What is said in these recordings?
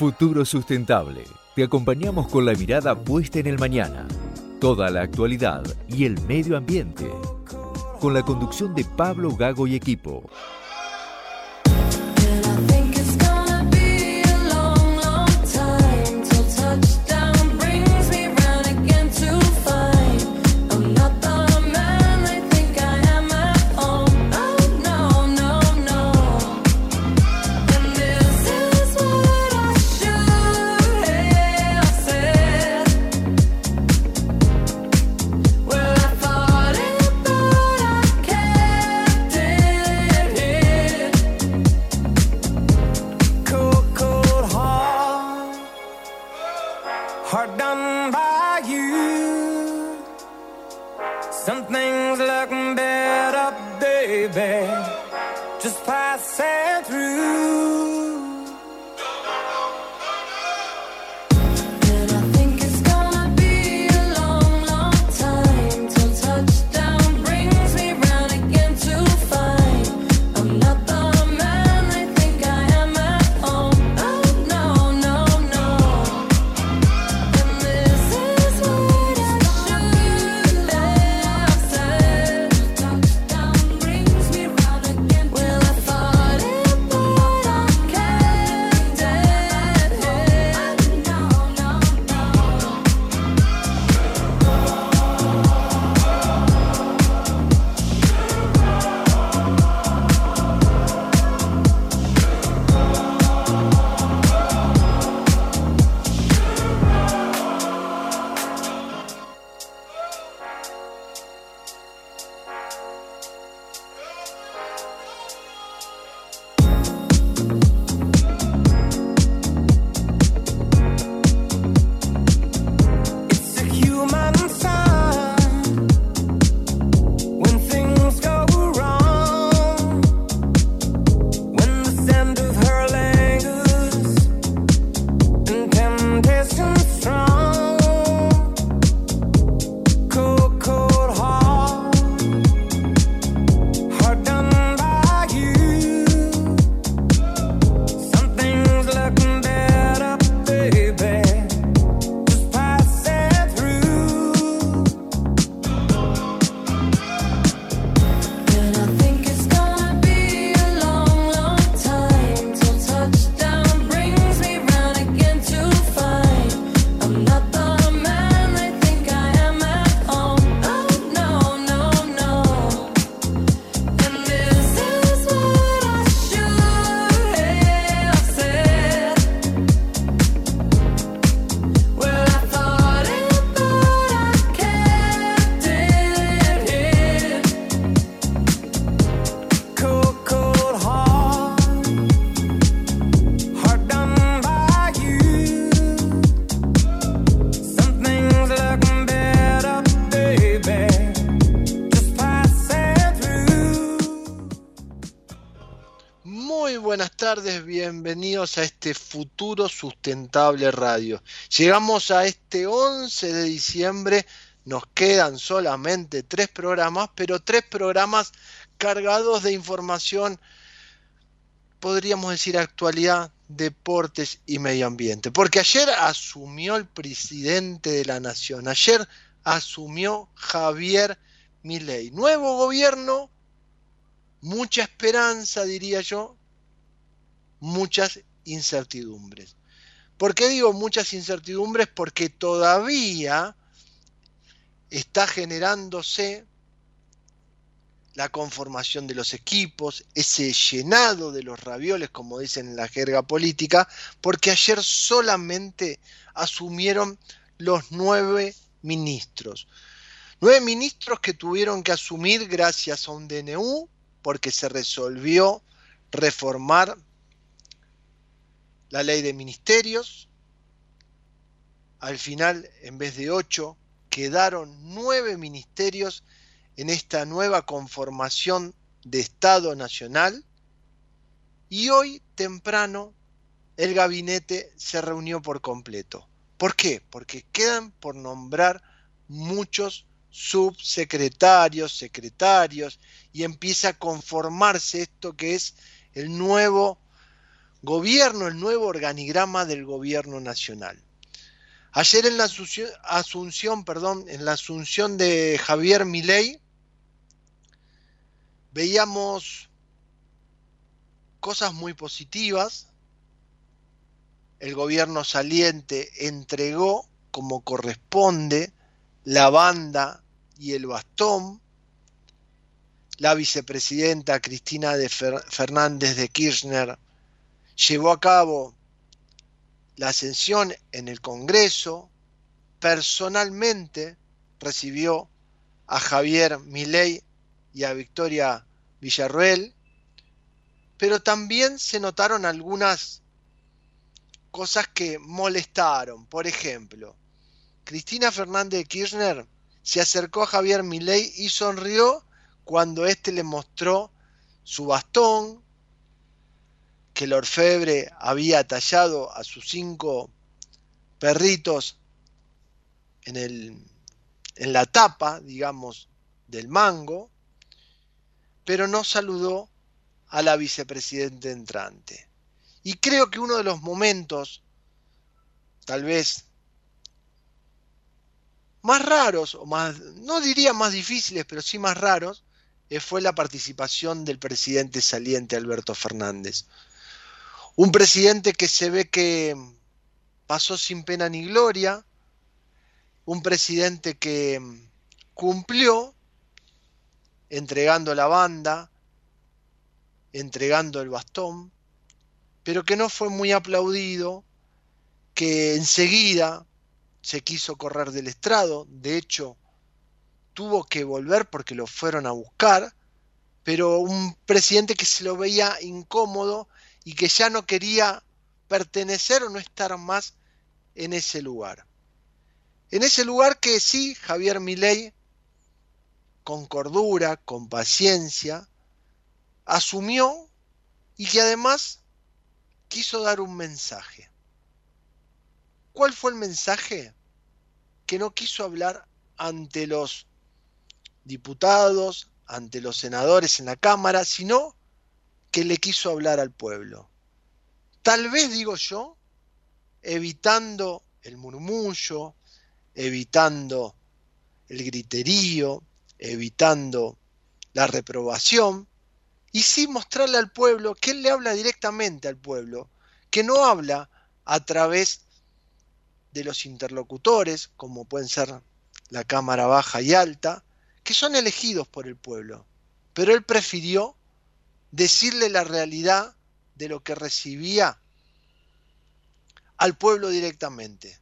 Futuro Sustentable. Te acompañamos con la mirada puesta en el mañana, toda la actualidad y el medio ambiente. Con la conducción de Pablo Gago y equipo. Bienvenidos a este futuro sustentable radio. Llegamos a este 11 de diciembre, nos quedan solamente tres programas, pero tres programas cargados de información, podríamos decir actualidad, deportes y medio ambiente. Porque ayer asumió el presidente de la nación, ayer asumió Javier Milei. Nuevo gobierno, mucha esperanza, diría yo, muchas incertidumbres. ¿Por qué digo muchas incertidumbres? Porque todavía está generándose la conformación de los equipos, ese llenado de los ravioles, como dicen en la jerga política, porque ayer solamente asumieron los nueve ministros. Nueve ministros que tuvieron que asumir gracias a un DNU, porque se resolvió reformar la ley de ministerios. Al final, en vez de ocho, quedaron nueve ministerios en esta nueva conformación de Estado Nacional. Y hoy, temprano, el gabinete se reunió por completo. ¿Por qué? Porque quedan por nombrar muchos subsecretarios, secretarios, y empieza a conformarse esto que es el nuevo gobierno, el nuevo organigrama del gobierno nacional. Ayer en la asunción, perdón, en la asunción de Javier Milei, veíamos cosas muy positivas. El gobierno saliente entregó, como corresponde, la banda y el bastón. La vicepresidenta Cristina de Fernández de Kirchner llevó a cabo la ascensión en el Congreso, personalmente recibió a Javier Milei y a Victoria Villarruel, pero también se notaron algunas cosas que molestaron. Por ejemplo, Cristina Fernández de Kirchner se acercó a Javier Milei y sonrió cuando éste le mostró su bastón, que el orfebre había tallado a sus cinco perritos en, el, en la tapa, digamos, del mango, pero no saludó a la vicepresidenta entrante. Y creo que uno de los momentos, tal vez más raros, o más, no diría más difíciles, pero sí más raros, eh, fue la participación del presidente saliente Alberto Fernández. Un presidente que se ve que pasó sin pena ni gloria, un presidente que cumplió entregando la banda, entregando el bastón, pero que no fue muy aplaudido, que enseguida se quiso correr del estrado, de hecho tuvo que volver porque lo fueron a buscar, pero un presidente que se lo veía incómodo y que ya no quería pertenecer o no estar más en ese lugar. En ese lugar que sí, Javier Milei, con cordura, con paciencia, asumió y que además quiso dar un mensaje. ¿Cuál fue el mensaje? Que no quiso hablar ante los diputados, ante los senadores en la Cámara, sino que le quiso hablar al pueblo. Tal vez, digo yo, evitando el murmullo, evitando el griterío, evitando la reprobación, y sí mostrarle al pueblo que él le habla directamente al pueblo, que no habla a través de los interlocutores, como pueden ser la Cámara Baja y Alta, que son elegidos por el pueblo. Pero él prefirió decirle la realidad de lo que recibía al pueblo directamente.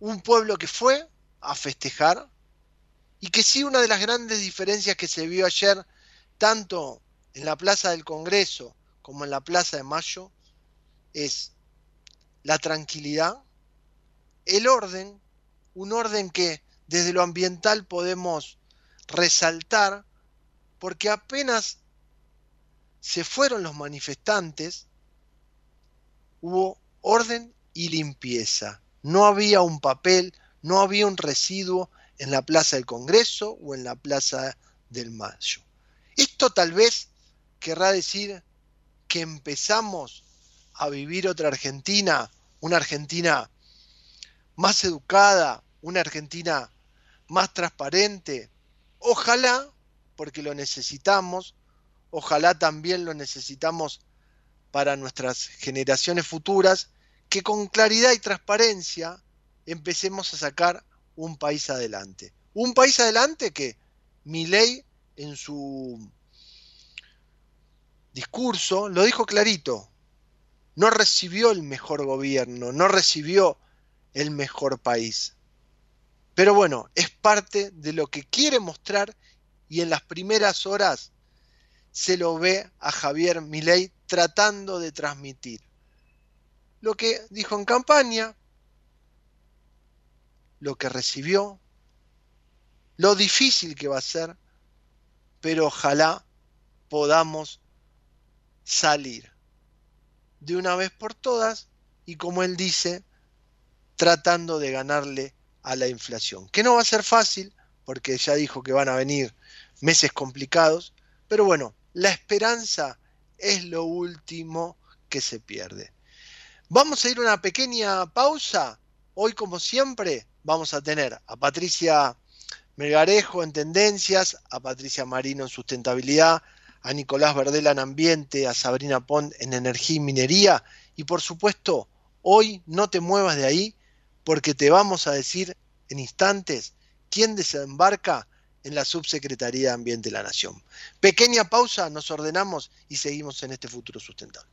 Un pueblo que fue a festejar y que sí una de las grandes diferencias que se vio ayer, tanto en la Plaza del Congreso como en la Plaza de Mayo, es la tranquilidad, el orden, un orden que desde lo ambiental podemos resaltar, porque apenas se fueron los manifestantes, hubo orden y limpieza. No había un papel, no había un residuo en la Plaza del Congreso o en la Plaza del Mayo. Esto tal vez querrá decir que empezamos a vivir otra Argentina, una Argentina más educada, una Argentina más transparente. Ojalá, porque lo necesitamos, ojalá también lo necesitamos para nuestras generaciones futuras, que con claridad y transparencia empecemos a sacar un país adelante. Un país adelante que mi ley en su discurso lo dijo clarito, no recibió el mejor gobierno, no recibió el mejor país. Pero bueno, es parte de lo que quiere mostrar y en las primeras horas se lo ve a Javier Milei tratando de transmitir. Lo que dijo en campaña, lo que recibió, lo difícil que va a ser, pero ojalá podamos salir de una vez por todas y como él dice, tratando de ganarle a la inflación. Que no va a ser fácil, porque ya dijo que van a venir meses complicados, pero bueno, la esperanza es lo último que se pierde. Vamos a ir a una pequeña pausa. Hoy, como siempre, vamos a tener a Patricia Melgarejo en tendencias, a Patricia Marino en sustentabilidad, a Nicolás Verdela en ambiente, a Sabrina Pont en energía y minería. Y por supuesto, hoy no te muevas de ahí porque te vamos a decir en instantes quién desembarca en la Subsecretaría de Ambiente de la Nación. Pequeña pausa, nos ordenamos y seguimos en este futuro sustentable.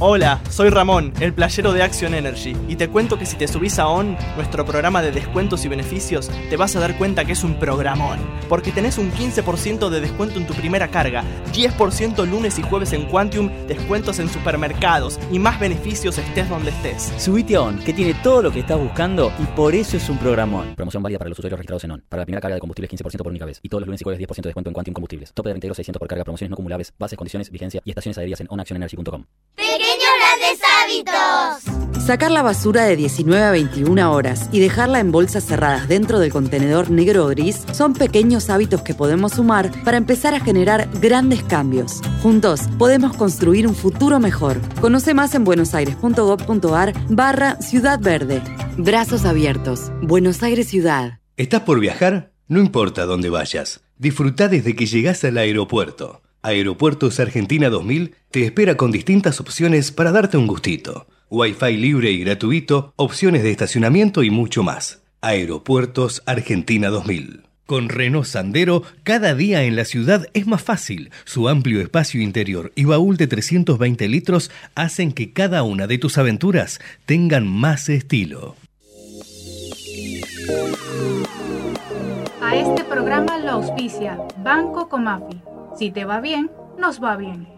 Hola, soy Ramón, el playero de Action Energy, y te cuento que si te subís a ON, nuestro programa de descuentos y beneficios, te vas a dar cuenta que es un programón, porque tenés un 15% de descuento en tu primera carga, 10% lunes y jueves en Quantium, descuentos en supermercados y más beneficios estés donde estés. Subite a ON, que tiene todo lo que estás buscando y por eso es un programón. Promoción válida para los usuarios registrados en ON. Para la primera carga de combustibles 15% por única vez. Y todos los lunes y jueves 10% de descuento en Quantium Combustibles. Tope de 22 600 por carga, promociones no acumulables, bases, condiciones, vigencia y estaciones adheridas en onactionenergy.com. Hábitos. Sacar la basura de 19 a 21 horas y dejarla en bolsas cerradas dentro del contenedor negro o gris son pequeños hábitos que podemos sumar para empezar a generar grandes cambios. Juntos podemos construir un futuro mejor. Conoce más en buenosaires.gov.ar barra Ciudad Verde. Brazos abiertos. Buenos Aires Ciudad. ¿Estás por viajar? No importa dónde vayas. Disfruta desde que llegas al aeropuerto. Aeropuertos Argentina 2000 te espera con distintas opciones para darte un gustito. Wi-Fi libre y gratuito, opciones de estacionamiento y mucho más. Aeropuertos Argentina 2000. Con Renault Sandero, cada día en la ciudad es más fácil. Su amplio espacio interior y baúl de 320 litros hacen que cada una de tus aventuras tengan más estilo. A este programa lo auspicia Banco Comafi. Si te va bien, nos va bien.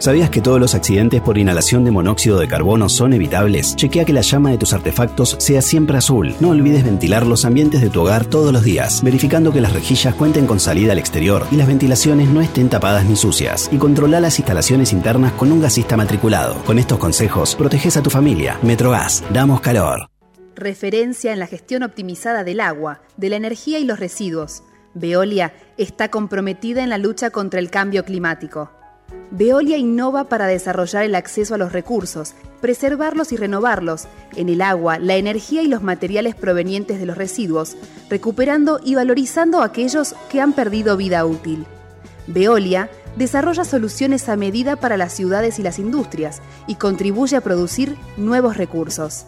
¿Sabías que todos los accidentes por inhalación de monóxido de carbono son evitables? Chequea que la llama de tus artefactos sea siempre azul. No olvides ventilar los ambientes de tu hogar todos los días, verificando que las rejillas cuenten con salida al exterior y las ventilaciones no estén tapadas ni sucias. Y controla las instalaciones internas con un gasista matriculado. Con estos consejos, proteges a tu familia. Metrogas, damos calor. Referencia en la gestión optimizada del agua, de la energía y los residuos. Veolia está comprometida en la lucha contra el cambio climático. Veolia innova para desarrollar el acceso a los recursos, preservarlos y renovarlos, en el agua, la energía y los materiales provenientes de los residuos, recuperando y valorizando aquellos que han perdido vida útil. Veolia desarrolla soluciones a medida para las ciudades y las industrias y contribuye a producir nuevos recursos.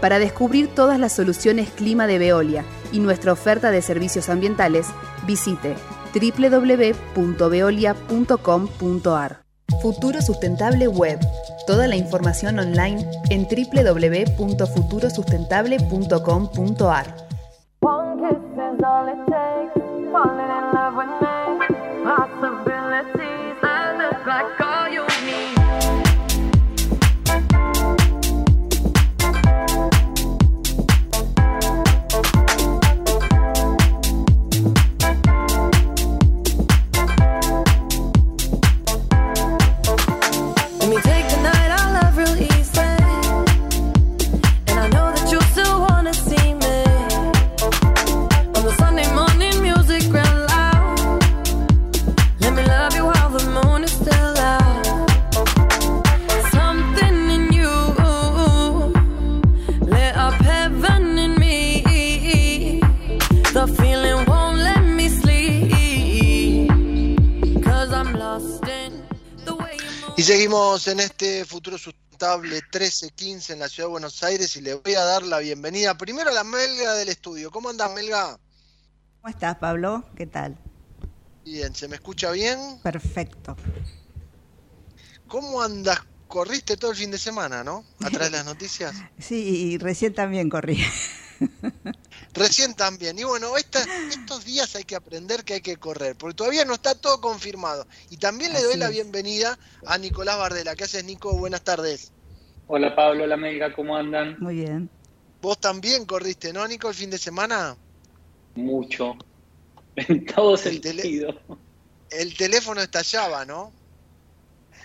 Para descubrir todas las soluciones clima de Veolia y nuestra oferta de servicios ambientales, visite www.veolia.com.ar. Futuro Sustentable Web. Toda la información online en www.futurosustentable.com.ar. en este futuro sustentable 1315 en la ciudad de Buenos Aires y le voy a dar la bienvenida primero a la Melga del estudio. ¿Cómo andas, Melga? ¿Cómo estás, Pablo? ¿Qué tal? Bien, ¿se me escucha bien? Perfecto. ¿Cómo andas? Corriste todo el fin de semana, ¿no? Atrás de las noticias. Sí, y recién también corrí. Recién también. Y bueno, esta- estos días hay que aprender que hay que correr, porque todavía no está todo confirmado. Y también le doy Así la es. bienvenida a Nicolás Bardela. ¿Qué haces, Nico? Buenas tardes. Hola Pablo, hola Melga, ¿cómo andan? Muy bien. Vos también corriste, ¿no, Nico, el fin de semana? Mucho. En todo El sentido. El teléfono estallaba, ¿no?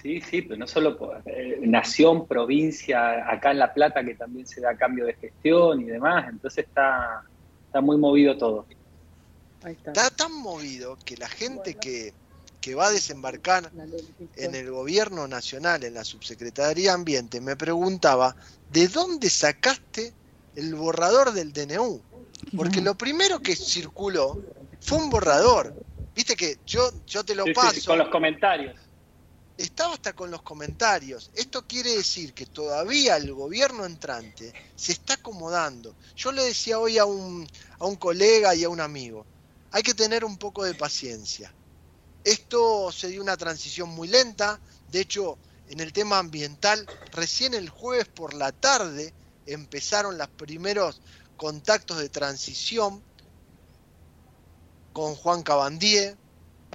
Sí, sí, pero no solo por eh, nación, provincia, acá en La Plata que también se da cambio de gestión y demás, entonces está, está muy movido todo. Está tan movido que la gente que que va a desembarcar en el gobierno nacional, en la subsecretaría de Ambiente, me preguntaba, ¿de dónde sacaste el borrador del DNU? Porque lo primero que circuló fue un borrador. Viste que yo, yo te lo sí, paso. sí, con los comentarios. Estaba hasta con los comentarios. Esto quiere decir que todavía el gobierno entrante se está acomodando. Yo le decía hoy a un, a un colega y a un amigo, hay que tener un poco de paciencia. Esto se dio una transición muy lenta. De hecho, en el tema ambiental, recién el jueves por la tarde empezaron los primeros contactos de transición con Juan Cabandier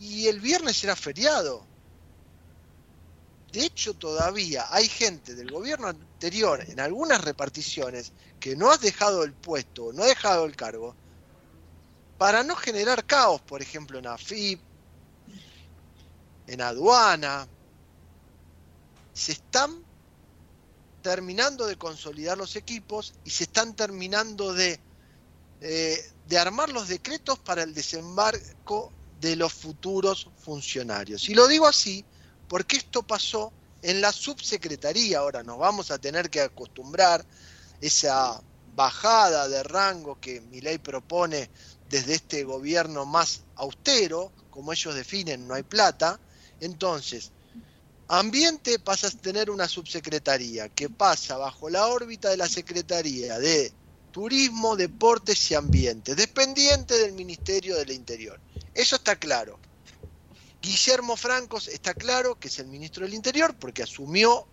y el viernes era feriado. De hecho, todavía hay gente del gobierno anterior en algunas reparticiones que no ha dejado el puesto, no ha dejado el cargo, para no generar caos, por ejemplo, en AFIP, en aduana. Se están terminando de consolidar los equipos y se están terminando de, eh, de armar los decretos para el desembarco de los futuros funcionarios. Y lo digo así porque esto pasó en la subsecretaría. Ahora nos vamos a tener que acostumbrar esa bajada de rango que mi ley propone desde este gobierno más austero, como ellos definen, no hay plata. Entonces, ambiente pasa a tener una subsecretaría que pasa bajo la órbita de la Secretaría de Turismo, Deportes y Ambiente, dependiente del Ministerio del Interior. Eso está claro. Guillermo Francos está claro que es el ministro del Interior porque asumió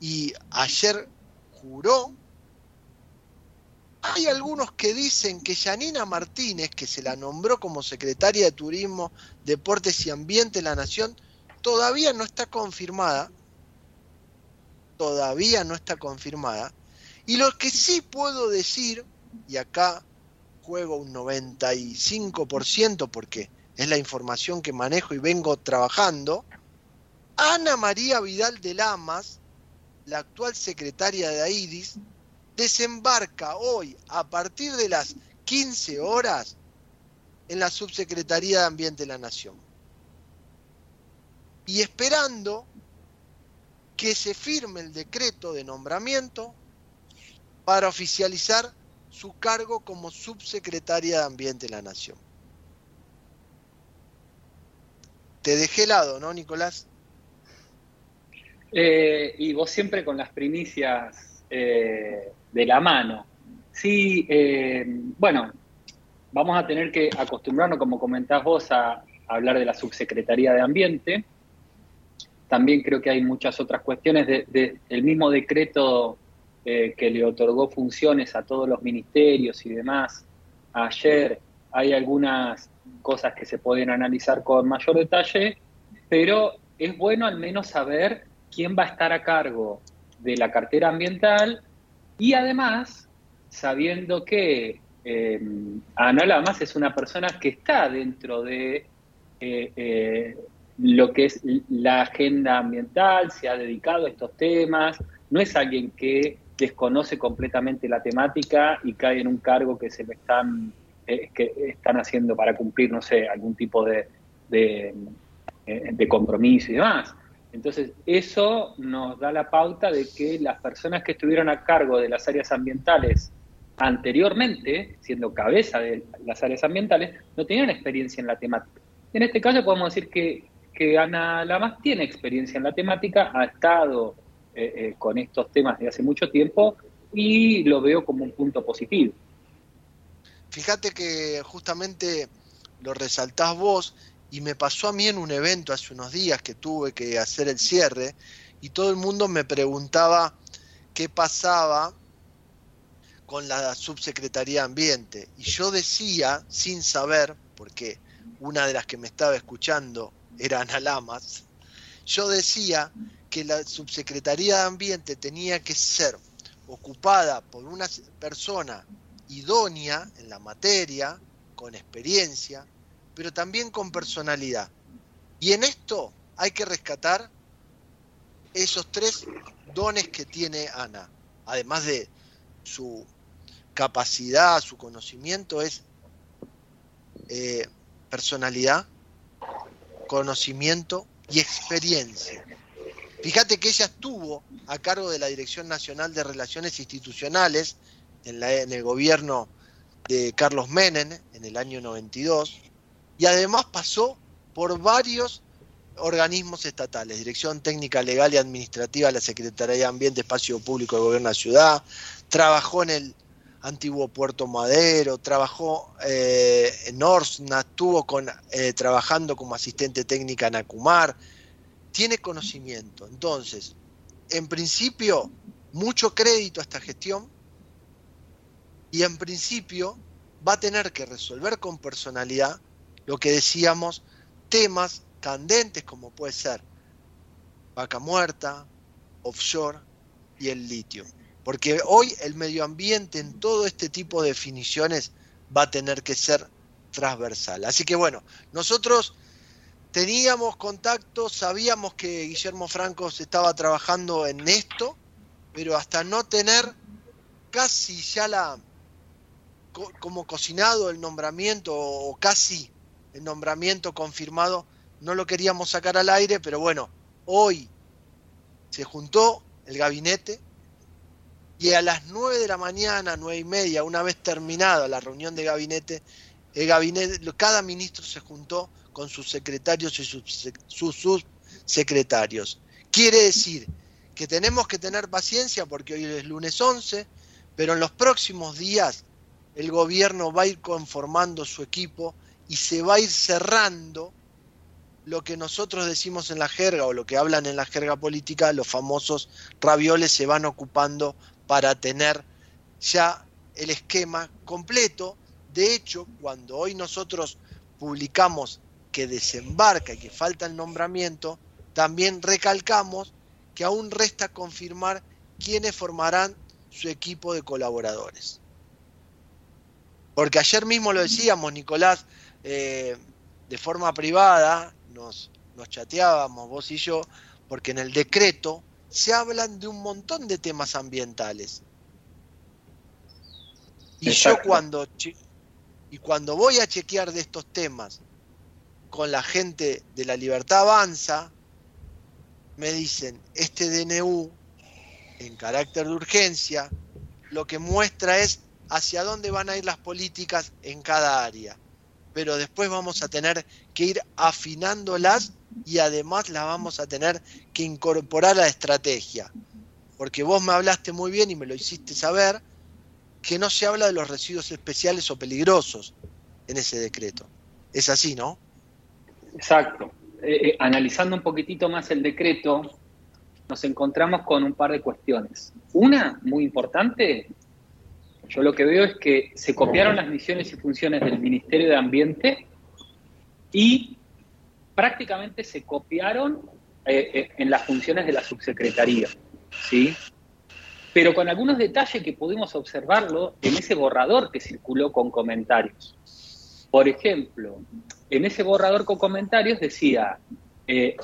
y ayer juró. Hay algunos que dicen que Yanina Martínez, que se la nombró como secretaria de Turismo, Deportes y Ambiente de la Nación, todavía no está confirmada. Todavía no está confirmada. Y lo que sí puedo decir, y acá juego un 95% porque es la información que manejo y vengo trabajando, Ana María Vidal de Lamas, la actual secretaria de AIDIS, desembarca hoy a partir de las 15 horas en la Subsecretaría de Ambiente de la Nación. Y esperando que se firme el decreto de nombramiento para oficializar su cargo como subsecretaria de Ambiente de la Nación. Te dejé helado, ¿no, Nicolás? Eh, y vos siempre con las primicias eh, de la mano. Sí, eh, bueno, vamos a tener que acostumbrarnos, como comentás vos, a, hablar de la subsecretaría de Ambiente. También creo que hay muchas otras cuestiones. De, de el mismo decreto eh, que le otorgó funciones a todos los ministerios y demás ayer, hay algunas cosas que se pueden analizar con mayor detalle, pero es bueno al menos saber quién va a estar a cargo de la cartera ambiental y además sabiendo que eh, Ana Lamas es una persona que está dentro de eh, eh, lo que es la agenda ambiental, se ha dedicado a estos temas, no es alguien que desconoce completamente la temática y cae en un cargo que se le están, eh, que están haciendo para cumplir, no sé, algún tipo eh, de compromiso y demás. Entonces, eso nos da la pauta de que las personas que estuvieron a cargo de las áreas ambientales anteriormente, siendo cabeza de las áreas ambientales, no tenían experiencia en la temática. En este caso podemos decir que, que Ana Lamas tiene experiencia en la temática, ha estado eh, eh, con estos temas de hace mucho tiempo y lo veo como un punto positivo. Fíjate que justamente lo resaltás vos y me pasó a mí en un evento hace unos días que tuve que hacer el cierre y todo el mundo me preguntaba qué pasaba con la subsecretaría de Ambiente. Y yo decía, sin saber, porque una de las que me estaba escuchando era Ana Lamas, yo decía que la subsecretaría de Ambiente tenía que ser ocupada por una persona idónea en la materia, con experiencia, pero también con personalidad. Y en esto hay que rescatar esos tres dones que tiene Ana, además de su capacidad, su conocimiento, es eh, personalidad, conocimiento y experiencia. Fíjate que ella estuvo a cargo de la Dirección Nacional de Relaciones Institucionales en, el gobierno de Carlos Menem en el año 92 y además pasó por varios organismos estatales, Dirección Técnica Legal y Administrativa de la Secretaría de Ambiente, Espacio Público del Gobierno de la Ciudad, trabajó en el antiguo Puerto Madero, trabajó eh, en Orsna, estuvo con, eh, trabajando como asistente técnica en Acumar, tiene conocimiento. Entonces, en principio, mucho crédito a esta gestión y en principio va a tener que resolver con personalidad lo que decíamos, temas candentes como puede ser vaca muerta, offshore y el litio. Porque hoy el medio ambiente en todo este tipo de definiciones va a tener que ser transversal. Así que bueno, nosotros teníamos contacto, sabíamos que Guillermo Franco se estaba trabajando en esto, pero hasta no tener casi ya la co- como cocinado el nombramiento o casi el nombramiento confirmado, no lo queríamos sacar al aire, pero bueno, hoy se juntó el gabinete y a las 9 de la mañana, nueve y media, una vez terminada la reunión de gabinete, el gabinete, cada ministro se juntó con sus secretarios y sus, sus subsecretarios. Quiere decir que tenemos que tener paciencia porque hoy es lunes 11, pero en los próximos días el gobierno va a ir conformando su equipo y se va a ir cerrando lo que nosotros decimos en la jerga o lo que hablan en la jerga política, los famosos ravioles se van ocupando para tener ya el esquema completo. De hecho, cuando hoy nosotros publicamos que desembarca y que falta el nombramiento, también recalcamos que aún resta confirmar quiénes formarán su equipo de colaboradores. Porque ayer mismo lo decíamos, Nicolás, eh, de forma privada, nos, nos chateábamos vos y yo, porque en el decreto se hablan de un montón de temas ambientales. Y Exacto. yo cuando, y cuando voy a chequear de estos temas con la gente de la Libertad Avanza, me dicen, este DNU, en carácter de urgencia, lo que muestra es hacia dónde van a ir las políticas en cada área. Pero después vamos a tener que ir afinándolas y además las vamos a tener que incorporar a la estrategia. Porque vos me hablaste muy bien y me lo hiciste saber, que no se habla de los residuos especiales o peligrosos en ese decreto. Es así, ¿no? Exacto. Eh, eh, analizando un poquitito más el decreto, nos encontramos con un par de cuestiones. Una, muy importante, yo lo que veo es que se copiaron las misiones y funciones del Ministerio de Ambiente y prácticamente se copiaron eh, eh, en las funciones de la subsecretaría, ¿sí? Pero con algunos detalles que pudimos observarlo en ese borrador que circuló con comentarios. Por ejemplo, en ese borrador con comentarios decía eh,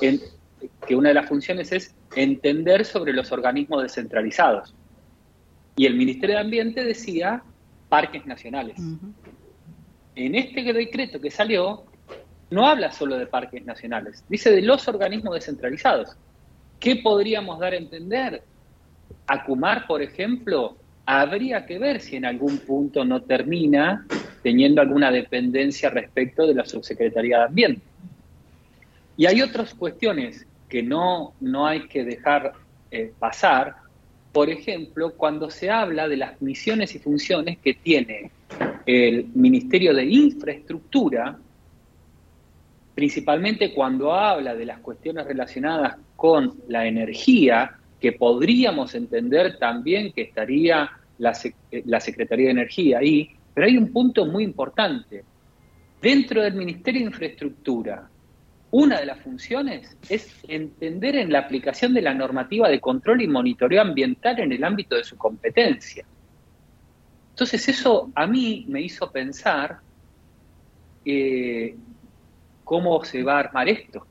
que una de las funciones es entender sobre los organismos descentralizados. Y el Ministerio de Ambiente decía parques nacionales. En este decreto que salió, no habla solo de parques nacionales, dice de los organismos descentralizados. ¿Qué podríamos dar a entender? Acumar, por ejemplo, habría que ver si en algún punto no termina teniendo alguna dependencia respecto de la Subsecretaría de Ambiente. Y hay otras cuestiones que no, no hay que dejar eh, pasar. Por ejemplo, cuando se habla de las misiones y funciones que tiene el Ministerio de Infraestructura, principalmente cuando habla de las cuestiones relacionadas con la energía, que podríamos entender también que estaría la, sec- la Secretaría de Energía ahí, pero hay un punto muy importante. Dentro del Ministerio de Infraestructura, una de las funciones es entender en la aplicación de la normativa de control y monitoreo ambiental en el ámbito de su competencia. Entonces eso a mí me hizo pensar eh, cómo se va a armar esto.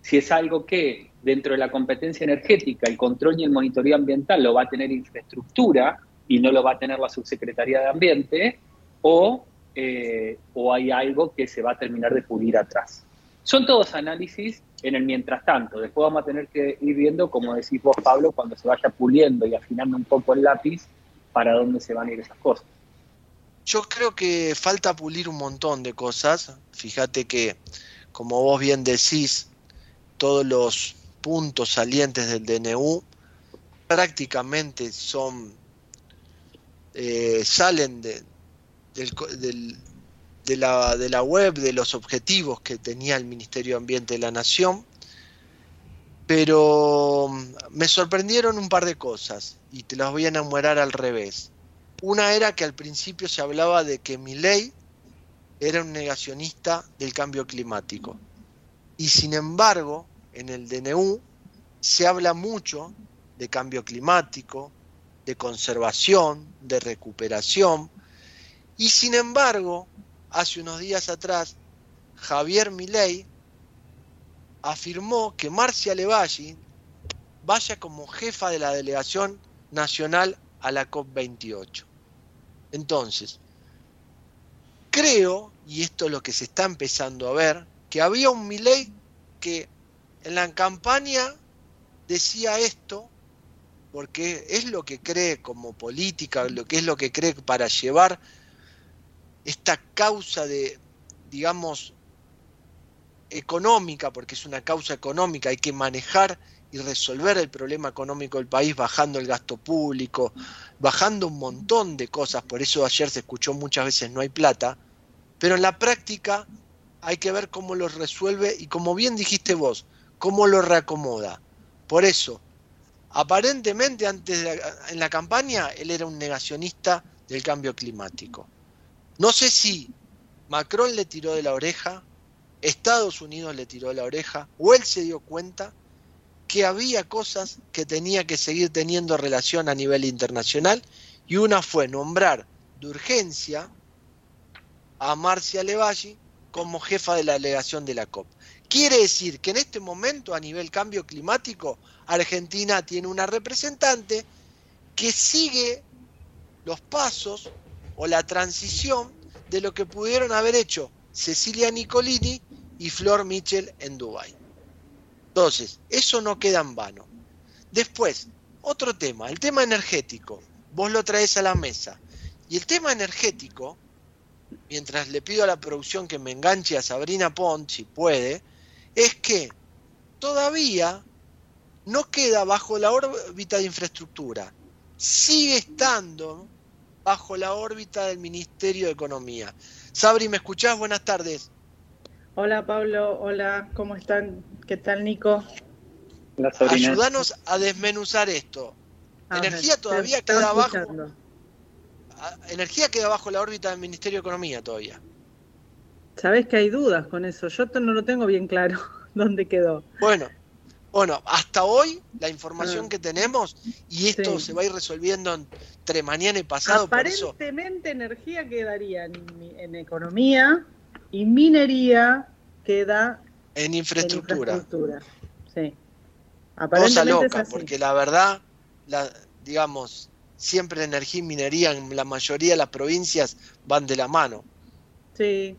Si es algo que dentro de la competencia energética, el control y el monitoreo ambiental lo va a tener infraestructura y no lo va a tener la subsecretaría de Ambiente, o, eh, o hay algo que se va a terminar de pulir atrás. Son todos análisis en el mientras tanto. Después vamos a tener que ir viendo, como decís vos, Pablo, cuando se vaya puliendo y afinando un poco el lápiz, para dónde se van a ir esas cosas. Yo creo que falta pulir un montón de cosas. Fíjate que, como vos bien decís, todos los puntos salientes del DNU prácticamente son eh, salen de, del, del, de, la, de la web, de los objetivos que tenía el Ministerio de Ambiente de la Nación, pero mm, me sorprendieron un par de cosas y te las voy a enumerar al revés. Una era que al principio se hablaba de que Milei era un negacionista del cambio climático. Y sin embargo, en el DNU se habla mucho de cambio climático, de conservación, de recuperación. Y sin embargo, hace unos días atrás, Javier Milei afirmó que Marcia Levalli vaya como jefa de la delegación nacional a la COP28. Entonces, creo, y esto es lo que se está empezando a ver, que había un Milei que en la campaña decía esto, porque es lo que cree como política, lo que es lo que cree para llevar esta causa de, digamos, económica, porque es una causa económica, hay que manejar y resolver el problema económico del país bajando el gasto público, bajando un montón de cosas, por eso ayer se escuchó muchas veces no hay plata, pero en la práctica hay que ver cómo lo resuelve y como bien dijiste vos, cómo lo reacomoda. Por eso, aparentemente antes de la, en la campaña él era un negacionista del cambio climático. No sé si Macron le tiró de la oreja, Estados Unidos le tiró de la oreja, o él se dio cuenta que había cosas que tenía que seguir teniendo relación a nivel internacional, y una fue nombrar de urgencia a Marcia Levalli como jefa de la delegación de la COP. Quiere decir que en este momento, a nivel cambio climático, Argentina tiene una representante que sigue los pasos o la transición de lo que pudieron haber hecho Cecilia Nicolini y Flor Mitchell en Dubái. Entonces, eso no queda en vano. Después, otro tema, el tema energético. Vos lo traes a la mesa. Y el tema energético, mientras le pido a la producción que me enganche a Sabrina Pont, si puede, es que todavía no queda bajo la órbita de infraestructura. Sigue estando bajo la órbita del Ministerio de Economía. Sabri, ¿me escuchás? Buenas tardes. Hola Pablo, hola, ¿cómo están? ¿Qué tal Nico? Ayúdanos a desmenuzar esto. Energía ver, todavía queda abajo. escuchando. a- Energía queda bajo la órbita del Ministerio de Economía todavía. Sabés que hay dudas con eso, yo no lo tengo bien claro dónde quedó. Bueno, bueno, hasta hoy la información Ah. que tenemos y esto Sí. se va a ir resolviendo entre mañana y pasado, Aparentemente energía quedaría en, economía y minería queda en en infraestructura. infraestructura. Sí. Cosa loca, porque la verdad, la, digamos, siempre energía y minería en la mayoría de las provincias van de la mano. Sí.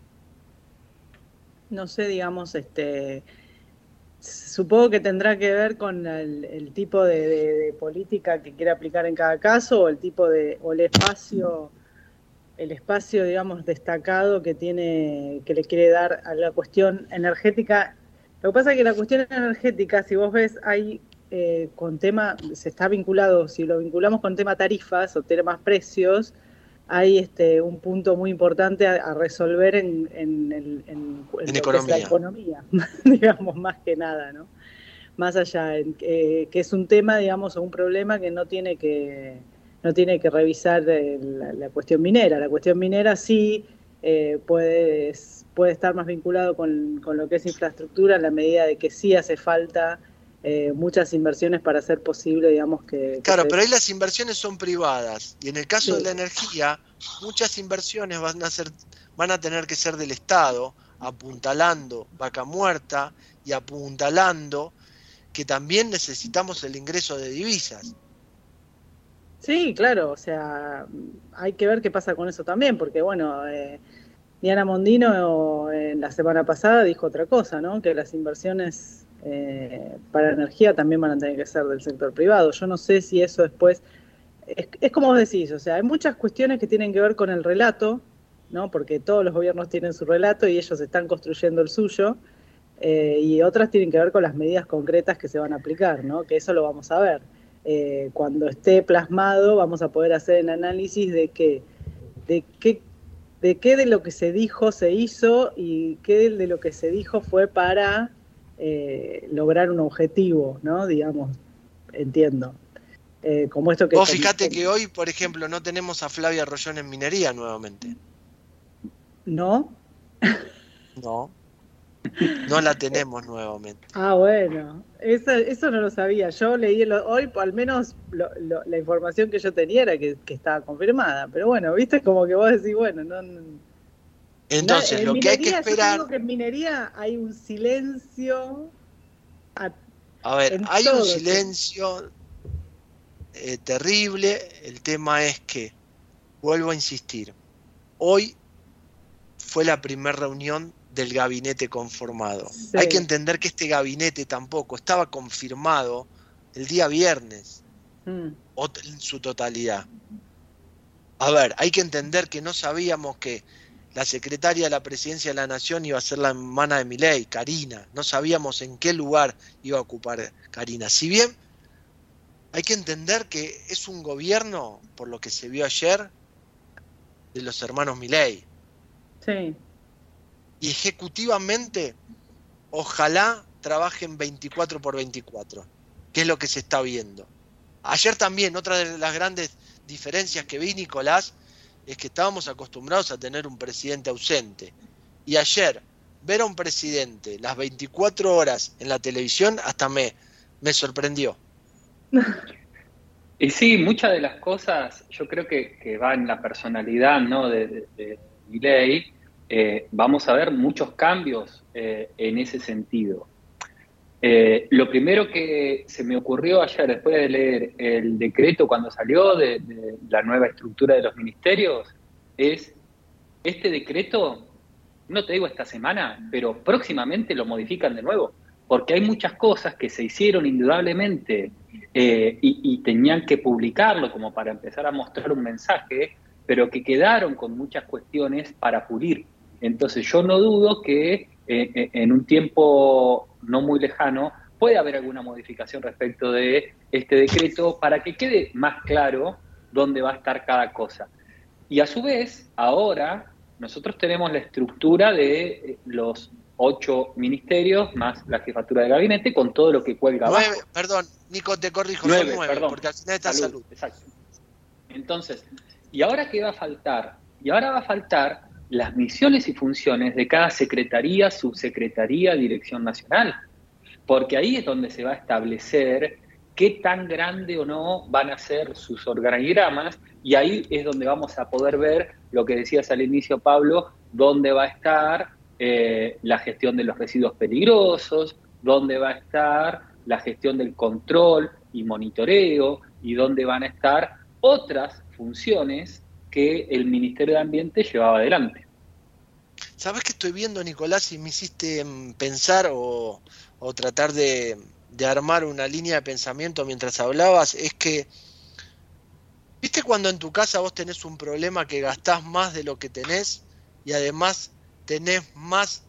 No sé, digamos, este. Supongo que tendrá que ver con el, el tipo de, de- política que quiere aplicar en cada caso, o el tipo de, o el espacio, el espacio, digamos, destacado que tiene, que le quiere dar a la cuestión energética. Lo que pasa es que la cuestión energética, si vos ves, hay eh, con tema, se está vinculado, si lo vinculamos con tema tarifas o temas precios, hay este, un punto muy importante a, a resolver en, en, en- en lo que es la economía, digamos, más que nada, ¿no? Más allá, eh, que es un tema, digamos, o un problema que no tiene que, no tiene que revisar eh, la, la cuestión minera. La cuestión minera sí eh, puede, puede estar más vinculado con, con lo que es infraestructura en la medida de que sí hace falta eh, muchas inversiones para hacer posible, digamos, que... que Claro, se- pero ahí las inversiones son privadas y en el caso Sí. de la energía, muchas inversiones van a ser, van a tener que ser del Estado, apuntalando vaca muerta y apuntalando que también necesitamos el ingreso de divisas. Sí, claro, o sea, hay que ver qué pasa con eso también, porque bueno, eh, Diana Mondino en la semana pasada dijo otra cosa, ¿no? Que las inversiones eh, para energía también van a tener que ser del sector privado. Yo no sé si eso después es, como vos decís, o sea, hay muchas cuestiones que tienen que ver con el relato, ¿no? Porque todos los gobiernos tienen su relato y ellos están construyendo el suyo. eh, y otras tienen que ver con las medidas concretas que se van a aplicar, ¿no? Que eso lo vamos a ver. Eh, cuando esté plasmado, vamos a poder hacer el análisis de que, de qué, de qué de lo que se dijo se hizo y qué de lo que se dijo fue para eh, lograr un objetivo, ¿no? Digamos, entiendo. Eh, como esto que Vos fijate que hoy, por ejemplo, no tenemos a Flavia Rollón en minería nuevamente. ¿No? No. No la tenemos nuevamente. Ah, bueno, eso, eso no lo sabía. Yo leí el- hoy, al menos lo- lo- la información que yo tenía era que, que estaba confirmada. Pero bueno, viste, como que vos decís, bueno, no. No- Entonces, en lo que hay que minería, yo esperar, digo que en minería hay un silencio. a- a ver, hay un silencio eh, terrible. El tema es que, vuelvo a insistir, hoy fue la primera reunión del gabinete conformado. Sí. Hay que entender que este gabinete tampoco estaba confirmado el día viernes. Mm, o en su totalidad. A ver, hay que entender que no sabíamos que la secretaria de la presidencia de la nación iba a ser la hermana de Milei, Karina. No sabíamos en qué lugar iba a ocupar Karina. Si bien hay que entender que es un gobierno, por lo que se vio ayer, de los hermanos Milei. sí. Y ejecutivamente, ojalá trabajen 24 por 24, que es lo que se está viendo. Ayer también, otra de las grandes diferencias que vi, Nicolás, es que estábamos acostumbrados a tener un presidente ausente. Y ayer, ver a un presidente las 24 horas en la televisión hasta me, me sorprendió. Y sí, muchas de las cosas yo creo que, que va en la personalidad ¿no? de, de, de Milei. Eh, vamos a ver muchos cambios eh, en ese sentido. Eh, lo primero que se me ocurrió ayer, después de leer el decreto cuando salió de, la nueva estructura de los ministerios, es este decreto, no te digo esta semana, pero próximamente lo modifican de nuevo, porque hay muchas cosas que se hicieron indudablemente eh, y, y tenían que publicarlo como para empezar a mostrar un mensaje, pero que quedaron con muchas cuestiones para pulir. Entonces yo no dudo que eh, eh, en un tiempo no muy lejano puede haber alguna modificación respecto de este decreto para que quede más claro dónde va a estar cada cosa. Y a su vez, ahora nosotros tenemos la estructura de eh, los ocho ministerios más la jefatura de gabinete con todo lo que cuelga abajo. Nueve, perdón, Nico, te corrijo, Nueve, son nueve, perdón. porque al final está salud. Exacto. Entonces, ¿y ahora qué va a faltar? Y ahora va a faltar las misiones y funciones de cada secretaría, subsecretaría, dirección nacional. Porque ahí es donde se va a establecer qué tan grande o no van a ser sus organigramas y ahí es donde vamos a poder ver lo que decías al inicio, Pablo, dónde va a estar eh, la gestión de los residuos peligrosos, dónde va a estar la gestión del control y monitoreo y dónde van a estar otras funciones que el Ministerio de Ambiente llevaba adelante. ¿Sabes qué estoy viendo, Nicolás? Y me hiciste mm, pensar o, tratar de, armar una línea de pensamiento mientras hablabas. Es que, ¿viste cuando en tu casa vos tenés un problema que gastás más de lo que tenés y además tenés más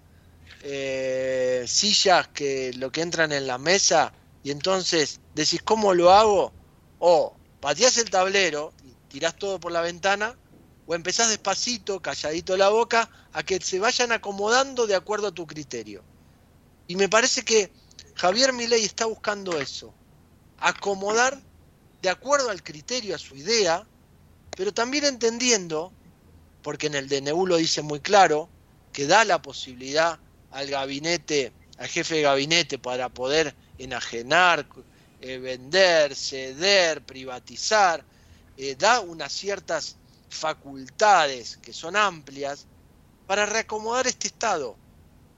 eh, sillas que lo que entran en la mesa? Y entonces decís, ¿cómo lo hago? O pateás el tablero, tirás todo por la ventana, o empezás despacito, calladito la boca, a que se vayan acomodando de acuerdo a tu criterio. Y me parece que Javier Milei está buscando eso, acomodar de acuerdo al criterio, a su idea, pero también entendiendo, porque en el DNU lo dice muy claro, que da la posibilidad al gabinete, al jefe de gabinete para poder enajenar, eh, vender, ceder, privatizar, eh, da unas ciertas facultades que son amplias para reacomodar este Estado.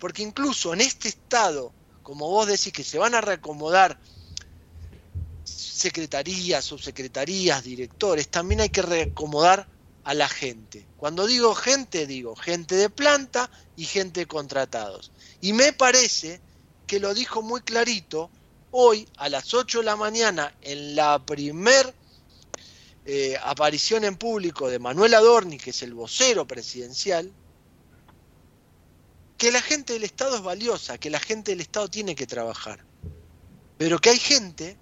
Porque incluso en este Estado, como vos decís que se van a reacomodar secretarías, subsecretarías, directores, también hay que reacomodar a la gente. Cuando digo gente, digo gente de planta y gente de contratados. Y me parece que lo dijo muy clarito hoy a las 8 de la mañana en la primer eh, aparición en público de Manuel Adorni, que es el vocero presidencial, que la gente del Estado es valiosa, que la gente del Estado tiene que trabajar, pero que hay gente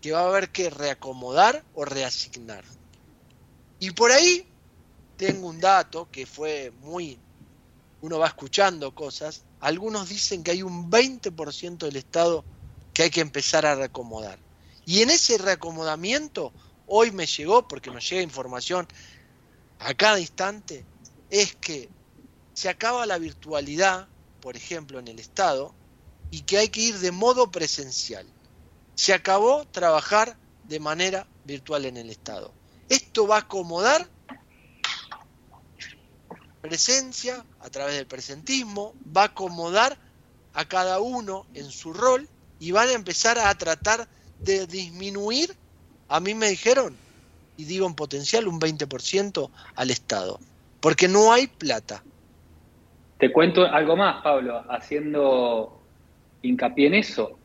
que va a haber que reacomodar o reasignar. Y por ahí tengo un dato que fue muy, uno va escuchando cosas, algunos dicen que hay un 20% del Estado que hay que empezar a reacomodar. Y en ese reacomodamiento, hoy me llegó, porque nos llega información a cada instante, es que se acaba la virtualidad, por ejemplo, en el Estado, y que hay que ir de modo presencial. Se acabó trabajar de manera virtual en el Estado. Esto va a acomodar presencia a través del presentismo, va a acomodar a cada uno en su rol y van a empezar a tratar de disminuir, a mí me dijeron, y digo en potencial un 20% al Estado, porque no hay plata. Te cuento algo más, Pablo, haciendo hincapié en eso.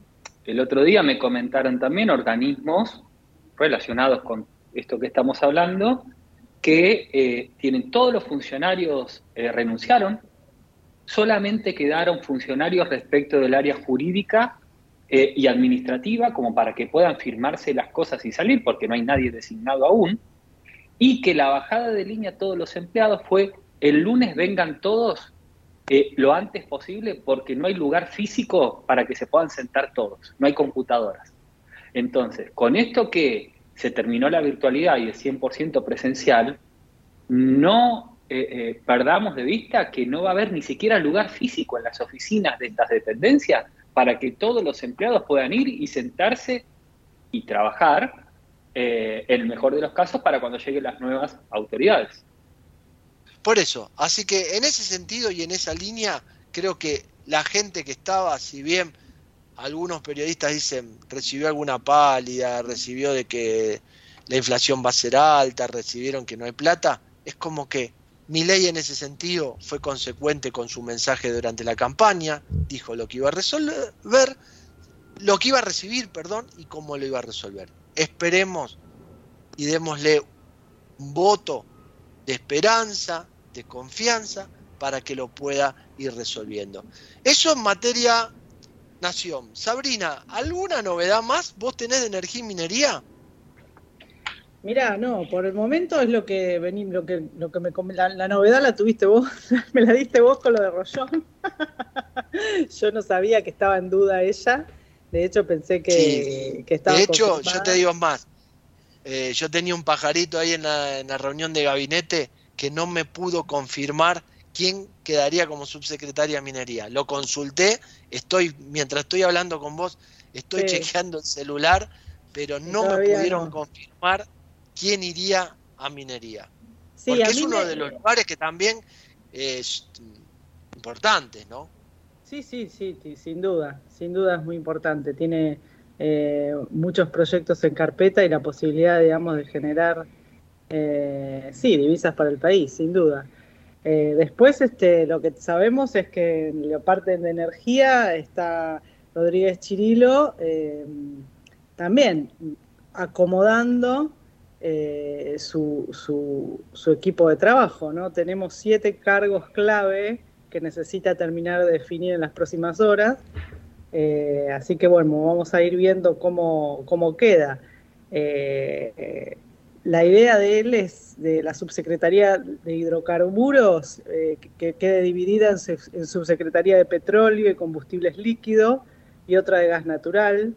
El otro día me comentaron también organismos relacionados con esto que estamos hablando, que eh, tienen todos los funcionarios eh, renunciaron, solamente quedaron funcionarios respecto del área jurídica eh, y administrativa como para que puedan firmarse las cosas y salir, porque no hay nadie designado aún, y que la bajada de línea a todos los empleados fue el lunes vengan todos eh, lo antes posible porque no hay lugar físico para que se puedan sentar todos, no hay computadoras. Entonces, con esto que se terminó la virtualidad y el 100% presencial, no eh, eh, perdamos de vista que no va a haber ni siquiera lugar físico en las oficinas de estas dependencias para que todos los empleados puedan ir y sentarse y trabajar, eh, en el mejor de los casos, para cuando lleguen las nuevas autoridades. Por eso, así que en ese sentido y en esa línea, creo que la gente que estaba, si bien algunos periodistas dicen recibió alguna pálida, recibió de que la inflación va a ser alta, recibieron que no hay plata, es como que mi ley en ese sentido fue consecuente con su mensaje durante la campaña, dijo lo que iba a resolver, lo que iba a recibir, perdón, y cómo lo iba a resolver. Esperemos y démosle un voto de esperanza, de confianza, para que lo pueda ir resolviendo. Eso en materia nación. Sabrina, ¿alguna novedad más vos tenés de energía y minería? Mira, no, por el momento es lo que vení, lo que, lo que me la, la, novedad la tuviste vos, me la diste vos con lo de Rollón. yo no sabía que estaba en duda ella. De hecho, pensé que, sí. que estaba. De hecho, confirmada. yo te digo más. Eh, yo tenía un pajarito ahí en la, en la reunión de gabinete que no me pudo confirmar quién quedaría como subsecretaria de minería. Lo consulté, estoy, mientras estoy hablando con vos, estoy sí. chequeando el celular, pero no me pudieron no. confirmar quién iría a minería. Sí, Porque es uno me... de los lugares que también es importante, ¿no? Sí, sí, sí, sí, sin duda, sin duda es muy importante. Tiene eh, muchos proyectos en carpeta y la posibilidad, digamos, de generar, eh, sí, divisas para el país, sin duda. Eh, después, este, lo que sabemos es que en la parte de energía está Rodríguez Chirilo eh, también acomodando eh, su, equipo de trabajo. ¿no? Tenemos siete cargos clave que necesita terminar de definir en las próximas horas. Eh, así que bueno, vamos a ir viendo cómo, queda. Eh, la idea de él es de la subsecretaría de hidrocarburos que quede dividida en, subsecretaría de petróleo y combustibles líquidos y otra de gas natural.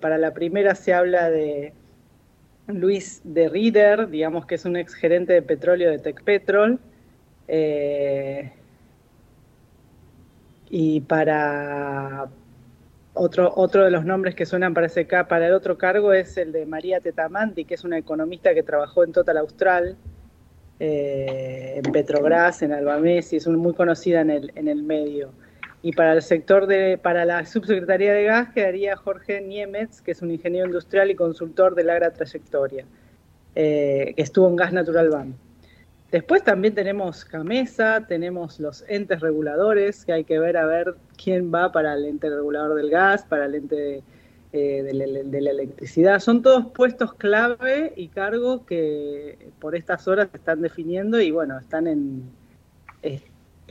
Para la primera se habla de Luis de Rieder, digamos que es un ex gerente de petróleo de Tecpetrol. Eh, y para otro, otro de los nombres que suenan para, ese, para el otro cargo es el de María Tetamanti, que es una economista que trabajó en Total Austral, eh, en Petrobras, en Albamés, y es muy conocida en el, en el medio. Y para el sector de, para la subsecretaría de gas quedaría Jorge Niemetz, que es un ingeniero industrial y consultor de larga trayectoria. eh, que estuvo en Gas Natural Ban. Después también tenemos CAMESA, tenemos los entes reguladores, que hay que ver a ver quién va para el ente regulador del gas, para el ente eh, de, la, electricidad. Son todos puestos clave y cargos que por estas horas se están definiendo y bueno, están en,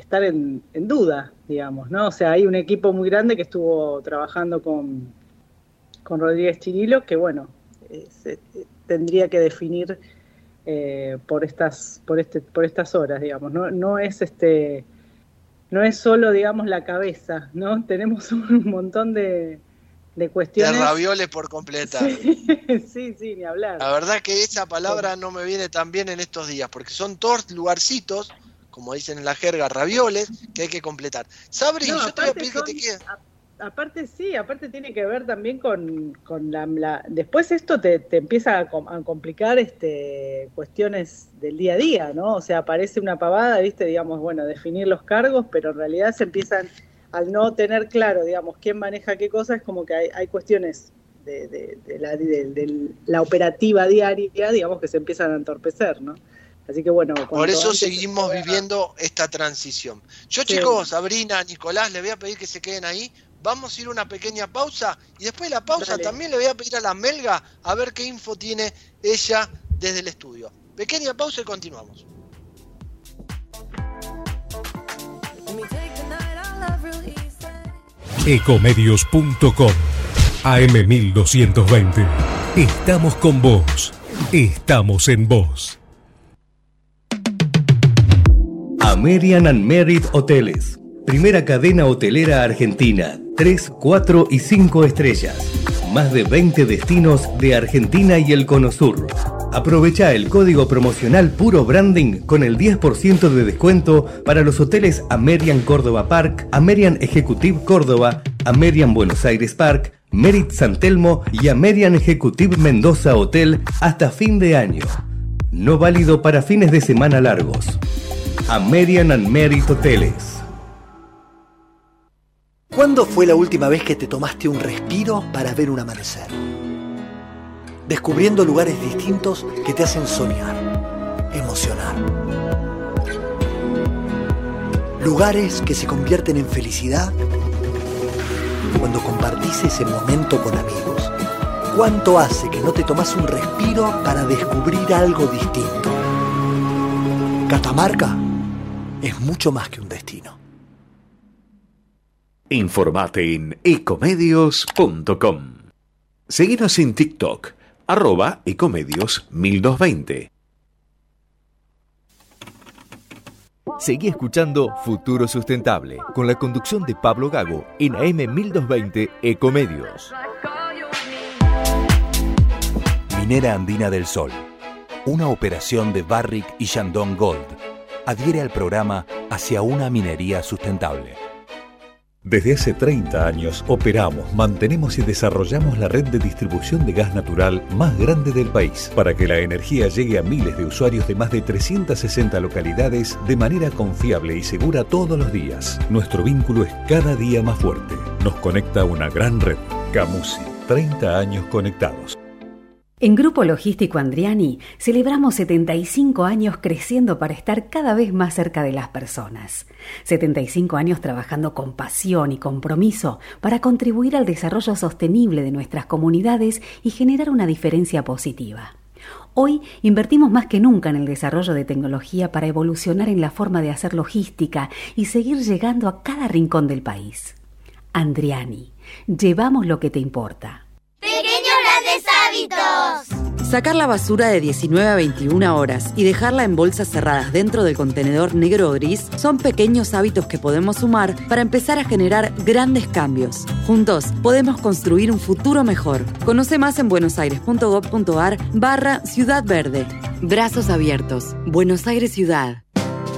están en, en, duda, digamos, ¿no? O sea, hay un equipo muy grande que estuvo trabajando con, con Rodríguez Chirilo, que bueno, eh, se, tendría que definir eh, por estas por este por estas horas digamos no no es este no es solo digamos la cabeza no tenemos un montón de, de cuestiones. De ravioles por completar. Sí, sí, sí ni hablar. La verdad que esa palabra no me viene tan bien en estos días porque son todos lugarcitos como dicen en la jerga ravioles que hay que completar Sabri no, yo te voy a pedir son, que te quedes aparte sí, aparte tiene que ver también con, con la, la, Después esto te, te empieza a, a, complicar este, cuestiones del día a día, ¿no? O sea, parece una pavada, ¿viste? Digamos, bueno, definir los cargos, pero en realidad se empiezan, al no tener claro, digamos, quién maneja qué cosa, es como que hay, hay cuestiones de, de, de, la, de, la operativa diaria, digamos, que se empiezan a entorpecer, ¿no? Así que bueno. Por eso seguimos viviendo esta transición. Yo, sí. chicos, Sabrina, Nicolás, les voy a pedir que se queden ahí vamos a ir a una pequeña pausa y después de la pausa Dale. también le voy a pedir a la Melga a ver qué info tiene ella desde el estudio. Pequeña pausa y continuamos. Ecomedios.com AM1220. Estamos con vos. Estamos en vos. American and Merit Hoteles. Primera cadena hotelera argentina. 3, 4 y 5 estrellas. Más de 20 destinos de Argentina y el Cono Sur. Aprovecha el código promocional Puro Branding con el 10% de descuento para los hoteles Amerian Córdoba Park, Amerian Executive Córdoba, Amerian Buenos Aires Park, Merit San Telmo y Amerian Executive Mendoza Hotel hasta fin de año. No válido para fines de semana largos. Amerian and Merit Hoteles. ¿Cuándo fue la última vez que te tomaste un respiro para ver un amanecer? Descubriendo lugares distintos que te hacen soñar, emocionar. Lugares que se convierten en felicidad cuando compartís ese momento con amigos. ¿Cuánto hace que no te tomas un respiro para descubrir algo distinto? Catamarca es mucho más que un destino. Informate en ecomedios.com. Seguinos en TikTok, arroba ecomedios 1220. Seguí escuchando Futuro Sustentable con la conducción de Pablo Gago en AM 1220 Ecomedios. Minera Andina del Sol. Una operación de Barrick y Shandong Gold. Adhiere al programa hacia una minería sustentable. Desde hace 30 años operamos, mantenemos y desarrollamos la red de distribución de gas natural más grande del país para que la energía llegue a miles de usuarios de más de 360 localidades de manera confiable y segura todos los días. Nuestro vínculo es cada día más fuerte. Nos conecta una gran red. Camusi, 30 años conectados. En Grupo Logístico Andriani celebramos 75 años creciendo para estar cada vez más cerca de las personas. 75 años trabajando con pasión y compromiso para contribuir al desarrollo sostenible de nuestras comunidades y generar una diferencia positiva. Hoy invertimos más que nunca en el desarrollo de tecnología para evolucionar en la forma de hacer logística y seguir llegando a cada rincón del país. Andriani, llevamos lo que te importa. Sacar la basura de 19 a 21 horas y dejarla en bolsas cerradas dentro del contenedor negro o gris son pequeños hábitos que podemos sumar para empezar a generar grandes cambios. Juntos podemos construir un futuro mejor. Conoce más en buenosaires.gov.ar barra Ciudad Verde. Brazos abiertos. Buenos Aires Ciudad.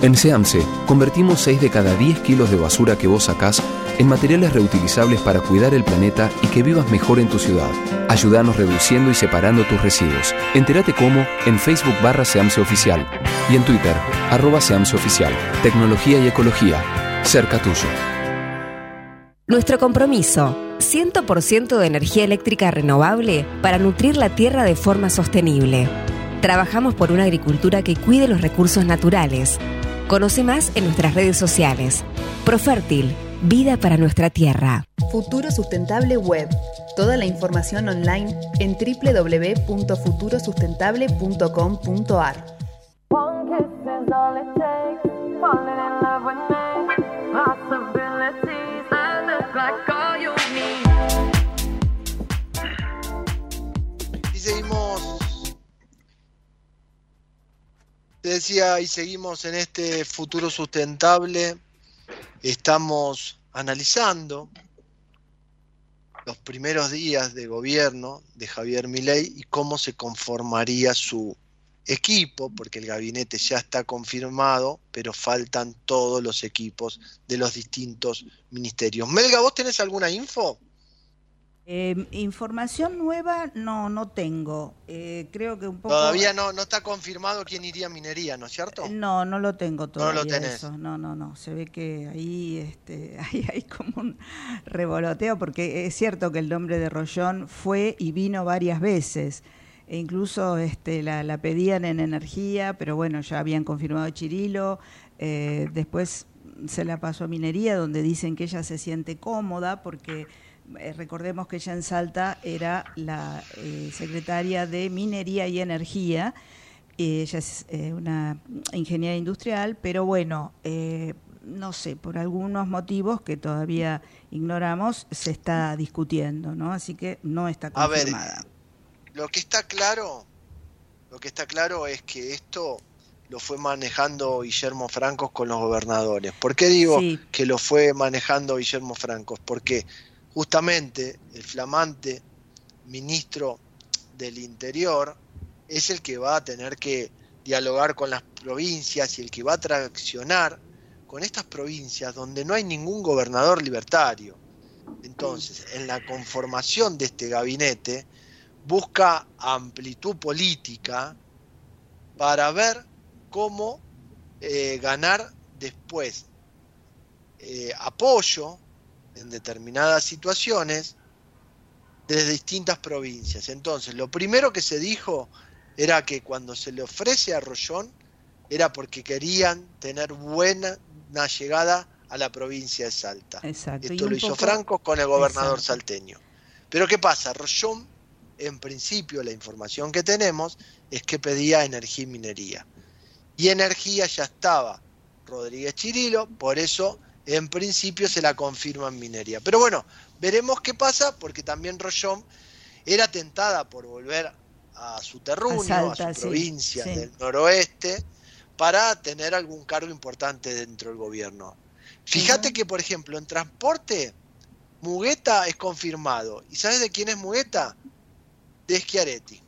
En SEAMSE, convertimos 6 de cada 10 kilos de basura que vos sacás en materiales reutilizables para cuidar el planeta y que vivas mejor en tu ciudad. Ayúdanos reduciendo y separando tus residuos. Entérate cómo en Facebook barra Seamse Oficial y en Twitter arroba Seamse Oficial. Tecnología y ecología. Cerca tuyo. Nuestro compromiso. 100% de energía eléctrica renovable para nutrir la tierra de forma sostenible. Trabajamos por una agricultura que cuide los recursos naturales. Conoce más en nuestras redes sociales. Profértil, vida para nuestra tierra. Futuro Sustentable Web. Toda la información online en www.futurosustentable.com.ar. Y seguimos. Te decía, y seguimos en este futuro sustentable. Estamos analizando los primeros días de gobierno de Javier Milei y cómo se conformaría su equipo, porque el gabinete ya está confirmado, pero faltan todos los equipos de los distintos ministerios. Melga, ¿vos tenés alguna info? Eh, información nueva no no tengo. Eh, creo que un poco. Todavía no, no está confirmado quién iría a minería, ¿no es cierto? No, no lo tengo todavía. lo tenés. eso. No, no, no. Se ve que ahí, este, ahí hay como un revoloteo, porque es cierto que el nombre de Rollón fue y vino varias veces. E incluso este, la, la pedían en energía, pero bueno, ya habían confirmado Chirilo. Eh, después se la pasó a minería, donde dicen que ella se siente cómoda porque eh, recordemos que ella en Salta era la eh, secretaria de Minería y Energía. Ella es eh, una ingeniera industrial, pero bueno, no sé, por algunos motivos que todavía ignoramos, se está discutiendo, ¿no? Así que no está A ver, confirmada. Lo que está claro, lo que está claro es que esto lo fue manejando Guillermo Francos con los gobernadores. ¿Por qué digo Sí. que lo fue manejando Guillermo Francos? Porque justamente el flamante ministro del Interior es el que va a tener que dialogar con las provincias y el que va a traccionar con estas provincias donde no hay ningún gobernador libertario. Entonces, en la conformación de este gabinete, busca amplitud política para ver cómo eh, ganar después eh, apoyo en determinadas situaciones desde distintas provincias. Entonces, lo primero que se dijo era que cuando se le ofrece a Rollón era porque querían tener buena una llegada a la provincia de Salta. Exacto. Esto lo hizo poco- Franco con el gobernador Exacto. salteño. Pero ¿qué pasa? Rollón, en principio, la información que tenemos es que pedía energía y minería. Y energía ya estaba Rodríguez Chirilo, por eso en principio se la confirma en minería. Pero bueno, veremos qué pasa, porque también Rollón era tentada por volver a su terruño, a, su sí, provincia sí. del noroeste, para tener algún cargo importante dentro del gobierno. Fíjate que, por ejemplo, en transporte, Mugueta es confirmado. ¿Y sabes de quién es Mugueta? De Schiaretti.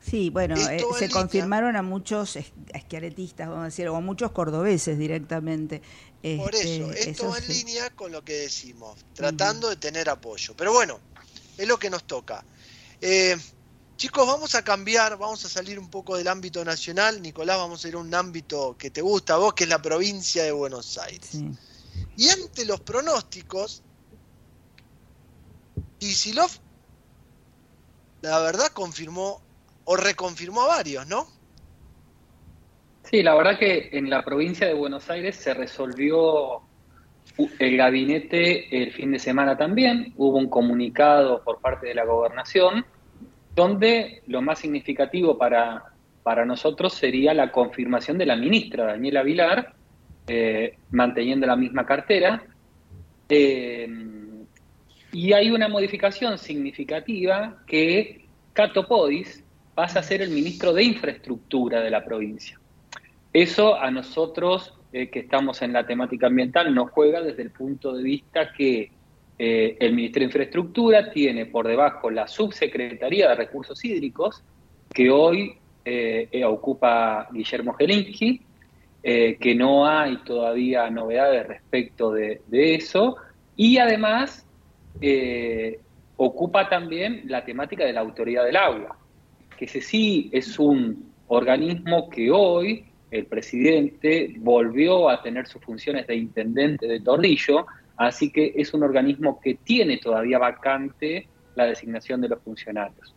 Sí, bueno, eh, se confirmaron a muchos es- esquiaretistas, vamos a decir, o a muchos cordobeses directamente. Por eso, esto eso en sí. línea con lo que decimos, tratando de tener apoyo. Pero bueno, es lo que nos toca. Eh, chicos, vamos a cambiar, vamos a salir un poco del ámbito nacional. Nicolás, vamos a ir a un ámbito que te gusta a vos, que es la provincia de Buenos Aires. Y ante los pronósticos, Isilov, la verdad, confirmó o reconfirmó a varios, ¿no? Sí, la verdad que en la provincia de Buenos Aires se resolvió el gabinete el fin de semana también. Hubo un comunicado por parte de la gobernación donde lo más significativo para, para nosotros sería la confirmación de la ministra Daniela Vilar, eh, manteniendo la misma cartera. Eh, y hay una modificación significativa que Cato Podis pasa a ser el ministro de Infraestructura de la provincia. Eso a nosotros, eh, que estamos en la temática ambiental, nos juega desde el punto de vista que eh, el Ministerio de Infraestructura tiene por debajo la Subsecretaría de Recursos Hídricos, que hoy eh, eh, ocupa Guillermo Gelinsky, que no hay todavía novedades respecto de, de eso, y además ocupa también la temática de la autoridad del agua, que ese sí es un organismo que hoy el presidente volvió a tener sus funciones de intendente de Torrillo, así que es un organismo que tiene todavía vacante la designación de los funcionarios.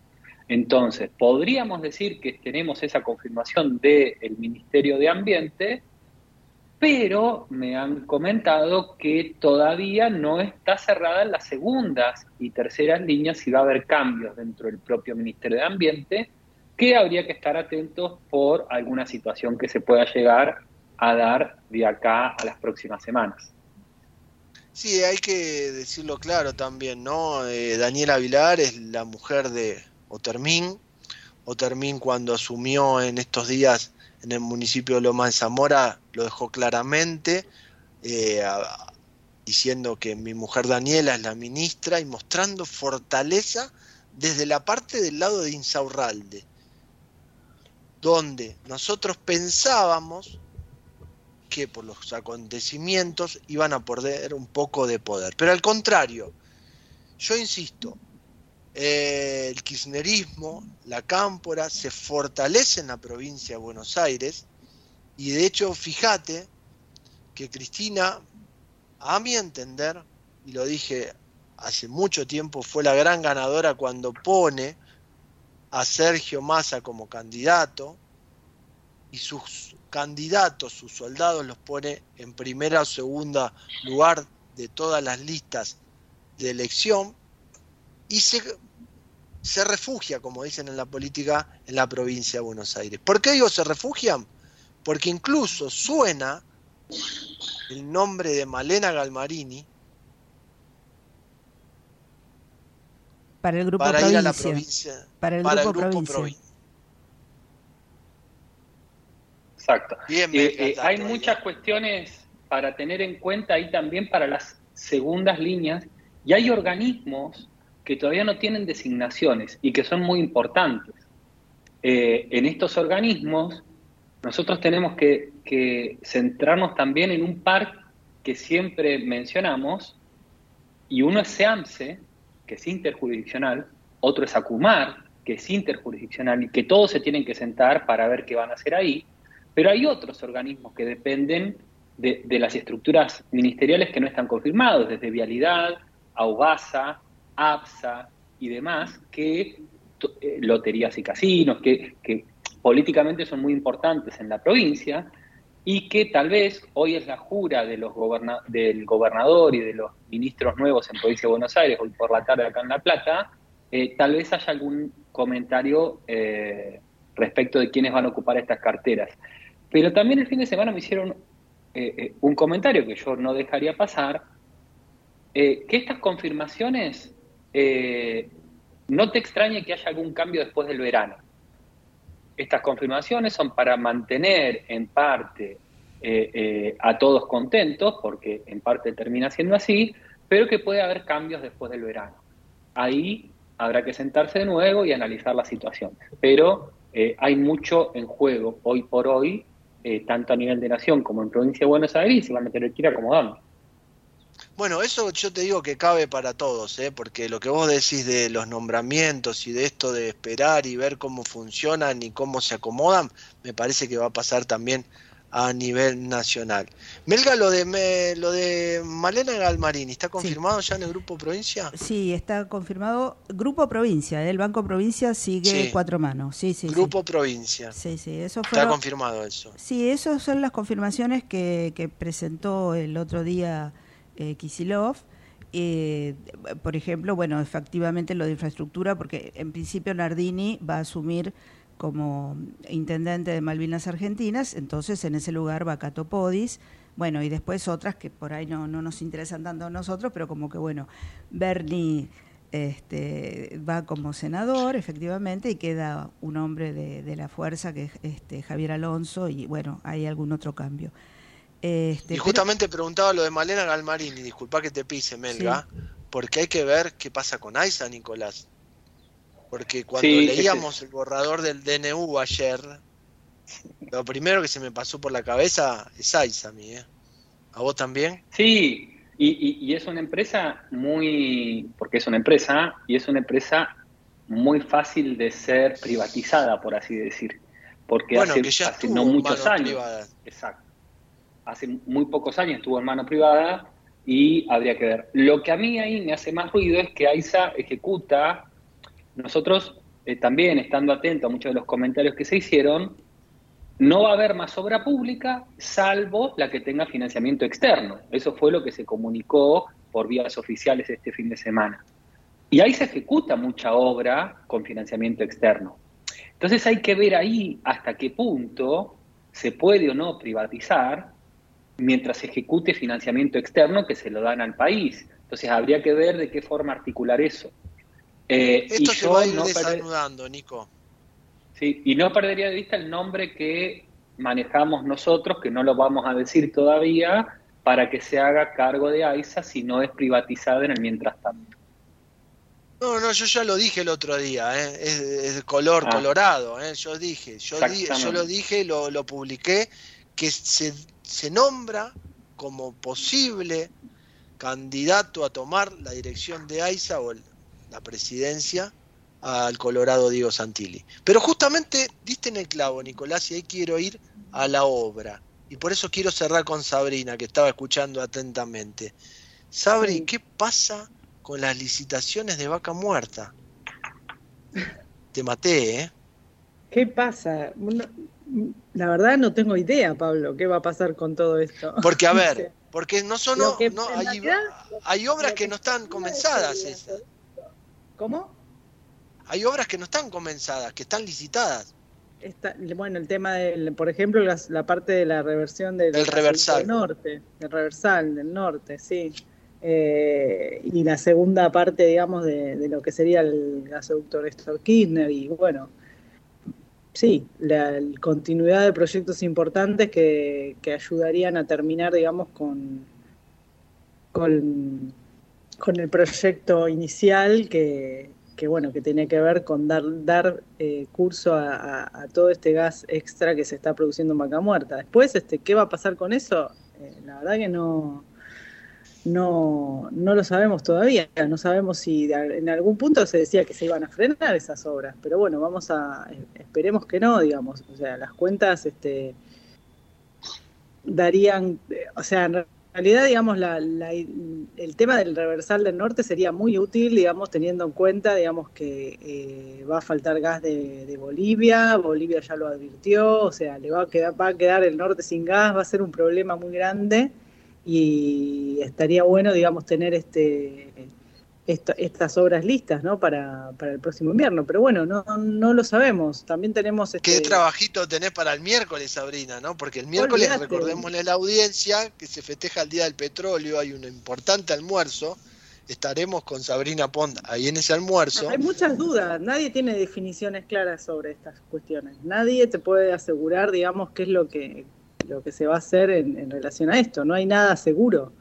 Entonces, podríamos decir que tenemos esa confirmación del Ministerio de Ambiente, pero me han comentado que todavía no está cerrada las segundas y terceras líneas y va a haber cambios dentro del propio Ministerio de Ambiente, que habría que estar atentos por alguna situación que se pueda llegar a dar de acá a las próximas semanas. Sí, hay que decirlo claro también, ¿no? Eh, Daniela Vilar es la mujer de Otermín. Otermín cuando asumió en estos días en el municipio de Loma de Zamora lo dejó claramente, eh, diciendo que mi mujer Daniela es la ministra y mostrando fortaleza desde la parte del lado de Insaurralde, donde nosotros pensábamos que por los acontecimientos iban a perder un poco de poder. Pero al contrario, yo insisto, eh, el kirchnerismo, la cámpora, se fortalece en la provincia de Buenos Aires y de hecho, fíjate que Cristina, a mi entender, y lo dije hace mucho tiempo, fue la gran ganadora cuando pone a Sergio Massa como candidato y sus candidatos, sus soldados los pone en primera o segunda lugar de todas las listas de elección y se, se refugia, como dicen en la política, en la provincia de Buenos Aires. ¿Por qué digo se refugian? Porque incluso suena el nombre de Malena Galmarini Para el grupo para provincia. ir a la provincia, Para el para grupo, el grupo provincia. provincia. Exacto. Bien, Eh, eh, hay muchas cuestiones para tener en cuenta ahí también para las segundas líneas y hay organismos que todavía no tienen designaciones y que son muy importantes. Eh, en estos organismos nosotros tenemos que, que centrarnos también en un par que siempre mencionamos y uno es SEAMSE, que es interjurisdiccional, otro es ACUMAR, que es interjurisdiccional y que todos se tienen que sentar para ver qué van a hacer ahí, pero hay otros organismos que dependen de, de las estructuras ministeriales que no están confirmados, desde Vialidad, AUBASA, APSA y demás, que eh, loterías y casinos, que, que políticamente son muy importantes en la provincia y que tal vez hoy es la jura de los del gobernador y de los ministros nuevos en provincia de Buenos Aires, hoy por la tarde acá en La Plata, eh, tal vez haya algún comentario eh, respecto de quiénes van a ocupar estas carteras. Pero también el fin de semana me hicieron eh, eh, un comentario que yo no dejaría pasar, que estas confirmaciones no te extrañe que haya algún cambio después del verano. Estas confirmaciones son para mantener en parte eh, eh, a todos contentos, porque en parte termina siendo así, pero que puede haber cambios después del verano. Ahí habrá que sentarse de nuevo y analizar la situación. Pero eh, hay mucho en juego hoy por hoy, tanto a nivel de nación como en provincia de Buenos Aires, y van a tener que ir acomodando. Bueno, eso yo te digo que cabe para todos, ¿eh? porque lo que vos decís de los nombramientos y de esto de esperar y ver cómo funcionan y cómo se acomodan, me parece que va a pasar también a nivel nacional. Melga, lo de me- lo de Malena Galmarini, ¿está confirmado ya en el grupo provincia? Sí, está confirmado. Grupo Provincia, ¿eh? el Banco Provincia sigue Sí. cuatro manos. Sí, sí, sí. Grupo provincia. Sí, sí, eso Está fueron- confirmado eso. Sí, esas son las confirmaciones que, que presentó el otro día eh, Kisilov. Eh, por ejemplo, bueno, efectivamente lo de infraestructura, porque en principio Nardini va a asumir como intendente de Malvinas Argentinas, entonces en ese lugar va Cato Podis, bueno, y después otras que por ahí no, no nos interesan tanto a nosotros, pero como que bueno, Bernie este, va como senador, efectivamente, y queda un hombre de, de la fuerza que es este, Javier Alonso, y bueno, hay algún otro cambio. Este, Y pero- justamente preguntaba lo de Malena Galmarini, disculpa que te pise, Melga, porque hay que ver qué pasa con Aiza, Nicolás. Porque cuando Sí, leíamos el borrador del DNU ayer, lo primero que se me pasó por la cabeza es Aiza a mí, ¿eh? ¿A vos también? Sí, y, y- y es una empresa muy, porque es una empresa, y es una empresa muy fácil de ser privatizada, por así decir. Porque Bueno, hace, que ya hace no muchos años. privadas. Exacto. Hace muy pocos años estuvo en mano privada y habría que ver. Lo que a mí ahí me hace más ruido es que AISA ejecuta, nosotros eh, también estando atento a muchos de los comentarios que se hicieron, no va a haber más obra pública salvo la que tenga financiamiento externo. Eso fue lo que se comunicó por vías oficiales este fin de semana. Y ahí se ejecuta mucha obra con financiamiento externo. Entonces hay que ver ahí hasta qué punto se puede o no privatizar mientras se ejecute financiamiento externo que se lo dan al país. Entonces habría que ver de qué forma articular eso. Eh, y Esto se va a ir no desanudando, Nico. Sí, y no perdería de vista el nombre que manejamos nosotros, que no lo vamos a decir todavía, para que se haga cargo de AISA si no es privatizada en el mientras tanto. No, no, yo ya lo dije el otro día, ¿eh? es, es de color Ah. colorado, ¿eh? yo dije, yo, di- yo lo dije, lo, lo publiqué, que se, se nombra como posible candidato a tomar la dirección de AISA o el- la presidencia al Colorado Diego Santilli. Pero justamente diste en el clavo, Nicolás, y ahí quiero ir a la obra. Y por eso quiero cerrar con Sabrina, que estaba escuchando atentamente. Sabri, ¿qué pasa con las licitaciones de vaca muerta? Te maté, ¿eh? ¿Qué pasa? La verdad no tengo idea, Pablo, qué va a pasar con todo esto. Porque, a ver, porque no son, no, hay, hay obras que no están comenzadas. esas. ¿Cómo? Hay obras que no están comenzadas, que están licitadas. Está- bueno, el tema del, por ejemplo, las- la, parte de la reversión del El reversal. del norte, el reversal del norte, sí. Eh, y la segunda parte, digamos, de, de lo que sería el gasoducto Néstor Kirchner y bueno, sí, la, continuidad de proyectos importantes que, que ayudarían a terminar, digamos, con, con, con el proyecto inicial que, que, bueno, que tiene que ver con dar, dar eh, curso a todo este gas extra que se está produciendo en Vaca Muerta. Después, este, ¿qué va a pasar con eso? Eh, la verdad que no, no, no lo sabemos todavía. No sabemos si de- en algún punto se decía que se iban a frenar esas obras, pero bueno, vamos a, esperemos que no, digamos. O sea, las cuentas, este, darían, eh, o sea, en realidad, digamos, la, la- el tema del reversal del norte sería muy útil, digamos, teniendo en cuenta, digamos, que eh, va a faltar gas de, de Bolivia, Bolivia ya lo advirtió, o sea, le va a quedar, va a quedar el norte sin gas, va a ser un problema muy grande y estaría bueno, digamos, tener este esto- estas obras listas, ¿no? Para, para el próximo invierno, pero bueno, no, no lo sabemos. También tenemos este, ¿Qué trabajito tenés para el miércoles, Sabrina? ¿no? Porque el miércoles, Olvídate. recordémosle a la audiencia que se festeja el Día del Petróleo, hay un importante almuerzo. Estaremos con Sabrina Pond ahí en ese almuerzo. Hay muchas dudas, nadie tiene definiciones claras sobre estas cuestiones. Nadie te puede asegurar, digamos, qué es lo que, lo que se va a hacer en, relación a esto. No hay nada seguro.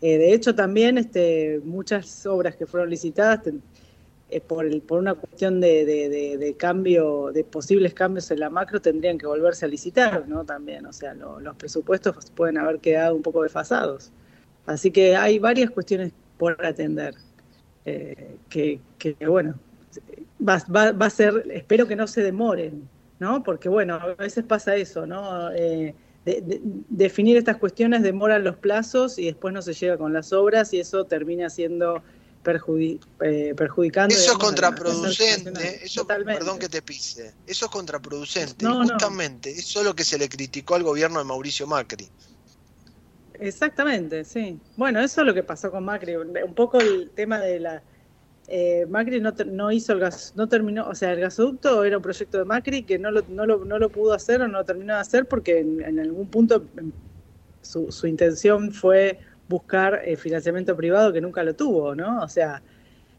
Eh, de hecho, también este, muchas obras que fueron licitadas eh, por, el, por una cuestión de, de- cambio, de posibles cambios en la macro, tendrían que volverse a licitar, ¿no? También, o sea, lo- los presupuestos pueden haber quedado un poco desfasados. Así que hay varias cuestiones por atender. eh, que, bueno, va, va, va a ser, espero que no se demoren, ¿no? Porque bueno, a veces pasa eso, ¿no? De- de- definir estas cuestiones demoran los plazos y después no se llega con las obras y eso termina siendo perjudi- eh, perjudicando. Eso es digamos, contraproducente, eso, perdón que te pise, eso es contraproducente. No, y no. justamente, eso es lo que se le criticó al gobierno de Mauricio Macri. Exactamente, sí. Bueno, eso es lo que pasó con Macri. Un poco el tema de la... eh, Macri no, no hizo el gas, no terminó, o sea, el gasoducto era un proyecto de Macri que no lo, no lo, no lo pudo hacer o no lo terminó de hacer porque en, algún punto su, intención fue buscar eh, financiamiento privado que nunca lo tuvo, ¿no? O sea,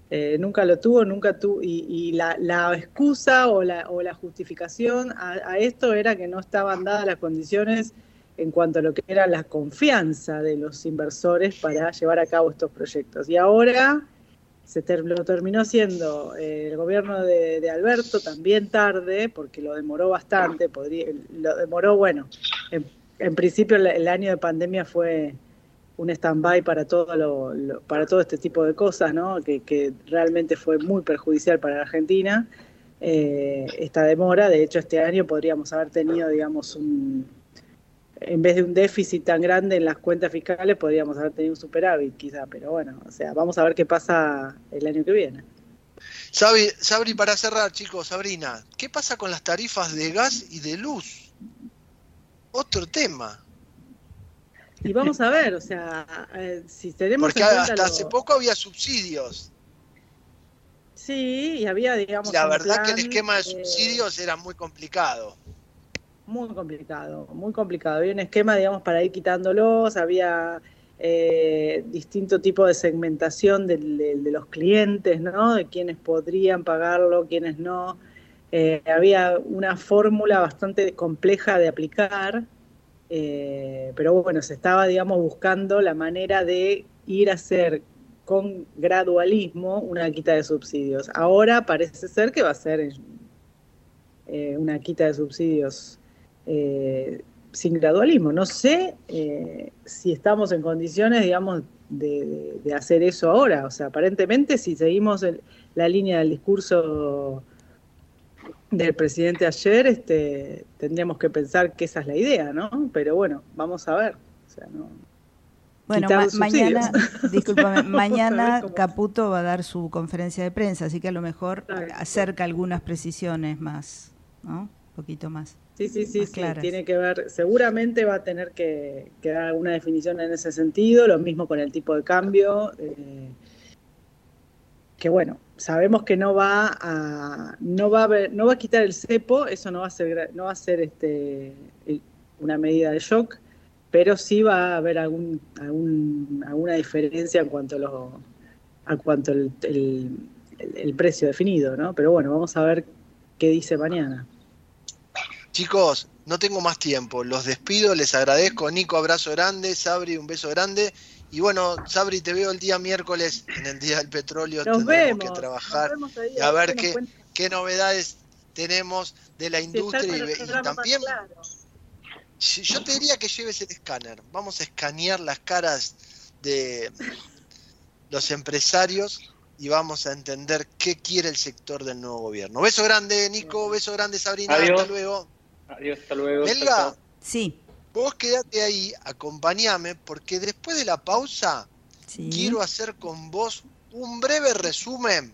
eh, nunca lo tuvo, nunca tuvo, y, la, excusa o la, o la justificación a esto era que no estaban dadas las condiciones en cuanto a lo que era la confianza de los inversores para llevar a cabo estos proyectos. Y ahora se ter- lo terminó haciendo eh, el gobierno de, de Alberto también tarde, porque lo demoró bastante, podría, lo demoró, bueno, en, en principio el, el año de pandemia fue un stand-by para todo lo, lo- para todo este tipo de cosas, ¿no? Que, que realmente fue muy perjudicial para la Argentina. eh, esta demora, de hecho este año podríamos haber tenido, digamos, un, en vez de un déficit tan grande en las cuentas fiscales, podríamos haber tenido un superávit quizá, pero bueno, o sea, vamos a ver qué pasa el año que viene. Sabri, Sabri, para cerrar, chicos, Sabrina, ¿qué pasa con las tarifas de gas y de luz? Otro tema. Y vamos a ver, o sea, eh, si tenemos Porque en hasta lo- hace poco había subsidios. Sí, y había, digamos, La verdad que el esquema de eh, subsidios era muy complicado. Muy complicado, muy complicado. Había un esquema, digamos, para ir quitándolos, había eh, distinto tipo de segmentación del- del- de, los clientes, ¿no? De quienes podrían pagarlo, quienes no. Eh, había una fórmula bastante compleja de aplicar, eh, pero bueno, se estaba, digamos, buscando la manera de ir a hacer con gradualismo una quita de subsidios. Ahora parece ser que va a ser eh, una quita de subsidios eh, sin gradualismo. No sé eh, si estamos en condiciones, digamos, de, de- de hacer eso ahora. O sea, aparentemente si seguimos el- la línea del discurso del presidente ayer, este, tendríamos que pensar que esa es la idea, ¿no? Pero bueno, vamos a ver. O sea, no, Bueno, ma- mañana, discúlpame, mañana cómo- Caputo va a dar su conferencia de prensa, así que a lo mejor acerca algunas precisiones más, ¿no? Un poquito más. Sí, sí, sí, sí, tiene que ver, seguramente va a tener que, que dar alguna definición en ese sentido, lo mismo con el tipo de cambio, eh, que bueno, sabemos que no va a, no va a no va a quitar el cepo, eso no va a ser, no va a ser este, una medida de shock, pero sí va a haber algún, algún- alguna diferencia en cuanto a lo, a cuanto el, el- el- el precio definido, ¿no? Pero bueno, vamos a ver qué dice mañana. Chicos, no tengo más tiempo. Los despido, les agradezco. Nico, abrazo grande. Sabri, un beso grande. Y bueno, Sabri, te veo el día miércoles en el Día del Petróleo. Nos Tendremos vemos, que trabajar nos vemos ahí, y a ver qué, cuenta. qué novedades tenemos de la industria y, también claro. yo te diría que lleves el escáner. Vamos a escanear las caras de los empresarios y vamos a entender qué quiere el sector del nuevo gobierno. Beso grande, Nico. Beso grande, Sabrina. Adiós. Hasta luego. Adiós, hasta luego. Chao. Sí. Vos quedate ahí, acompañame, porque después de la pausa Sí. quiero hacer con vos un breve resumen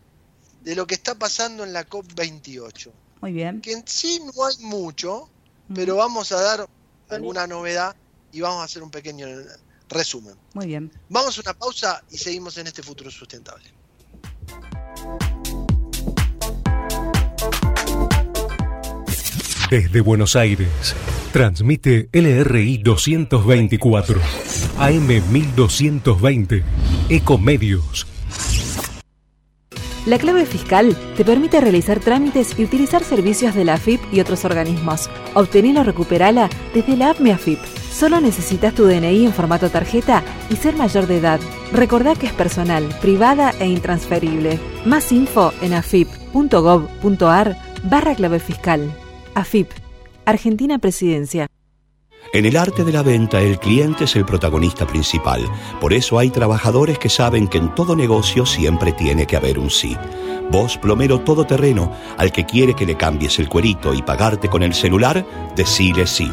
de lo que está pasando en la COP28. Muy bien. Que en sí no hay mucho, pero vamos a dar alguna novedad y vamos a hacer un pequeño resumen. Muy bien. Vamos a una pausa y seguimos en este futuro sustentable. Desde Buenos Aires, transmite LRI 224, AM 1220, Ecomedios. La clave fiscal te permite realizar trámites y utilizar servicios de la AFIP y otros organismos. Obtenela o recuperala desde la app AFIP. Solo necesitas tu DNI en formato tarjeta y ser mayor de edad. Recordá que es personal, privada e intransferible. Más info en afip.gov.ar barra clave fiscal. AFIP. Argentina Presidencia. En el arte de la venta, el cliente es el protagonista principal. Por eso hay trabajadores que saben que en todo negocio siempre tiene que haber un sí. Vos, plomero todoterreno, al que quiere que le cambies el cuerito y pagarte con el celular, decile sí.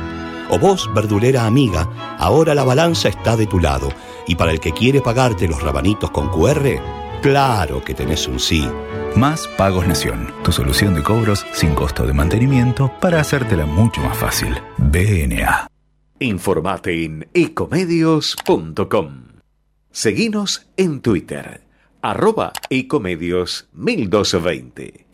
O vos, verdulera amiga, ahora la balanza está de tu lado. Y para el que quiere pagarte los rabanitos con QR, claro que tenés un sí. Más Pagos Nación, tu solución de cobros sin costo de mantenimiento para hacértela mucho más fácil. BNA. Informate en ecomedios.com. Seguinos en Twitter, arroba ecomedios 1220.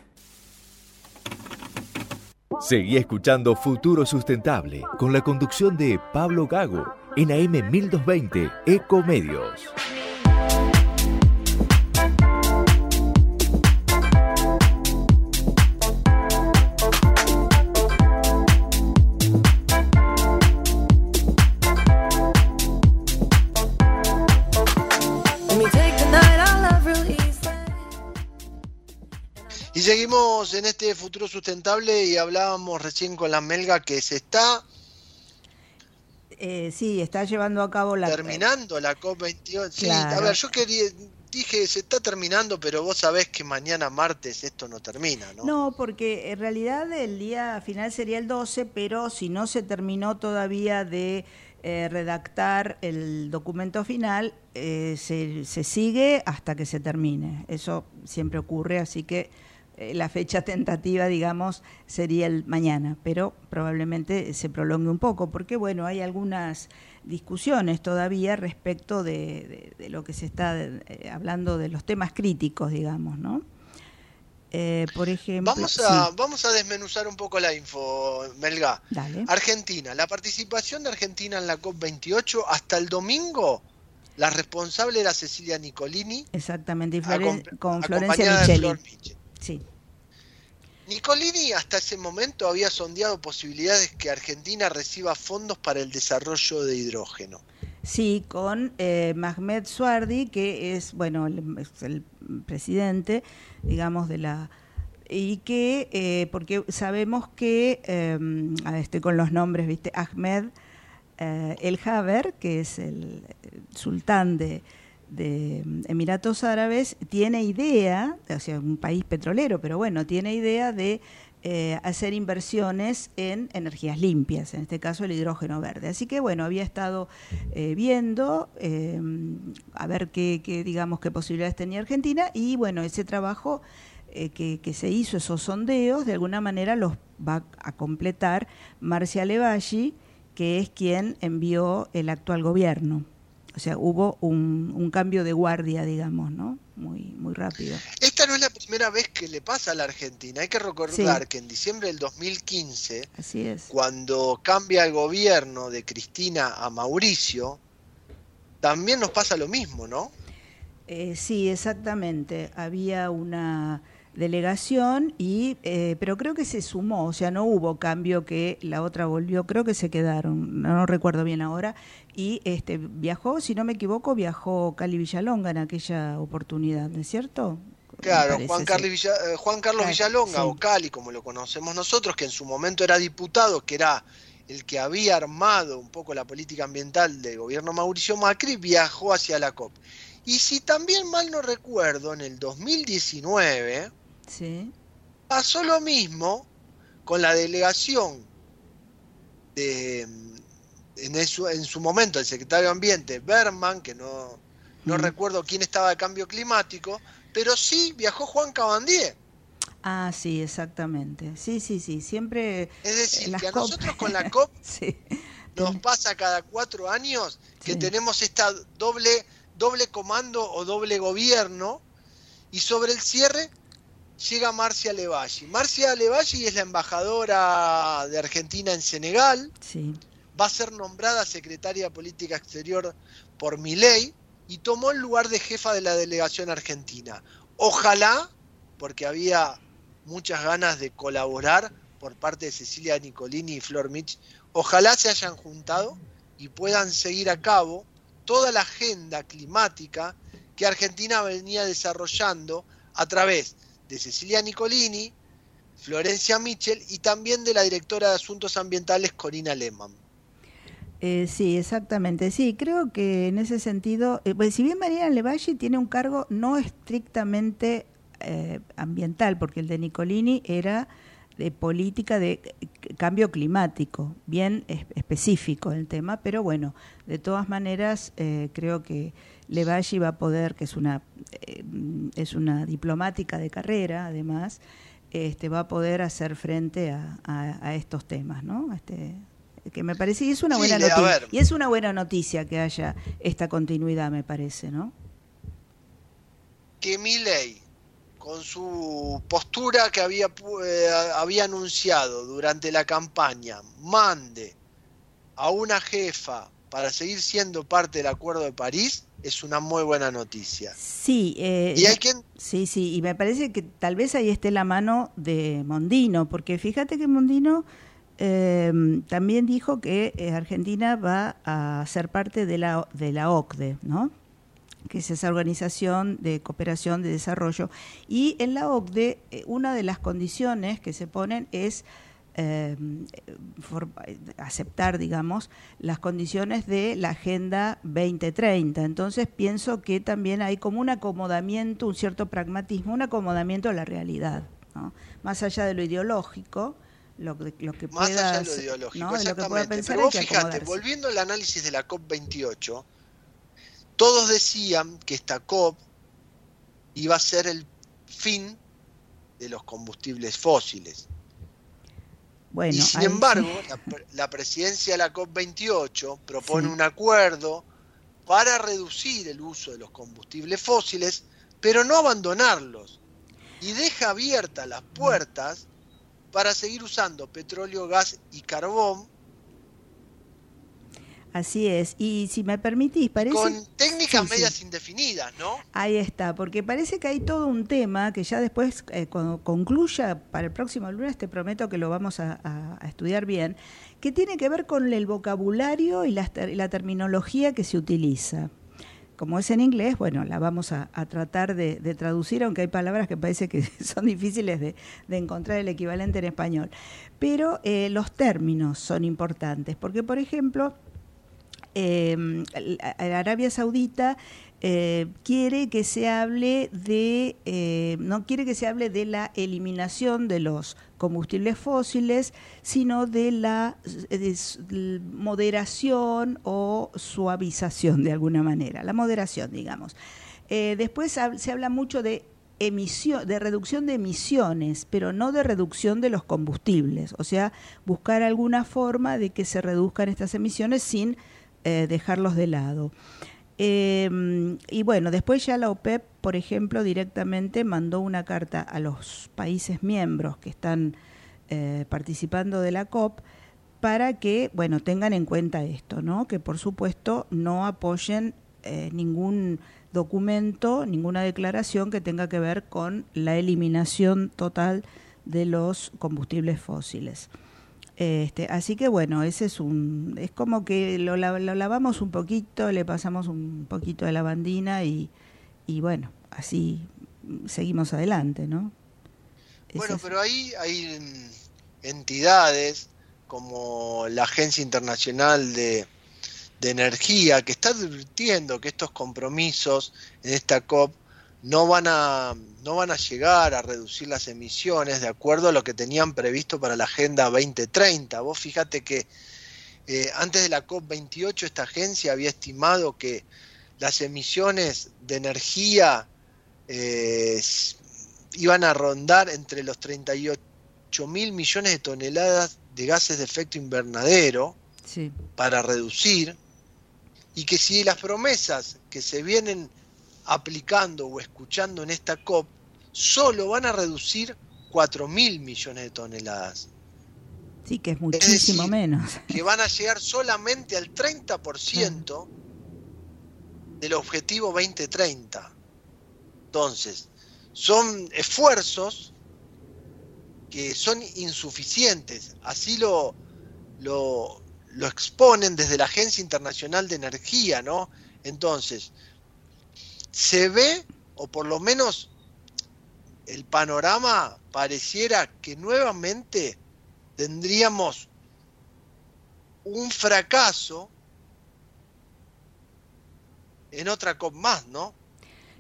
Seguí escuchando Futuro Sustentable con la conducción de Pablo Gago en AM 1220 Ecomedios. Y seguimos en este futuro sustentable y hablábamos recién con la Melga que se está Eh, sí, está llevando a cabo la... terminando la COP28. Sí, Claro. a ver, yo quería, dije, se está terminando, pero vos sabés que mañana martes esto no termina, ¿no? No, porque en realidad el día final sería el 12, pero si no se terminó todavía de eh, redactar el documento final, eh, se, se sigue hasta que se termine. Eso siempre ocurre, así que eh, la fecha tentativa, digamos, sería el mañana, pero probablemente se prolongue un poco, porque bueno, hay algunas discusiones todavía respecto de, de- de lo que se está eh, hablando de los temas críticos, digamos, ¿no? Eh, por ejemplo, Vamos a, sí, vamos a desmenuzar un poco la info, Melga. dale. Argentina, la participación de Argentina en la COP28 hasta el domingo, la responsable era Cecilia Nicolini, Exactamente, y con Florencia Micheli. Flor Michel. Sí. Nicolini hasta ese momento había sondeado posibilidades que Argentina reciba fondos para el desarrollo de hidrógeno. Sí, con eh, Mahmed Suardi, que es, bueno, el, es el presidente, digamos, de la... Y que, eh, porque sabemos que, eh, a ver, estoy con los nombres, ¿viste? Ahmed eh, El Haber, que es el eh, sultán de, de Emiratos Árabes, tiene idea, o sea, un país petrolero, pero bueno, tiene idea de eh, hacer inversiones en energías limpias, en este caso el hidrógeno verde. Así que bueno, había estado eh, viendo eh, a ver qué, digamos, qué posibilidades tenía Argentina y bueno, ese trabajo que, que se hizo, esos sondeos, de alguna manera los va a completar Marcia Levalli, que es quien envió el actual gobierno. O sea, hubo un, un cambio de guardia, digamos, ¿no? Muy, muy rápido. Esta no es la primera vez que le pasa a la Argentina. Hay que recordar Sí. que en diciembre del 2015, Así es. cuando cambia el gobierno de Cristina a Mauricio, también nos pasa lo mismo, ¿no? Eh, sí, exactamente. Había una delegación y eh, pero creo que se sumó, o sea, no hubo cambio que la otra volvió, creo que se quedaron, no, recuerdo bien ahora y este viajó, si no me equivoco, viajó Cali Villalonga en aquella oportunidad, ¿no es cierto? Claro, parece, Juan, Villa- eh, Juan Carlos Villalonga, sí. o Cali, como lo conocemos nosotros, que en su momento era diputado, que era el que había armado un poco la política ambiental del gobierno Mauricio Macri, viajó hacia la COP. Y si también mal no recuerdo, en el 2019 Sí. pasó lo mismo con la delegación de, en, eso- en su momento, el secretario de Ambiente, Berman, que no, no Mm. recuerdo quién estaba de cambio climático, pero sí viajó Juan Cabandier. Ah, sí, exactamente. Sí, sí, sí, siempre Es decir, las que a COP- nosotros con la COP Sí. nos pasa cada cuatro años que Sí. tenemos esta doble, doble comando o doble gobierno y sobre el cierre llega Marcia Levalli. Marcia Levalli es la embajadora de Argentina en Senegal, Sí. Va a ser nombrada secretaria de Política Exterior por Milei y tomó el lugar de jefa de la delegación argentina. Ojalá, porque había muchas ganas de colaborar por parte de Cecilia Nicolini y Flor Mitch, ojalá se hayan juntado y puedan seguir a cabo toda la agenda climática que Argentina venía desarrollando a través de Cecilia Nicolini, Florencia Mitchell y también de la directora de Asuntos Ambientales Corina Lehmann. Eh, sí, exactamente. Sí, creo que en ese sentido, eh, pues, si bien Mariana Levalli tiene un cargo no estrictamente eh, ambiental, porque el de Nicolini era de política de c- cambio climático, bien es- específico el tema, pero bueno, de todas maneras eh, creo que Levalli va a poder, que es una eh, es una diplomática de carrera, además, este va a poder hacer frente a, a- a estos temas, ¿no? Este, que me parece y es una buena noticia y es una buena noticia que haya esta continuidad, me parece, ¿no? que Milei, con su postura que había, eh, había anunciado durante la campaña, mande a una jefa para seguir siendo parte del Acuerdo de París, es una muy buena noticia. Sí, eh, Y hay quien- sí, sí, y me parece que tal vez ahí esté la mano de Mondino, porque fíjate que Mondino eh, también dijo que eh, Argentina va a ser parte de la, de la OCDE, ¿no? que es esa organización de cooperación de desarrollo. Y en la OCDE, eh, una de las condiciones que se ponen es for- aceptar, digamos, las condiciones de la Agenda 2030. Entonces pienso que también hay como un acomodamiento, un cierto pragmatismo, un acomodamiento a la realidad, más allá de lo ideológico, lo, que- lo que Más pueda allá de lo ideológico, ¿no? De lo que pueda exactamente. pensar Pero hay vos que acomodarse. volviendo al análisis de la COP28, todos decían que esta COP iba a ser el fin de los combustibles fósiles. Bueno, y sin ahí embargo, la, la presidencia de la COP28 propone Sí. un acuerdo para reducir el uso de los combustibles fósiles, pero no abandonarlos. Y deja abiertas las puertas para seguir usando petróleo, gas y carbón Así es. Y si me permitís, parece... con técnicas Sí, sí. medias indefinidas, ¿no? Ahí está, porque parece que hay todo un tema que ya después, eh, cuando concluya para el próximo lunes, te prometo que lo vamos a, a- a estudiar bien, que tiene que ver con el vocabulario y la terminología que se utiliza. Como es en inglés, bueno, la vamos a, tratar de, traducir, aunque hay palabras que parece que son difíciles de, encontrar el equivalente en español. Pero eh, los términos son importantes, porque, por ejemplo, eh, Arabia Saudita eh, quiere que se hable de eh, no quiere que se hable de la eliminación de los combustibles fósiles sino de la eh, moderación o suavización de alguna manera la moderación digamos después se habla mucho de emisión, de reducción de emisiones, pero no de reducción de los combustibles. O sea, buscar alguna forma de que se reduzcan estas emisiones sin dejarlos de lado. Eh, y bueno, después ya la OPEP, por ejemplo, directamente mandó una carta a los países miembros que están eh, participando de la COP para que, bueno, tengan en cuenta esto, ¿no? Que por supuesto no apoyen eh, ningún documento, ninguna declaración que tenga que ver con la eliminación total de los combustibles fósiles. Este, así que bueno, ese es un, es como que lo, lo lavamos un poquito, le pasamos un poquito de lavandina y, y bueno, así seguimos adelante, ¿no? Bueno, pero ahí hay entidades como la Agencia Internacional de, de Energía que está advirtiendo que estos compromisos en esta COP no van a no van a llegar a reducir las emisiones de acuerdo a lo que tenían previsto para la Agenda 2030. Vos fíjate que eh, antes de la COP28 esta agencia había estimado que las emisiones de energía eh, iban a rondar entre los 38 mil millones de toneladas de gases de efecto invernadero Sí. para reducir y que si las promesas que se vienen aplicando o escuchando en esta COP solo van a reducir 4 mil millones de toneladas, sí, que es muchísimo decir, menos. que van a llegar solamente al 30% del objetivo 2030. Entonces, son esfuerzos que son insuficientes, así lo, lo, lo exponen desde la Agencia Internacional de Energía, ¿no? Entonces, se ve, o por lo menos el panorama pareciera que nuevamente tendríamos un fracaso en otra COP más, ¿no?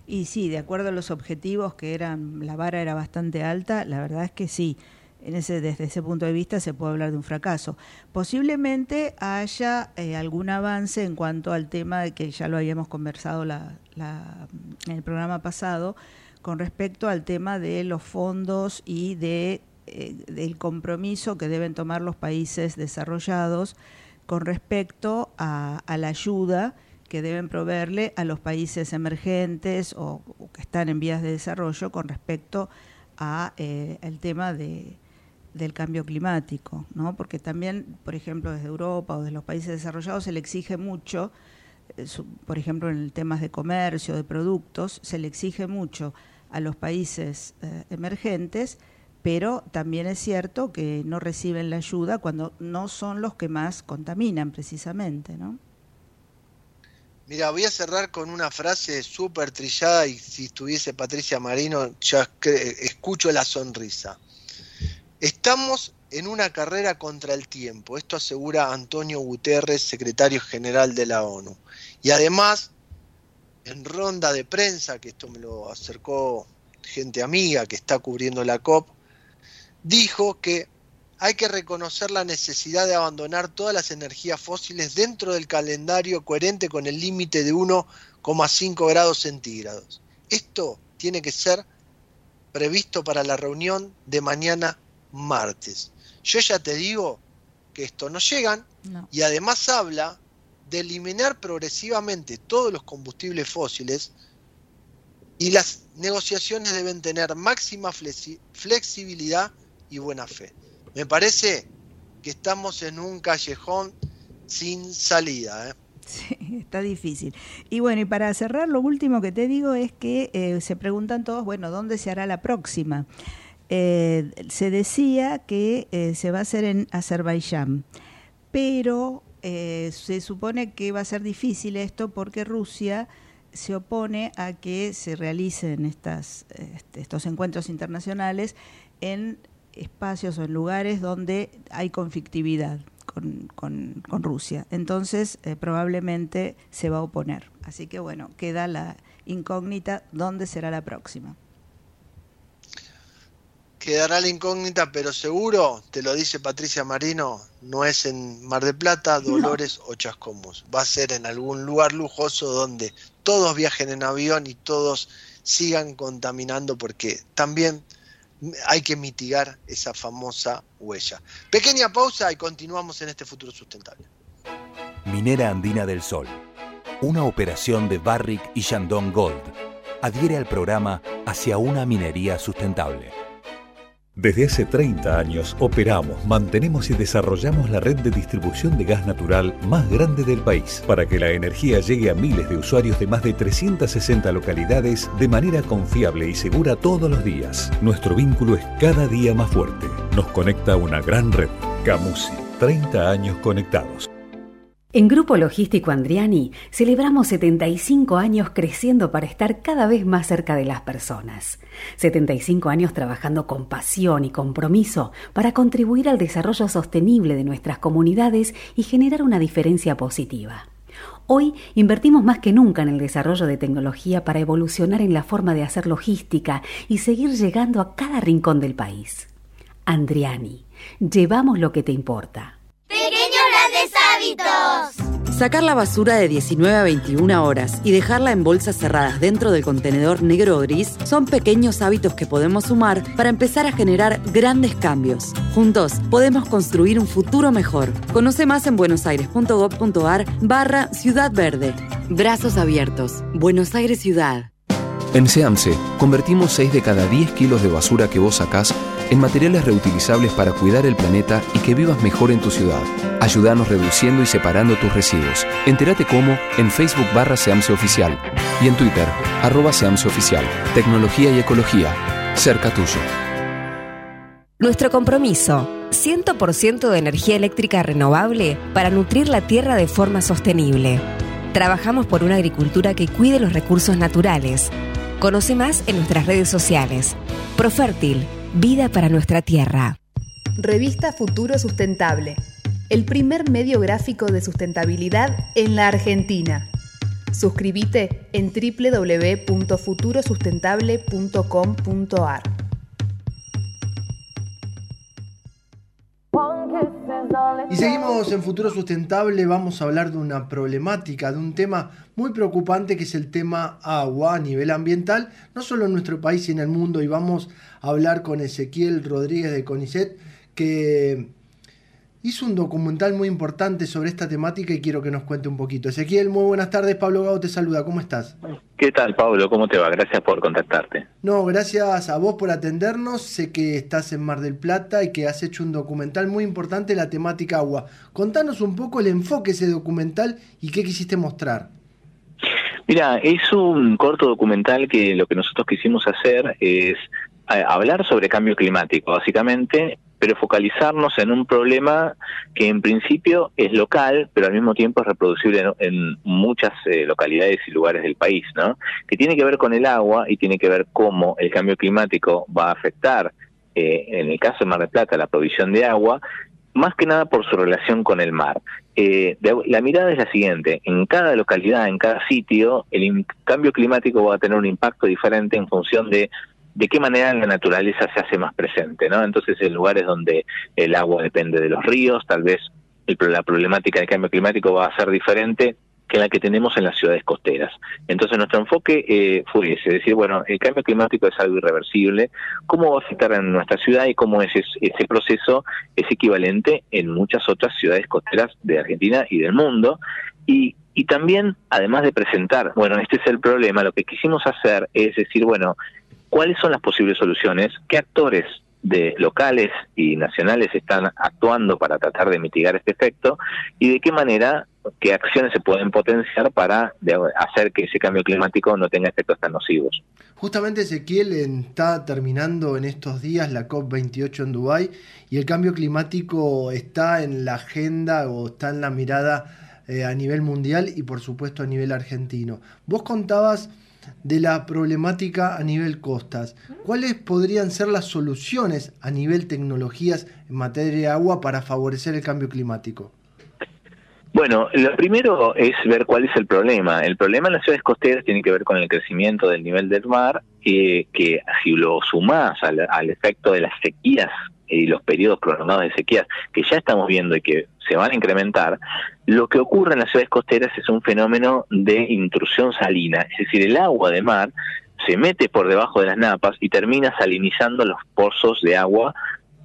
Y sí, de acuerdo a los objetivos que eran, la vara era bastante alta, la verdad es que sí, desde ese punto de vista se puede hablar de un fracaso. Posiblemente haya eh, algún avance en cuanto al tema que ya lo habíamos conversado en el programa pasado, con respecto al tema de los fondos y eh, del compromiso que deben tomar los países desarrollados con respecto a, la ayuda que deben proveerle a los países emergentes o, o que están en vías de desarrollo con respecto a eh, el tema de, del cambio climático, ¿no? Porque también, por ejemplo, desde Europa o de los países desarrollados se le exige mucho, eh, por ejemplo, en temas de comercio, de productos, se le exige mucho a los países eh, emergentes, pero también es cierto que no reciben la ayuda cuando no son los que más contaminan precisamente, ¿no? Mira, voy a cerrar con una frase súper trillada y si estuviese Patricia Marino ya escucho la sonrisa. Estamos en una carrera contra el tiempo, esto asegura Antonio Guterres, secretario general de la ONU. Y además, en ronda de prensa, que esto me lo acercó gente amiga que está cubriendo la COP, dijo que hay que reconocer la necesidad de abandonar todas las energías fósiles dentro del calendario coherente con el límite de 1,5 grados centígrados. Esto tiene que ser previsto para la reunión de mañana martes. Yo ya te digo que esto no llegan y además habla de eliminar progresivamente todos los combustibles fósiles y las negociaciones deben tener máxima flexi- flexibilidad y buena fe. Me parece que estamos en un callejón sin salida. ¿eh? Sí, está difícil. Y bueno, y para cerrar, lo último que te digo es que eh, se preguntan todos, bueno, ¿dónde se hará la próxima? Eh, se decía que eh, se va a hacer en Azerbaiyán, pero eh, se supone que va a ser difícil esto porque Rusia se opone a que se realicen estas, este, estos encuentros internacionales en espacios o en lugares donde hay conflictividad con, Rusia. Entonces, eh, probablemente se va a oponer. Así que bueno, queda la incógnita dónde será la próxima. Quedará la incógnita, pero seguro, te lo dice Patricia Marino, no es en Mar de Plata, Dolores o Chascomús. Va a ser en algún lugar lujoso donde todos viajen en avión y todos sigan contaminando porque también hay que mitigar esa famosa huella. Pequeña pausa y continuamos en este futuro sustentable. Minera Andina del Sol. Una operación de Barrick y Shandong Gold. Adhiere al programa hacia una minería sustentable. Desde hace 30 años operamos, mantenemos y desarrollamos la red de distribución de gas natural más grande del país para que la energía llegue a miles de usuarios de más de 360 localidades de manera confiable y segura todos los días. Nuestro vínculo es cada día más fuerte. Nos conecta una gran red. Camusi, 30 años conectados. En Grupo Logístico Andriani celebramos 75 años creciendo para estar cada vez más cerca de las personas. 75 años trabajando con pasión y compromiso para contribuir al desarrollo sostenible de nuestras comunidades y generar una diferencia positiva. Hoy invertimos más que nunca en el desarrollo de tecnología para evolucionar en la forma de hacer logística y seguir llegando a cada rincón del país. Andriani, llevamos lo que te importa. Sacar la basura de 19 a 21 horas y dejarla en bolsas cerradas dentro del contenedor negro o gris son pequeños hábitos que podemos sumar para empezar a generar grandes cambios. Juntos podemos construir un futuro mejor. Conoce más en buenosaires.gov.ar barra Ciudad Verde. Brazos abiertos. Buenos Aires Ciudad. En SEAMSE, convertimos 6 de cada 10 kilos de basura que vos sacás en materiales reutilizables para cuidar el planeta y que vivas mejor en tu ciudad. Ayúdanos reduciendo y separando tus residuos. Entérate cómo en Facebook barra SEAMSE Oficial y en Twitter, arroba SEAMSE Oficial. Tecnología y ecología, cerca tuyo. Nuestro compromiso, 100% de energía eléctrica renovable para nutrir la tierra de forma sostenible. Trabajamos por una agricultura que cuide los recursos naturales. Conoce más en nuestras redes sociales. Profértil, vida para nuestra tierra. Revista Futuro Sustentable, el primer medio gráfico de sustentabilidad en la Argentina. Suscríbete en www.futurosustentable.com.ar. Y seguimos en Futuro Sustentable, vamos a hablar de una problemática, de un tema muy preocupante que es el tema agua a nivel ambiental, no solo en nuestro país y en el mundo, y vamos a hablar con Ezequiel Rodríguez de CONICET, que hizo un documental muy importante sobre esta temática y quiero que nos cuente un poquito. Ezequiel, muy buenas tardes, Pablo Gago te saluda, ¿cómo estás? ¿Qué tal, Pablo? ¿Cómo te va? Gracias por contactarte. No, gracias a vos por atendernos. Sé que estás en Mar del Plata y que has hecho un documental muy importante la temática agua. Contanos un poco el enfoque de ese documental y qué quisiste mostrar. Mira, es un corto documental que lo que nosotros quisimos hacer es hablar sobre cambio climático, básicamente, pero focalizarnos en un problema que en principio es local, pero al mismo tiempo es reproducible en, muchas eh, localidades y lugares del país, ¿no? Que tiene que ver con el agua y tiene que ver cómo el cambio climático va a afectar, eh, en el caso de Mar del Plata, la provisión de agua, más que nada por su relación con el mar. Eh, la mirada es la siguiente, en cada localidad, en cada sitio, el cambio climático va a tener un impacto diferente en función de de qué manera la naturaleza se hace más presente, ¿no? Entonces, en lugares donde el agua depende de los ríos, tal vez el, la problemática del cambio climático va a ser diferente que la que tenemos en las ciudades costeras. Entonces nuestro enfoque eh, fue ese, decir, bueno, el cambio climático es algo irreversible, ¿cómo va a afectar a nuestra ciudad y cómo ese, ese proceso es equivalente en muchas otras ciudades costeras de Argentina y del mundo? Y, y también, además de presentar, bueno, este es el problema, lo que quisimos hacer es decir, bueno, ¿cuáles son las posibles soluciones? ¿Qué actores de locales y nacionales están actuando para tratar de mitigar este efecto y de qué manera, qué acciones se pueden potenciar para hacer que ese cambio climático no tenga efectos tan nocivos. Justamente Ezequiel está terminando en estos días la COP28 en Dubái y el cambio climático está en la agenda o está en la mirada eh, a nivel mundial y por supuesto a nivel argentino. Vos contabas de la problemática a nivel costas. ¿Cuáles podrían ser las soluciones a nivel tecnologías en materia de agua para favorecer el cambio climático? Bueno, lo primero es ver cuál es el problema. El problema en las ciudades costeras tiene que ver con el crecimiento del nivel del mar, eh, que si lo sumás al, al efecto de las sequías y los periodos prolongados de sequías que ya estamos viendo y que se van a incrementar, lo que ocurre en las ciudades costeras es un fenómeno de intrusión salina, es decir, el agua de mar se mete por debajo de las napas y termina salinizando los pozos de agua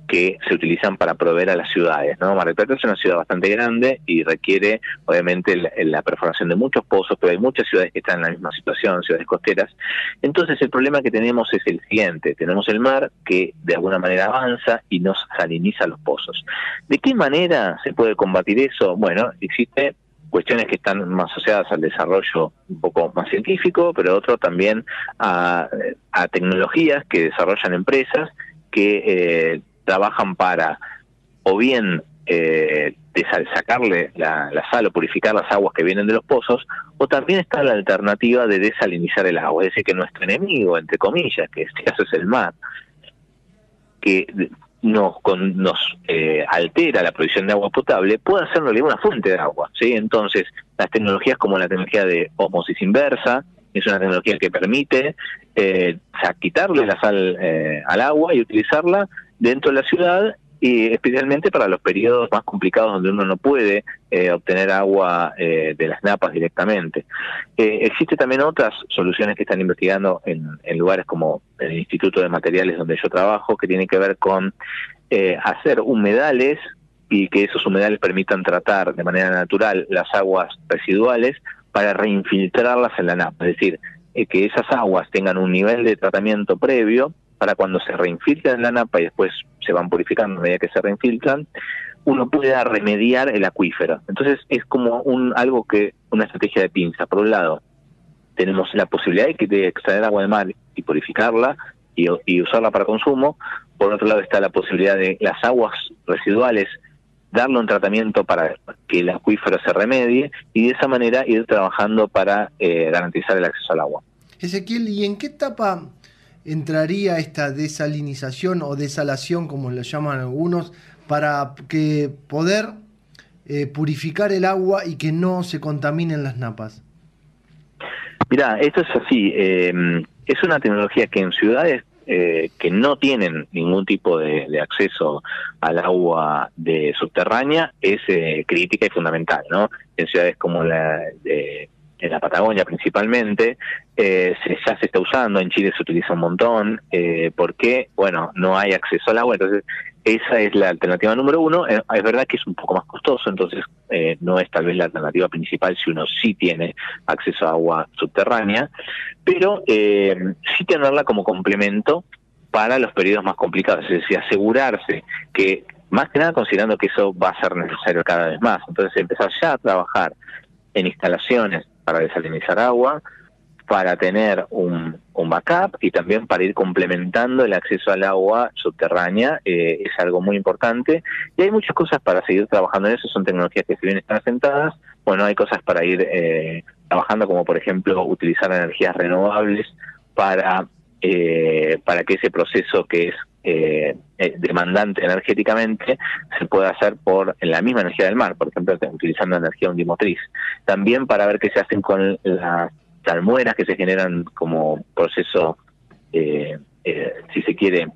que se utilizan para proveer a las ciudades. ¿no? Mar del Plata es una ciudad bastante grande y requiere, obviamente, la, perforación de muchos pozos, pero hay muchas ciudades que están en la misma situación, ciudades costeras. Entonces, el problema que tenemos es el siguiente: tenemos el mar que de alguna manera avanza y nos saliniza los pozos. ¿De qué manera se puede combatir eso? Bueno, existe cuestiones que están más asociadas al desarrollo un poco más científico, pero otro también a, a tecnologías que desarrollan empresas que eh, trabajan para o bien eh, sacarle la, sal o purificar las aguas que vienen de los pozos, o también está la alternativa de desalinizar el agua, es decir, que nuestro enemigo, entre comillas, que este caso es el mar, que nos, con, nos eh, altera la provisión de agua potable, puede hacerlo una fuente de agua. ¿sí? Entonces, las tecnologías como la tecnología de osmosis inversa, es una tecnología que permite eh, quitarle la sal eh, al agua y utilizarla dentro de la ciudad y especialmente para los periodos más complicados donde uno no puede eh, obtener agua eh, de las napas directamente. Eh, existe también otras soluciones que están investigando en, en, lugares como el Instituto de Materiales donde yo trabajo, que tienen que ver con eh, hacer humedales y que esos humedales permitan tratar de manera natural las aguas residuales para reinfiltrarlas en la napa, es decir, eh, que esas aguas tengan un nivel de tratamiento previo para cuando se reinfiltran la napa y después se van purificando a medida que se reinfiltran, uno pueda remediar el acuífero. Entonces es como un algo que una estrategia de pinza. Por un lado, tenemos la posibilidad de, extraer agua de mar y purificarla y, y usarla para consumo. Por otro lado está la posibilidad de las aguas residuales darle un tratamiento para que el acuífero se remedie y de esa manera ir trabajando para eh, garantizar el acceso al agua. Ezequiel, ¿y en qué etapa entraría esta desalinización o desalación, como lo llaman algunos, para que poder eh, purificar el agua y que no se contaminen las napas? Mira, esto es así. Eh, es una tecnología que en ciudades eh, que no tienen ningún tipo de, de, acceso al agua de subterránea es eh, crítica y fundamental, ¿no? En ciudades como la de en la Patagonia principalmente, eh, ya se está usando, en Chile se utiliza un montón, eh, porque, bueno, no hay acceso al agua, entonces esa es la alternativa número uno, eh, es verdad que es un poco más costoso, entonces eh, no es tal vez la alternativa principal si uno sí tiene acceso a agua subterránea, pero sí tenerla como complemento para los periodos más complicados, es decir, asegurarse que, más que nada considerando que eso va a ser necesario cada vez más, entonces empezar ya a trabajar en instalaciones para desalinizar agua, para tener un, backup y también para ir complementando el acceso al agua subterránea, eh, es algo muy importante. Y hay muchas cosas para seguir trabajando en eso, son tecnologías que si bien están asentadas, bueno, hay cosas para ir eh, trabajando, como por ejemplo utilizar energías renovables para, eh, para que ese proceso que es eh, demandante energéticamente se puede hacer por la misma energía del mar, por ejemplo, utilizando energía undimotriz. También para ver qué se hacen con las salmueras que se generan como proceso eh, eh, si se quiere,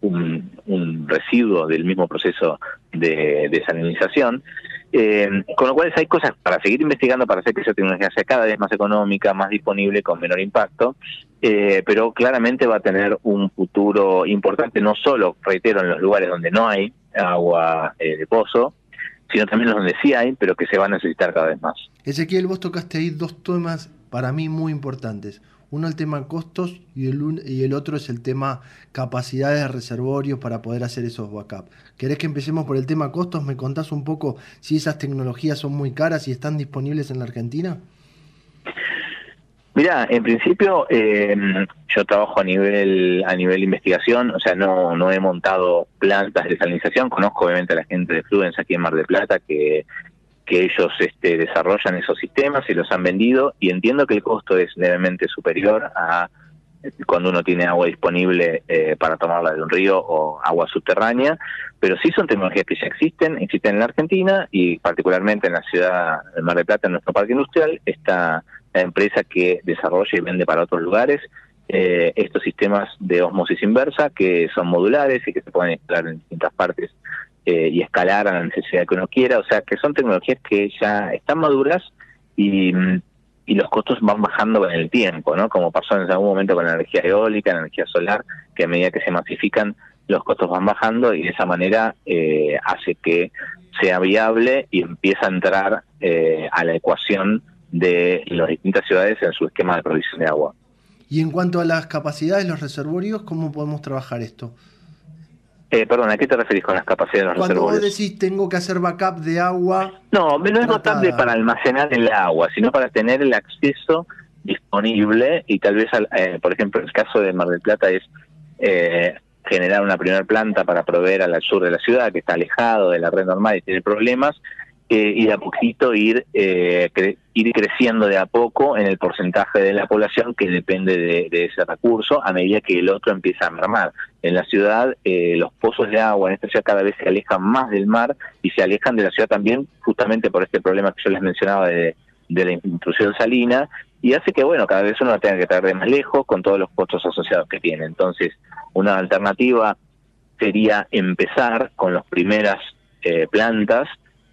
un, un residuo del mismo proceso de desalinización. Eh, con lo cual hay cosas para seguir investigando para hacer que esa tecnología sea cada vez más económica, más disponible, con menor impacto, eh, pero claramente va a tener un futuro importante, no solo, reitero, en los lugares donde no hay agua eh, de pozo, sino también los donde sí hay, pero que se va a necesitar cada vez más. Ezequiel, vos tocaste ahí dos temas para mí muy importantes. Uno el tema costos y el, un- y el otro es el tema capacidades de reservorios para poder hacer esos backup. ¿Querés que empecemos por el tema costos? ¿Me contás un poco si esas tecnologías son muy caras y están disponibles en la Argentina? Mira, en principio eh, yo trabajo a nivel a nivel investigación, o sea, no no he montado plantas de desalinización. Conozco obviamente a la gente de Fluence aquí en Mar del Plata que que ellos este, desarrollan esos sistemas y los han vendido y entiendo que el costo es levemente superior a cuando uno tiene agua disponible eh, para tomarla de un río o agua subterránea, pero sí son tecnologías que ya existen, existen en la Argentina y particularmente en la ciudad de Mar del Plata, en nuestro parque industrial, está la empresa que desarrolla y vende para otros lugares eh, estos sistemas de osmosis inversa que son modulares y que se pueden instalar en distintas partes eh, y escalar a la necesidad que uno quiera, o sea que son tecnologías que ya están maduras y, mm, y los costos van bajando con el tiempo, ¿no? Como pasó en algún momento con la energía eólica, la energía solar, que a medida que se masifican los costos van bajando y de esa manera eh, hace que sea viable y empieza a entrar eh, a la ecuación de las distintas ciudades en su esquema de provisión de agua. Y en cuanto a las capacidades, los reservorios, ¿cómo podemos trabajar esto? Eh, perdón, ¿a qué te referís con las capacidades de los Cuando vos reservorios? decís tengo que hacer backup de agua, No, no es tratada. notable para almacenar el agua, sino para tener el acceso disponible y tal vez, al- eh, por ejemplo, el caso de Mar del Plata es eh, generar una primera planta para proveer al sur de la ciudad, que está alejado de la red normal y tiene problemas, eh, y de a poquito ir, eh, cre- ir creciendo de a poco en el porcentaje de la población que depende de, ese recurso a medida que el otro empieza a mermar. En la ciudad, eh, los pozos de agua en esta ciudad cada vez se alejan más del mar y se alejan de la ciudad también justamente por este problema que yo les mencionaba de, de la intrusión salina y hace que, bueno, cada vez uno la tenga que traer de más lejos con todos los costos asociados que tiene. Entonces, una alternativa sería empezar con las primeras eh, plantas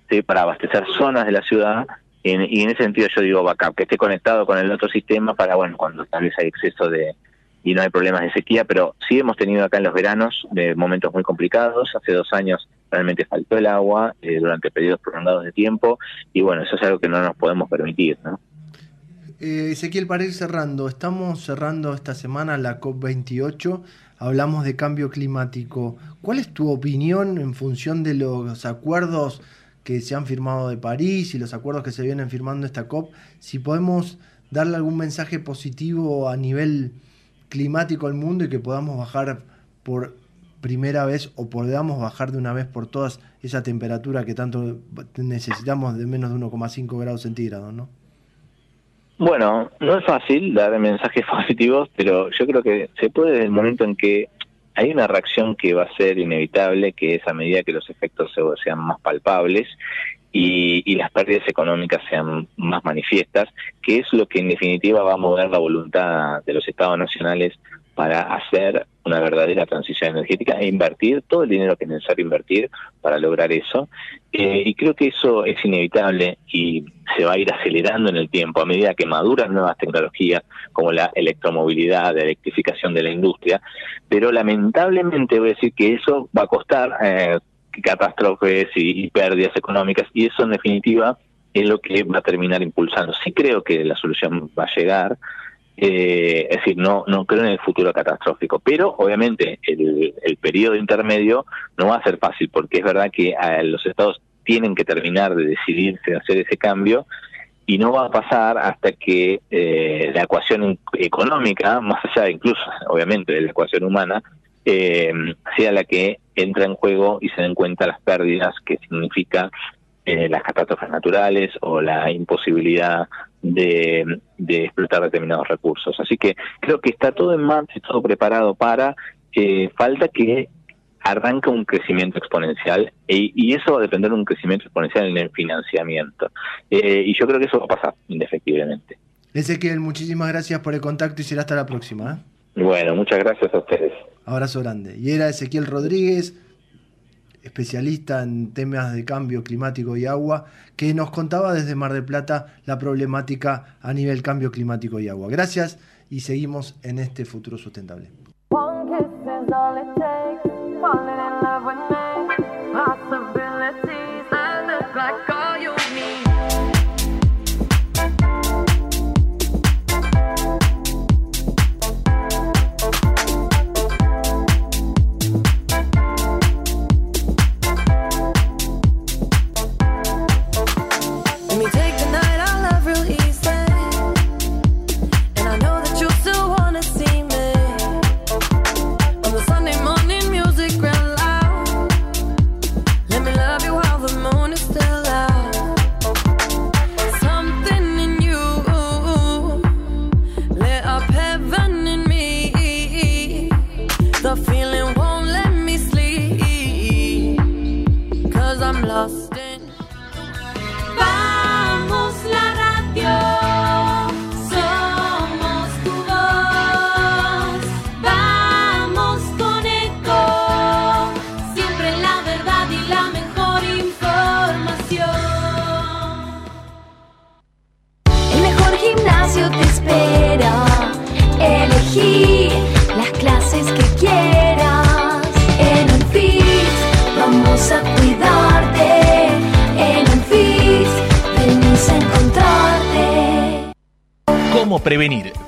¿sí? para abastecer zonas de la ciudad en- y en ese sentido yo digo backup, que esté conectado con el otro sistema para, bueno, cuando tal vez hay exceso de y no hay problemas de sequía, pero sí hemos tenido acá en los veranos momentos muy complicados. Hace dos años realmente faltó el agua eh, durante periodos prolongados de tiempo y bueno, eso es algo que no nos podemos permitir, ¿no? Eh, Ezequiel, para ir cerrando, estamos cerrando esta semana la COP28, hablamos de cambio climático. ¿Cuál es tu opinión en función de los acuerdos que se han firmado de París y los acuerdos que se vienen firmando esta COP? Si podemos darle algún mensaje positivo a nivel climático al mundo y que podamos bajar por primera vez o podamos bajar de una vez por todas esa temperatura que tanto necesitamos de menos de 1,5 grados centígrados, ¿no? Bueno, no es fácil dar mensajes positivos, pero yo creo que se puede desde el momento en que hay una reacción que va a ser inevitable, que es a medida que los efectos se- sean más palpables y, y las pérdidas económicas sean más manifiestas, que es lo que en definitiva va a mover la voluntad de los estados nacionales para hacer una verdadera transición energética e invertir todo el dinero que es necesario invertir para lograr eso. Eh, y creo que eso es inevitable y se va a ir acelerando en el tiempo a medida que maduran nuevas tecnologías como la electromovilidad, la electrificación de la industria. Pero lamentablemente voy a decir que eso va a costar eh, catástrofes y, y pérdidas económicas y eso en definitiva es lo que va a terminar impulsando. Sí creo que la solución va a llegar, eh, es decir, no, no creo en el futuro catastrófico, pero obviamente el, el periodo intermedio no va a ser fácil porque es verdad que eh, los estados tienen que terminar de decidirse a hacer ese cambio y no va a pasar hasta que eh, la ecuación económica, más allá incluso obviamente de la ecuación humana, eh, sea la que entra en juego y se den cuenta las pérdidas que significa eh, las catástrofes naturales o la imposibilidad de, de explotar determinados recursos. Así que creo que está todo en marcha, y todo preparado para, eh, falta que arranque un crecimiento exponencial e- y eso va a depender de un crecimiento exponencial en el financiamiento. Eh, y yo creo que eso va a pasar, indefectiblemente. Ezequiel, muchísimas gracias por el contacto y será hasta la próxima. ¿eh? Bueno, muchas gracias a ustedes. Abrazo grande. Y era Ezequiel Rodríguez, especialista en temas de cambio climático y agua, que nos contaba desde Mar del Plata la problemática a nivel cambio climático y agua. Gracias y seguimos en este futuro sustentable.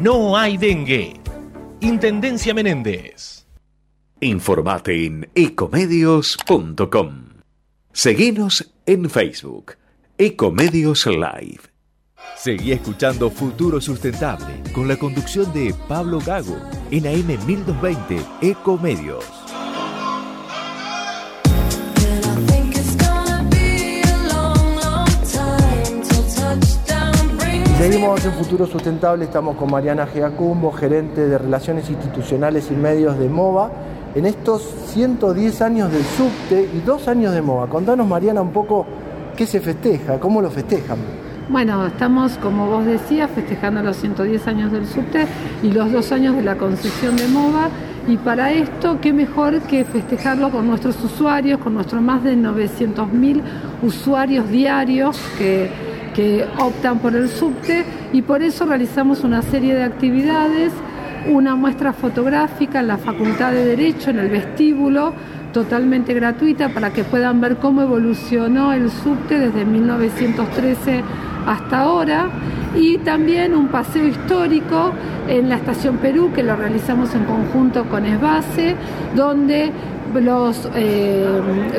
no hay dengue. Intendencia Menéndez. Informate en ecomedios.com. Seguinos en Facebook, Ecomedios Live. Seguí escuchando Futuro Sustentable con la conducción de Pablo Gago en AM 1220 Ecomedios. Seguimos en Futuro Sustentable, estamos con Mariana Giacumbo, gerente de Relaciones Institucionales y Medios de MOVA, en estos 110 años del subte y dos años de MOVA. Contanos, Mariana, un poco qué se festeja, cómo lo festejan. Bueno, estamos, como vos decías, festejando los 110 años del subte y los dos años de la concesión de MOVA. Y para esto, qué mejor que festejarlo con nuestros usuarios, con nuestros más de 900.000 usuarios diarios que, que optan por el subte. Y por eso realizamos una serie de actividades, una muestra fotográfica en la Facultad de Derecho, en el vestíbulo, totalmente gratuita para que puedan ver cómo evolucionó el subte desde 1913 hasta ahora y también un paseo histórico en la estación Perú que lo realizamos en conjunto con Esbase donde los, eh,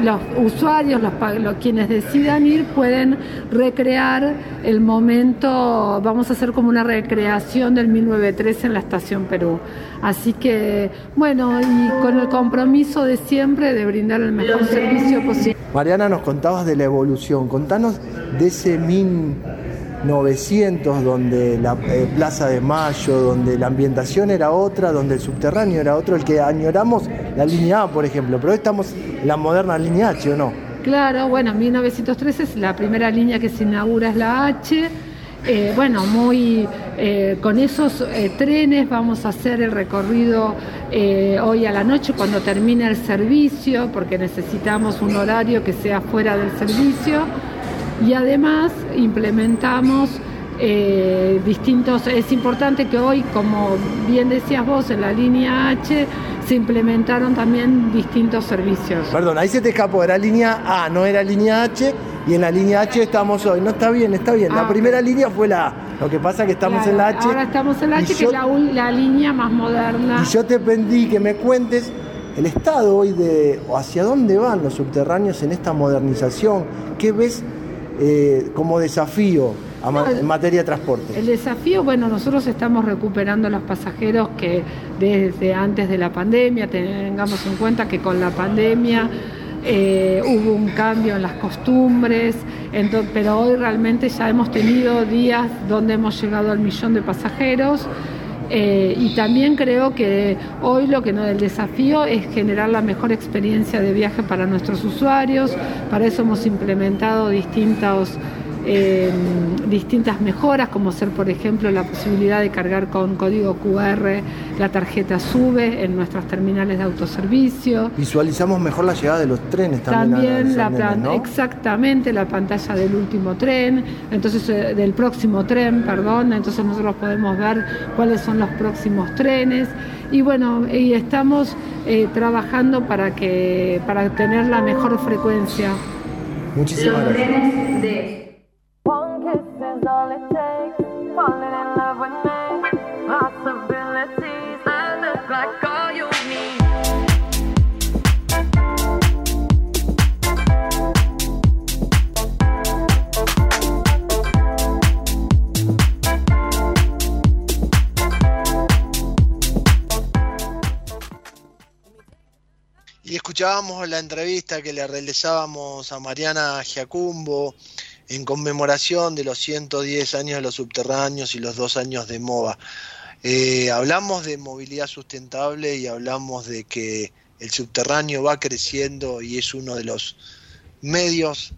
los usuarios, los, los quienes decidan ir, pueden recrear el momento, vamos a hacer como una recreación del 1913 en la estación Perú. Así que, bueno, y con el compromiso de siempre de brindar el mejor servicio posible. Mariana, nos contabas de la evolución, contanos de ese 1900 donde la eh, Plaza de Mayo, donde la ambientación era otra, donde el subterráneo era otro, el que añoramos la línea A, por ejemplo, pero hoy estamos en la moderna línea H, ¿o no? Claro, bueno, 1913 es la primera línea que se inaugura es la H. Eh, bueno, muy eh, con esos eh, trenes vamos a hacer el recorrido hoy a la noche cuando termine el servicio, porque necesitamos un horario que sea fuera del servicio. Y además implementamos eh, distintos, es importante que hoy, como bien decías vos, en la línea H se implementaron también distintos servicios. Perdón, ahí se te escapó, era línea A, no era línea H, y en la línea H estamos hoy. No está bien, está bien. La Ah, primera línea fue la A. Lo que pasa es que estamos Claro, en la H. Ahora estamos en la H, que yo- es la, la línea más moderna. Y yo te pedí que me cuentes el estado hoy de o hacia dónde van los subterráneos en esta modernización. ¿Qué ves eh, como desafío a ma- en materia de transporte? El desafío, bueno, nosotros estamos recuperando los pasajeros que desde antes de la pandemia, tengamos en cuenta que con la pandemia eh, hubo un cambio en las costumbres, pero hoy realmente ya hemos tenido días donde hemos llegado al millón de pasajeros. Eh, y también creo que hoy lo que el desafío es generar la mejor experiencia de viaje para nuestros usuarios. Para eso hemos implementado distintos eh, distintas mejoras, como ser, por ejemplo, la posibilidad de cargar con código QR la tarjeta SUBE en nuestras terminales de autoservicio. Visualizamos mejor la llegada de los trenes también. También la andenes, plan- ¿no? exactamente la pantalla del último tren, entonces eh, del próximo tren, perdón, entonces nosotros podemos ver cuáles son los próximos trenes y bueno, y estamos eh, trabajando para que para tener la mejor frecuencia. Muchísimas gracias. Escuchábamos la entrevista que le realizábamos a Mariana Giacumbo en conmemoración de los 110 años de los subterráneos y los dos años de MOVA. Eh, hablamos de movilidad sustentable y hablamos de que el subterráneo va creciendo y es uno de los medios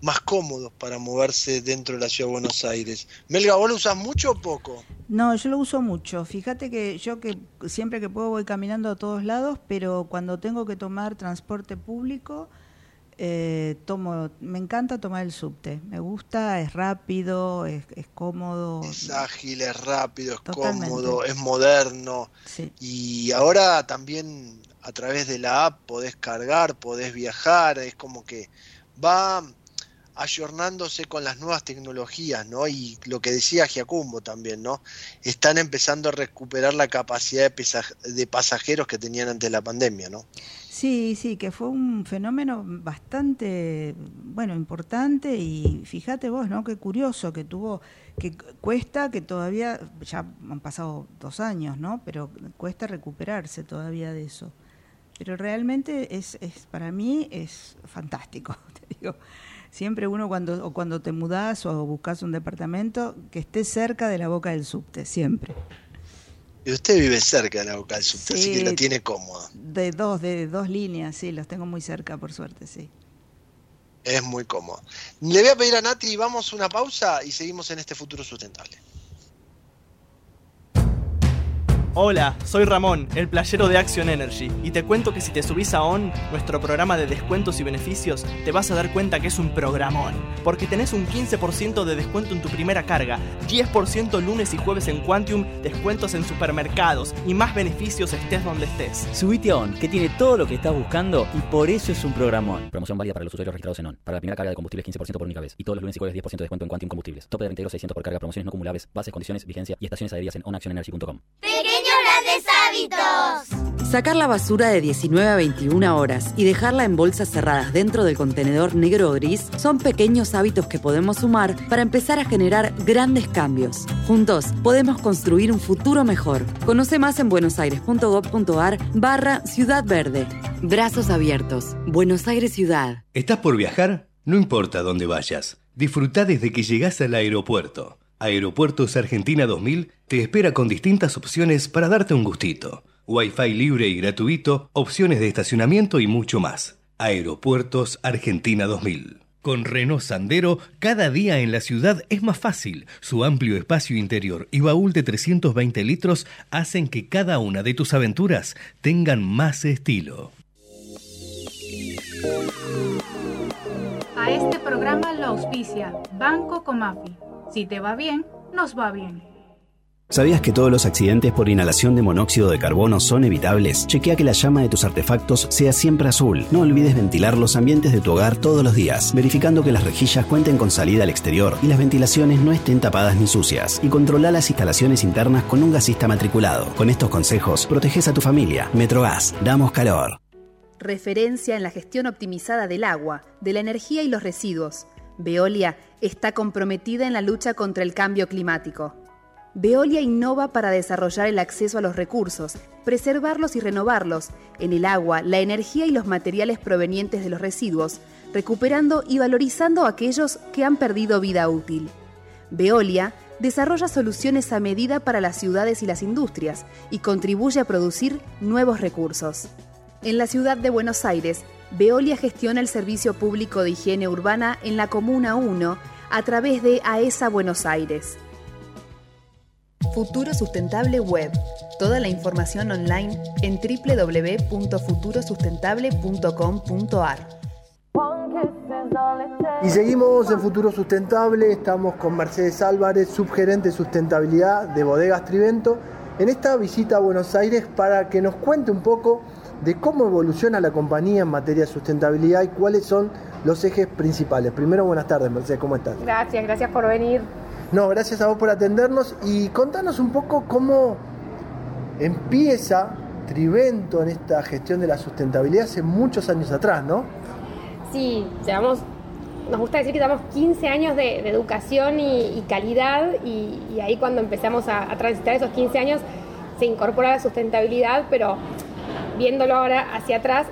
más cómodos para moverse dentro de la ciudad de Buenos Aires. Melga, ¿vos lo usás mucho o poco? No, yo lo uso mucho. Fíjate que yo que siempre que puedo voy caminando a todos lados, pero cuando tengo que tomar transporte público, eh, tomo, me encanta tomar el subte. Me gusta, es rápido, es, es cómodo. Es ágil, es rápido, es Totalmente. cómodo, es moderno. Sí. Y ahora también a través de la app podés cargar, podés viajar, es como que va ayornándose con las nuevas tecnologías, ¿no? Y lo que decía Giacumbo también, ¿no? Están empezando a recuperar la capacidad de, pasajeros que tenían antes de la pandemia, ¿no? Sí, sí, que fue un fenómeno bastante, bueno, importante y fíjate vos, ¿no? Qué curioso que tuvo, que cu- cuesta, que todavía, ya han pasado dos años, ¿no? Pero cuesta recuperarse todavía de eso. Pero realmente es, es para mí es fantástico, te digo. Siempre uno cuando, o cuando te mudás o buscas un departamento, que esté cerca de la boca del subte, siempre. Y usted vive cerca de la boca del subte, así que la tiene cómoda. De dos, de dos líneas, sí, los tengo muy cerca, por suerte, sí. Es muy cómodo. Le voy a pedir a Nati, vamos a una pausa y seguimos en este futuro sustentable. Hola, soy Ramón, el playero de Action Energy, y te cuento que si te subís a ON, nuestro programa de descuentos y beneficios, te vas a dar cuenta que es un programón, porque tenés un 15% de descuento en tu primera carga, 10% lunes y jueves en Quantium, descuentos en supermercados y más beneficios estés donde estés. Subite a ON, que tiene todo lo que estás buscando y por eso es un programón. Promoción válida para los usuarios registrados en ON. Para la primera carga de combustible 15% por única vez. Y todos los lunes y jueves 10% de descuento en Quantium Combustibles. Tope de reintegro 600 por carga, promociones no acumulables, bases, condiciones, vigencia y estaciones adheridas en onactionenergy.com. Hábitos. Sacar la basura de 19 a 21 horas y dejarla en bolsas cerradas dentro del contenedor negro o gris son pequeños hábitos que podemos sumar para empezar a generar grandes cambios. Juntos podemos construir un futuro mejor. Conoce más en buenosaires.gov.ar barra Ciudad Verde. Brazos abiertos. Buenos Aires Ciudad. ¿Estás por viajar? No importa dónde vayas. Disfruta desde que llegás al aeropuerto. Aeropuertos Argentina 2000 te espera con distintas opciones para darte un gustito. Wi-Fi libre y gratuito, opciones de estacionamiento y mucho más. Aeropuertos Argentina 2000. Con Renault Sandero, cada día en la ciudad es más fácil. Su amplio espacio interior y baúl de 320 litros hacen que cada una de tus aventuras tengan más estilo. A este programa lo auspicia Banco Comafi. Si te va bien, nos va bien. ¿Sabías que todos los accidentes por inhalación de monóxido de carbono son evitables? Chequea que la llama de tus artefactos sea siempre azul. No olvides ventilar los ambientes de tu hogar todos los días, verificando que las rejillas cuenten con salida al exterior y las ventilaciones no estén tapadas ni sucias. Y controla las instalaciones internas con un gasista matriculado. Con estos consejos, proteges a tu familia. Metrogas, damos calor. Referencia en la gestión optimizada del agua, de la energía y los residuos. Veolia está comprometida en la lucha contra el cambio climático. Veolia innova para desarrollar el acceso a los recursos, preservarlos y renovarlos, en el agua, la energía y los materiales provenientes de los residuos, recuperando y valorizando aquellos que han perdido vida útil. Veolia desarrolla soluciones a medida para las ciudades y las industrias y contribuye a producir nuevos recursos. En la ciudad de Buenos Aires, Veolia gestiona el servicio público de higiene urbana en la Comuna 1 a través de AESA Buenos Aires. Futuro Sustentable Web. Toda la información online en www.futurosustentable.com.ar. Y seguimos en Futuro Sustentable, estamos con Mercedes Álvarez, subgerente de sustentabilidad de Bodegas Trivento, en esta visita a Buenos Aires para que nos cuente un poco de cómo evoluciona la compañía en materia de sustentabilidad y cuáles son los ejes principales. Primero, buenas tardes, Mercedes, ¿cómo estás? Gracias, gracias por venir. No, gracias a vos por atendernos y contanos un poco cómo empieza Trivento en esta gestión de la sustentabilidad hace muchos años atrás, ¿no? Sí, llevamos, nos gusta decir que llevamos 15 años de, de educación y, y calidad y, y, ahí cuando empezamos a, a, transitar esos 15 años se incorpora la sustentabilidad, pero viéndolo ahora hacia atrás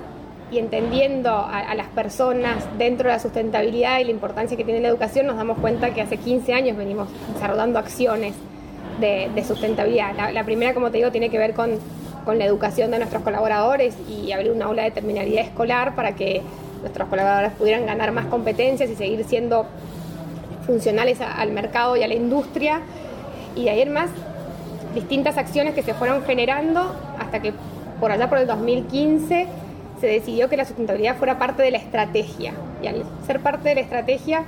y entendiendo a, a, las personas dentro de la sustentabilidad y la importancia que tiene la educación, nos damos cuenta que hace 15 años venimos desarrollando acciones de, de sustentabilidad. La, la, primera, como te digo, tiene que ver con, con la educación de nuestros colaboradores y abrir una aula de terminalidad escolar para que nuestros colaboradores pudieran ganar más competencias y seguir siendo funcionales a, al mercado y a la industria. Y de ahí en más, distintas acciones que se fueron generando hasta que por allá por el 2015 se decidió que la sustentabilidad fuera parte de la estrategia. Y al ser parte de la estrategia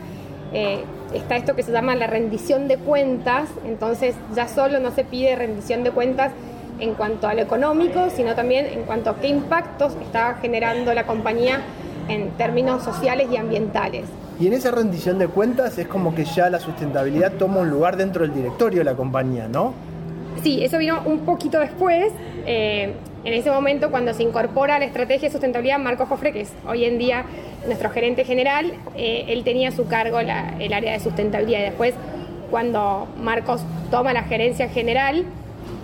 eh, está esto que se llama la rendición de cuentas, entonces ya solo no se pide rendición de cuentas en cuanto a lo económico, sino también en cuanto a qué impactos está generando la compañía en términos sociales y ambientales. Y en esa rendición de cuentas es como que ya la sustentabilidad toma un lugar dentro del directorio de la compañía, ¿no? Sí, eso vino un poquito después. Eh, en ese momento, cuando se incorpora a la estrategia de sustentabilidad, Marco Jofre, que es hoy en día nuestro gerente general, eh, él tenía a su cargo el área de sustentabilidad. Y después, cuando Marcos toma la gerencia general,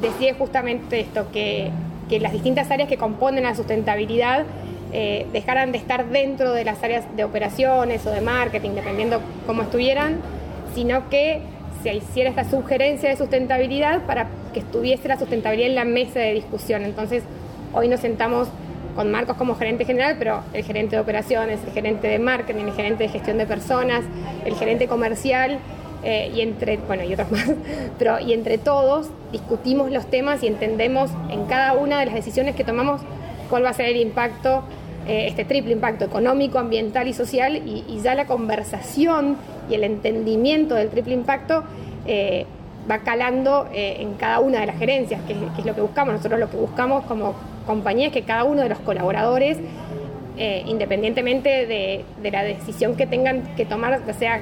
decide justamente esto, que, que las distintas áreas que componen la sustentabilidad eh, dejaran de estar dentro de las áreas de operaciones o de marketing, dependiendo cómo estuvieran, sino que se hiciera esta sugerencia de sustentabilidad para que estuviese la sustentabilidad en la mesa de discusión. Entonces, hoy nos sentamos con Marcos como gerente general, pero el gerente de operaciones, el gerente de marketing, el gerente de gestión de personas, el gerente comercial, eh, y entre, bueno, y otros más, pero y entre todos discutimos los temas y entendemos en cada una de las decisiones que tomamos cuál va a ser el impacto, eh, este triple impacto económico, ambiental y social, y, ya la conversación y el entendimiento del triple impacto eh, va calando eh, en cada una de las gerencias, que, que, es lo que buscamos. Nosotros lo que buscamos como compañía es que cada uno de los colaboradores, eh, independientemente de, de, la decisión que tengan que tomar, ya sea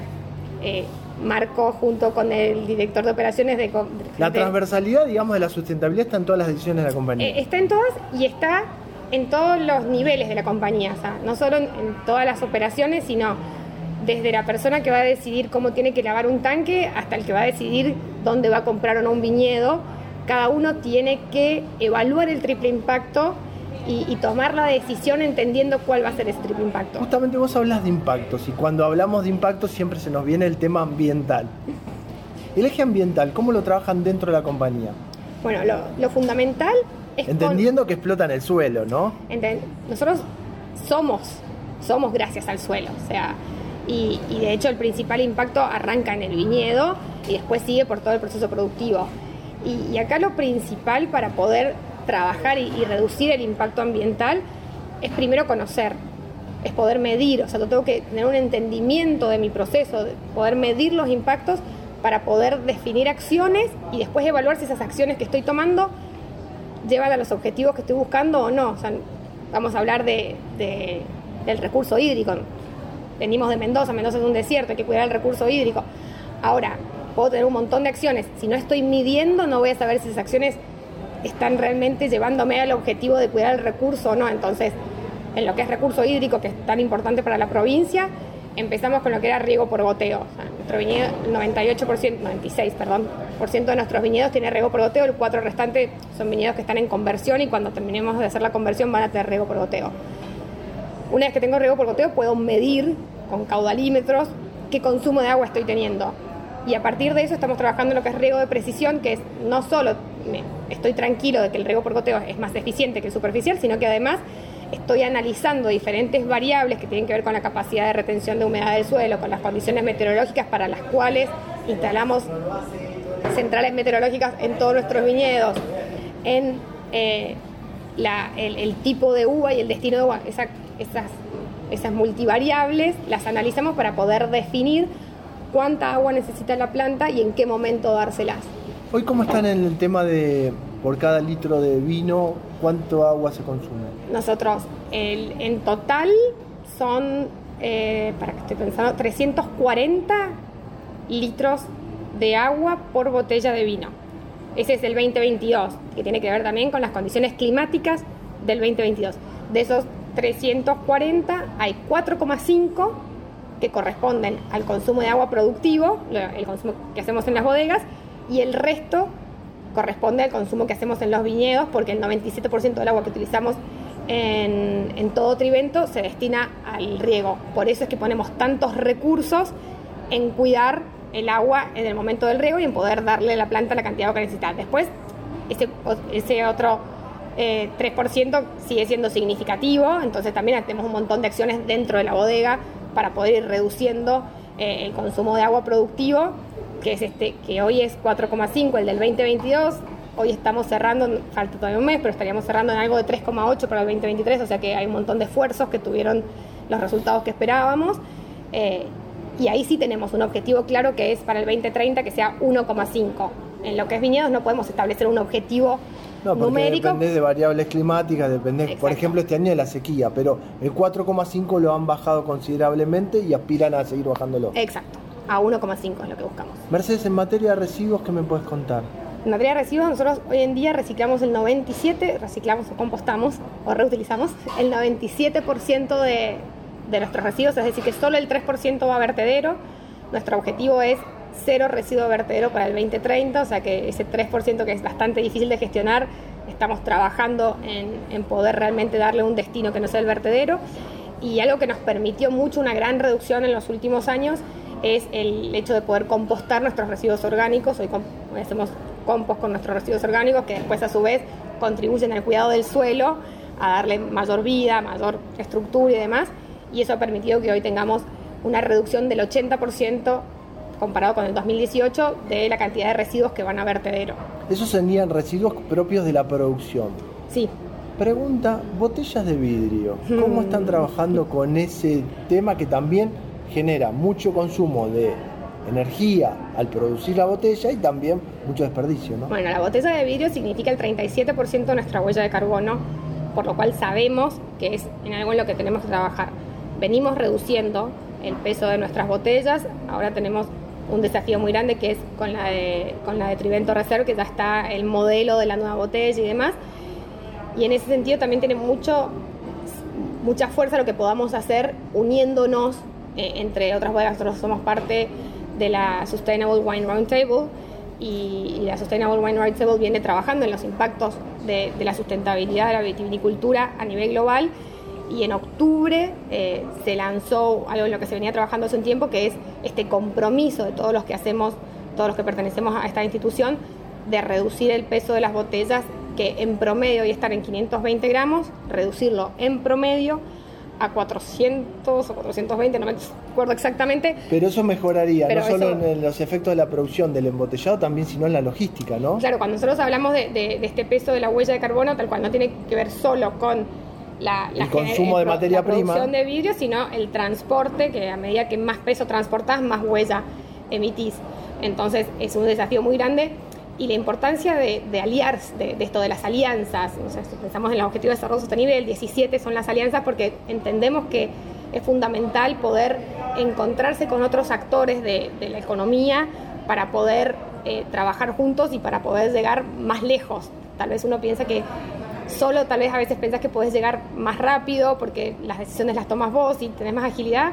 Marco junto con el director de operaciones de... de la transversalidad, digamos, de la sustentabilidad está en todas las decisiones de la compañía. está en todas y está en todos los niveles de la compañía, o sea, no solo en, en, todas las operaciones, sino desde la persona que va a decidir cómo tiene que lavar un tanque hasta el que va a decidir dónde va a comprar o no un viñedo. Cada uno tiene que evaluar el triple impacto y, y, tomar la decisión entendiendo cuál va a ser ese triple impacto. Justamente vos hablas de impactos y cuando hablamos de impactos siempre se nos viene el tema ambiental. El eje ambiental, ¿cómo lo trabajan dentro de la compañía? Bueno, lo, lo fundamental Entendiendo con... que explotan el suelo, ¿no? Nosotros somos, somos gracias al suelo, o sea, y, de hecho el principal impacto arranca en el viñedo y después sigue por todo el proceso productivo. Y, acá lo principal para poder trabajar y, reducir el impacto ambiental es primero conocer, es poder medir, o sea, yo tengo que tener un entendimiento de mi proceso, de poder medir los impactos para poder definir acciones y después evaluar si esas acciones que estoy tomando llevan a los objetivos que estoy buscando o no. O sea, vamos a hablar de, de, del recurso hídrico. Venimos de Mendoza, Mendoza es un desierto, hay que cuidar el recurso hídrico. Ahora, puedo tener un montón de acciones. Si no estoy midiendo, no voy a saber si esas acciones están realmente llevándome al objetivo de cuidar el recurso o no. Entonces, en lo que es recurso hídrico, que es tan importante para la provincia, empezamos con lo que era riego por goteo. O sea, nuestro viñedo, el 98%, 96, perdón, por ciento de nuestros viñedos tiene riego por goteo, el 4 restante son viñedos que están en conversión y cuando terminemos de hacer la conversión van a tener riego por goteo. Una vez que tengo riego por goteo puedo medir con caudalímetros qué consumo de agua estoy teniendo. Y a partir de eso estamos trabajando en lo que es riego de precisión, que es no solo estoy tranquilo de que el riego por goteo es más eficiente que el superficial, sino que además estoy analizando diferentes variables que tienen que ver con la capacidad de retención de humedad del suelo, con las condiciones meteorológicas para las cuales instalamos centrales meteorológicas en todos nuestros viñedos, en eh, el tipo de uva y el destino de uva, esa- esas, esas multivariables las analizamos para poder definir cuánta agua necesita la planta y en qué momento dárselas. Hoy, ¿cómo están en el tema de por cada litro de vino, cuánto agua se consume? Nosotros, el- en total, son, eh, para que estoy pensando, 340 litros de agua por botella de vino. Ese es el 2022, que tiene que ver también con las condiciones climáticas del 2022. De esos 340, hay 4,5 que corresponden al consumo de agua productivo, el consumo que hacemos en las bodegas, y el resto corresponde al consumo que hacemos en los viñedos, porque el 97% del agua que utilizamos en, todo Trivento se destina al riego. Por eso es que ponemos tantos recursos en cuidar el agua en el momento del riego y en poder darle a la planta la cantidad de agua que necesita. Después, ese otro eh, 3% sigue siendo significativo, entonces también hacemos un montón de acciones dentro de la bodega para poder ir reduciendo eh, el consumo de agua productivo, que es este que hoy es 4,5, el del 2022. Hoy estamos cerrando, falta todavía un mes, pero estaríamos cerrando en algo de 3,8 para el 2023, o sea que hay un montón de esfuerzos que tuvieron los resultados que esperábamos. Eh, y ahí sí tenemos un objetivo claro que es para el 2030 que sea 1,5. En lo que es viñedos no podemos establecer un objetivo No, porque numérico. depende de variables climáticas, depende, por ejemplo, este año de la sequía, pero el 4,5 lo han bajado considerablemente y aspiran a seguir bajándolo. Exacto, a 1,5 es lo que buscamos. Mercedes, en materia de residuos, ¿qué me puedes contar? En materia de residuos, nosotros hoy en día reciclamos el 97, reciclamos o compostamos o reutilizamos el 97% de, de nuestros residuos, es decir, que solo el 3% va a vertedero. Nuestro objetivo es cero residuo vertedero para el 2030, o sea que ese 3% que es bastante difícil de gestionar, estamos trabajando en, en poder realmente darle un destino que no sea el vertedero. Y algo que nos permitió mucho una gran reducción en los últimos años es el hecho de poder compostar nuestros residuos orgánicos. Hoy hacemos compost con nuestros residuos orgánicos que después a su vez contribuyen al cuidado del suelo, a darle mayor vida, mayor estructura y demás. Y eso ha permitido que hoy tengamos una reducción del 80% comparado con el 2018 de la cantidad de residuos que van a vertedero. Esos serían residuos propios de la producción. Sí. Pregunta, botellas de vidrio. ¿Cómo Mm. están trabajando con ese tema que también genera mucho consumo de energía al producir la botella y también mucho desperdicio, ¿no? Bueno, la botella de vidrio significa el 37% de nuestra huella de carbono, por lo cual sabemos que es en algo en lo que tenemos que trabajar. Venimos reduciendo el peso de nuestras botellas, ahora tenemos un desafío muy grande que es con la de, con la de Trivento Reserve, que ya está el modelo de la nueva botella y demás. Y en ese sentido también tiene mucho, mucha fuerza lo que podamos hacer uniéndonos eh, entre otras bodegas. Nosotros somos parte de la Sustainable Wine Roundtable y, y la Sustainable Wine Roundtable viene trabajando en los impactos de, de la sustentabilidad de la vitivinicultura a nivel global. Y en octubre eh, se lanzó algo en lo que se venía trabajando hace un tiempo, que es este compromiso de todos los que hacemos, todos los que pertenecemos a esta institución, de reducir el peso de las botellas, que en promedio hoy están en 520 gramos, reducirlo en promedio a 400 o 420, no me acuerdo exactamente. Pero eso mejoraría, Pero no solo en los efectos de la producción del embotellado, también sino en la logística, ¿no? Claro, cuando nosotros hablamos de, de- de este peso de la huella de carbono, tal cual no tiene que ver solo con la, la El consumo de materia la prima. producción de vidrio, sino el transporte, que a medida que más peso transportás, más huella emitís. Entonces es un desafío muy grande y la importancia de, de aliarse, de, de esto de las alianzas, o sea, si pensamos en los objetivos de desarrollo sostenible, el 17 son las alianzas porque entendemos que es fundamental poder encontrarse con otros actores de, de la economía para poder eh, trabajar juntos y para poder llegar más lejos. Tal vez uno piensa que solo tal vez a veces pensás que podés llegar más rápido porque las decisiones las tomas vos y tenés más agilidad,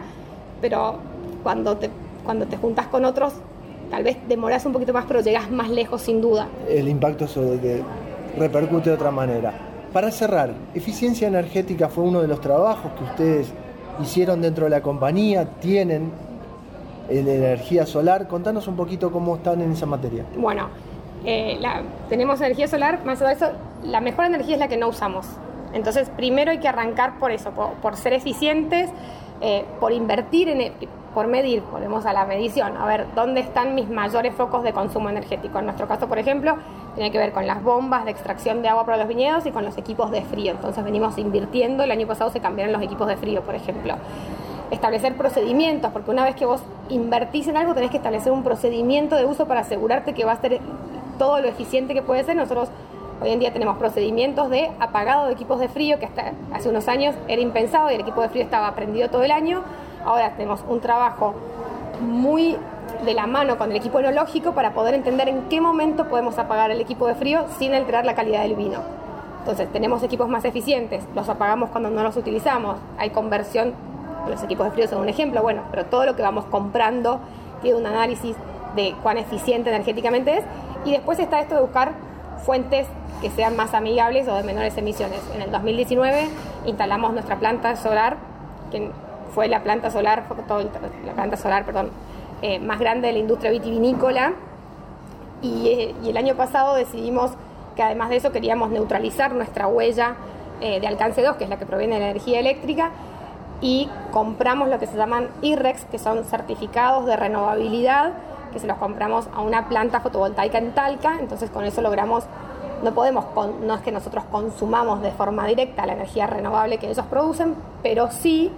pero cuando te, cuando te juntas con otros, tal vez demoras un poquito más, pero llegas más lejos sin duda. El impacto sobre que repercute de otra manera. Para cerrar, eficiencia energética fue uno de los trabajos que ustedes hicieron dentro de la compañía, tienen en energía solar. Contanos un poquito cómo están en esa materia. Bueno, eh, la- tenemos energía solar, más allá de eso, la mejor energía es la que no usamos. Entonces, primero hay que arrancar por eso, por, por ser eficientes, eh, por invertir, en el- por medir, volvemos a la medición, a ver dónde están mis mayores focos de consumo energético. En nuestro caso, por ejemplo, tiene que ver con las bombas de extracción de agua para los viñedos y con los equipos de frío. Entonces, venimos invirtiendo, el año pasado se cambiaron los equipos de frío, por ejemplo establecer procedimientos, porque una vez que vos invertís en algo tenés que establecer un procedimiento de uso para asegurarte que va a ser todo lo eficiente que puede ser. Nosotros hoy en día tenemos procedimientos de apagado de equipos de frío, que hasta hace unos años era impensado y el equipo de frío estaba prendido todo el año. Ahora tenemos un trabajo muy de la mano con el equipo enológico para poder entender en qué momento podemos apagar el equipo de frío sin alterar la calidad del vino. Entonces, tenemos equipos más eficientes, los apagamos cuando no los utilizamos, hay conversión, los equipos de frío son un ejemplo, bueno, pero todo lo que vamos comprando tiene un análisis de cuán eficiente energéticamente es, y después está esto de buscar fuentes que sean más amigables o de menores emisiones. En el 2019 instalamos nuestra planta solar, que fue la planta solar, fotovolta- la planta solar, perdón, eh, más grande de la industria vitivinícola, y, eh, y el año pasado decidimos que además de eso queríamos neutralizar nuestra huella eh, de alcance 2, que es la que proviene de la energía eléctrica, y compramos lo que se llaman IREX, que son certificados de renovabilidad, que se los compramos a una planta fotovoltaica en Talca, entonces con eso logramos, no podemos, con- no es que nosotros consumamos de forma directa la energía renovable que ellos producen, pero sí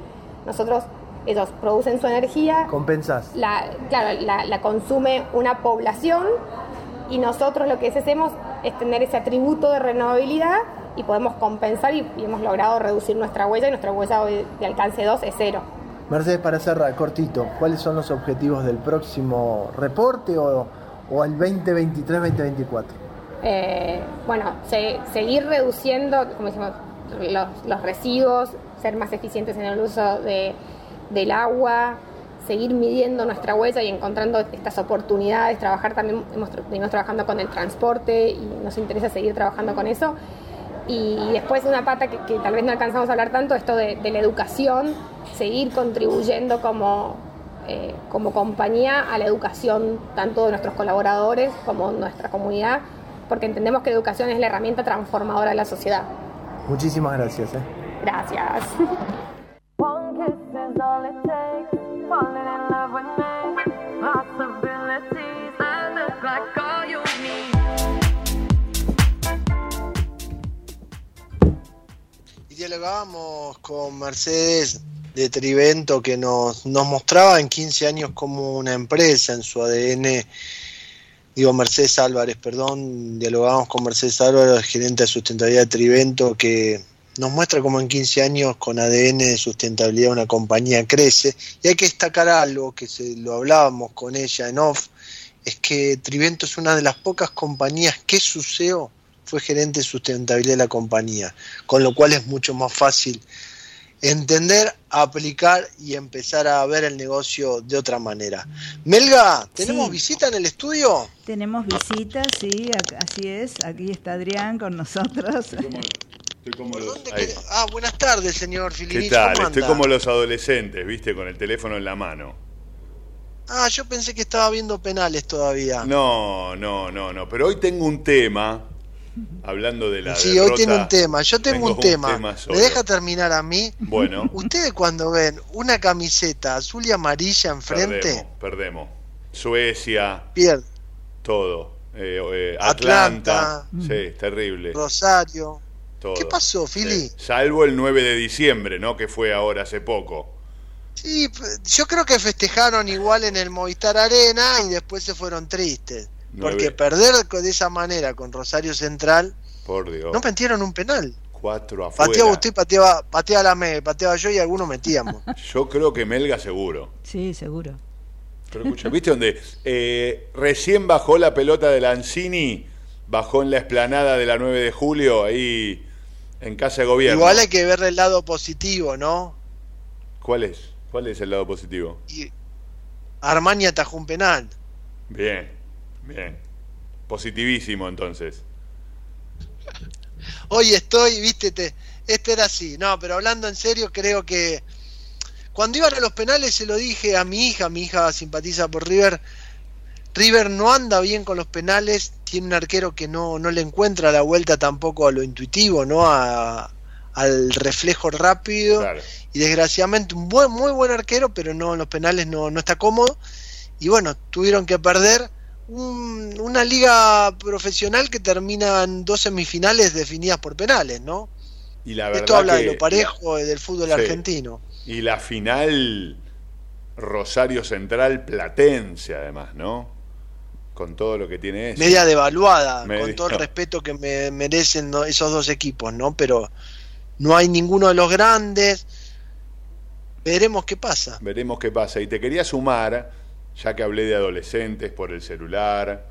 nosotros, ellos producen su energía, Compensás. la, claro, la, la consume una población y nosotros lo que hacemos es tener ese atributo de renovabilidad y podemos compensar y, y hemos logrado reducir nuestra huella y nuestra huella de alcance 2 es cero. Mercedes, para cerrar, cortito, ¿cuáles son los objetivos del próximo reporte o, o el 2023-2024? Eh, bueno, se- seguir reduciendo, como decimos, los, los residuos, ser más eficientes en el uso de- del agua, seguir midiendo nuestra huella y encontrando estas oportunidades, trabajar también, hemos, venimos trabajando con el transporte y nos interesa seguir trabajando con eso. Y después una pata que, que tal vez no alcanzamos a hablar tanto, esto de, de la educación, seguir contribuyendo como, eh, como compañía a la educación tanto de nuestros colaboradores como de nuestra comunidad, porque entendemos que la educación es la herramienta transformadora de la sociedad. Muchísimas gracias. ¿eh? Gracias. Dialogábamos con Mercedes de Trivento que nos, nos mostraba en 15 años como una empresa en su ADN, digo Mercedes Álvarez, perdón, dialogábamos con Mercedes Álvarez, gerente de sustentabilidad de Trivento, que nos muestra cómo en 15 años con ADN de sustentabilidad una compañía crece. Y hay que destacar algo que se, lo hablábamos con ella en off, es que Trivento es una de las pocas compañías que su fue gerente de sustentabilidad de la compañía, con lo cual es mucho más fácil entender, aplicar y empezar a ver el negocio de otra manera. Melga, ¿tenemos Sí. visita en el estudio? Tenemos visitas, sí, así es. Aquí está Adrián con nosotros. Ahí. Ah, buenas tardes, señor Filini. ¿Qué tal? ¿cómo Estoy como los adolescentes, ¿viste? Con el teléfono en la mano. Ah, yo pensé que estaba viendo penales todavía. No, no, no, no. Pero hoy tengo un tema, hablando de la Sí, derrota, hoy tiene un tema. Yo tengo, un tema. ¿Me solo. deja terminar a mí? Bueno, Ustedes cuando ven una camiseta azul y amarilla enfrente, perdemos, perdemos. Suecia, pierden. todo. Eh, eh, Atlanta. Atlanta. Sí, terrible. Rosario. todo. ¿Qué pasó, Fili? Sí. Salvo el 9 de diciembre, ¿no? Que fue ahora hace poco. Sí, yo creo que festejaron igual en el Movistar Arena y después se fueron tristes. Nueve. Porque perder de esa manera con Rosario Central, Por Dios. no metieron un penal. Cuatro afuera. Pateaba usted, pateaba, pateaba la me, pateaba yo y algunos metíamos. Yo creo que Melga seguro. Sí, seguro. Pero escucha, ¿viste donde eh, recién bajó la pelota de Lanzini? Bajó en la explanada de la 9 de julio, ahí en Casa de Gobierno. Igual hay que ver el lado positivo, ¿no? ¿Cuál es? ¿Cuál es el lado positivo? Armani atajó un penal. Bien, bien. Positivísimo entonces. Hoy estoy, viste, te, este era así. No, pero hablando en serio, creo que cuando iban a los penales se lo dije a mi hija, mi hija simpatiza por River. River no anda bien con los penales, tiene un arquero que no, no le encuentra la vuelta tampoco a lo intuitivo, ¿no? A, al reflejo rápido. Y desgraciadamente un buen, muy buen arquero, pero no en los penales no, no está cómodo. Y bueno, tuvieron que perder un- una liga profesional que termina en dos semifinales definidas por penales, ¿no? Y la Esto habla que- de lo parejo del fútbol Sí. argentino. Y la final Rosario Central Platense además, ¿no? Con todo lo que tiene eso. Media devaluada, Media- con todo el respeto que me merecen esos dos equipos, ¿no? Pero no hay ninguno de los grandes. Veremos qué pasa. Veremos qué pasa. Y te quería sumar, ya que hablé de adolescentes por el celular,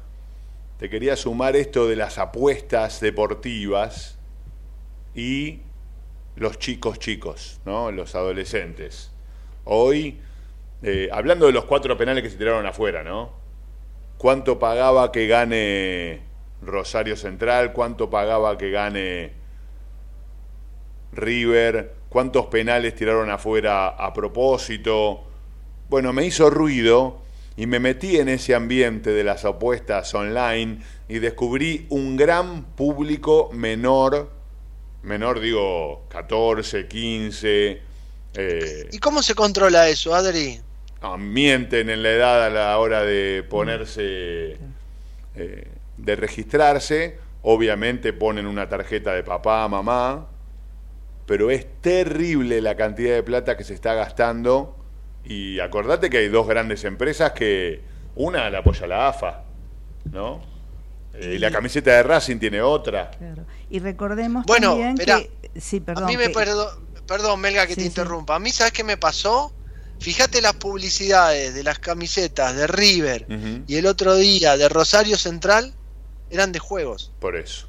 te quería sumar esto de las apuestas deportivas y los chicos chicos, ¿no? Los adolescentes. Hoy, eh, hablando de los cuatro penales que se tiraron afuera, ¿no? ¿Cuánto pagaba que gane Rosario Central? ¿Cuánto pagaba que gane River? ¿Cuántos penales tiraron afuera a propósito? Bueno, me hizo ruido y me metí en ese ambiente de las apuestas online y descubrí un gran público menor, menor digo 14, 15, eh, ¿Y cómo se controla eso, Adri? Ah, mienten en la edad a la hora de ponerse, eh, de registrarse. Obviamente ponen una tarjeta de papá, mamá, pero es terrible la cantidad de plata que se está gastando. Y acordate que hay dos grandes empresas que una la apoya la AFA, ¿no? Eh, y la camiseta de Racing tiene otra. Y recordemos Bueno, también que... Sí, perdón. a mí me que- perdo- perdón, Melga, que Sí, te sí. interrumpa. A mí, ¿sabes qué me pasó? Fíjate las publicidades de las camisetas de River y el otro día de Rosario Central eran de juegos. Por eso.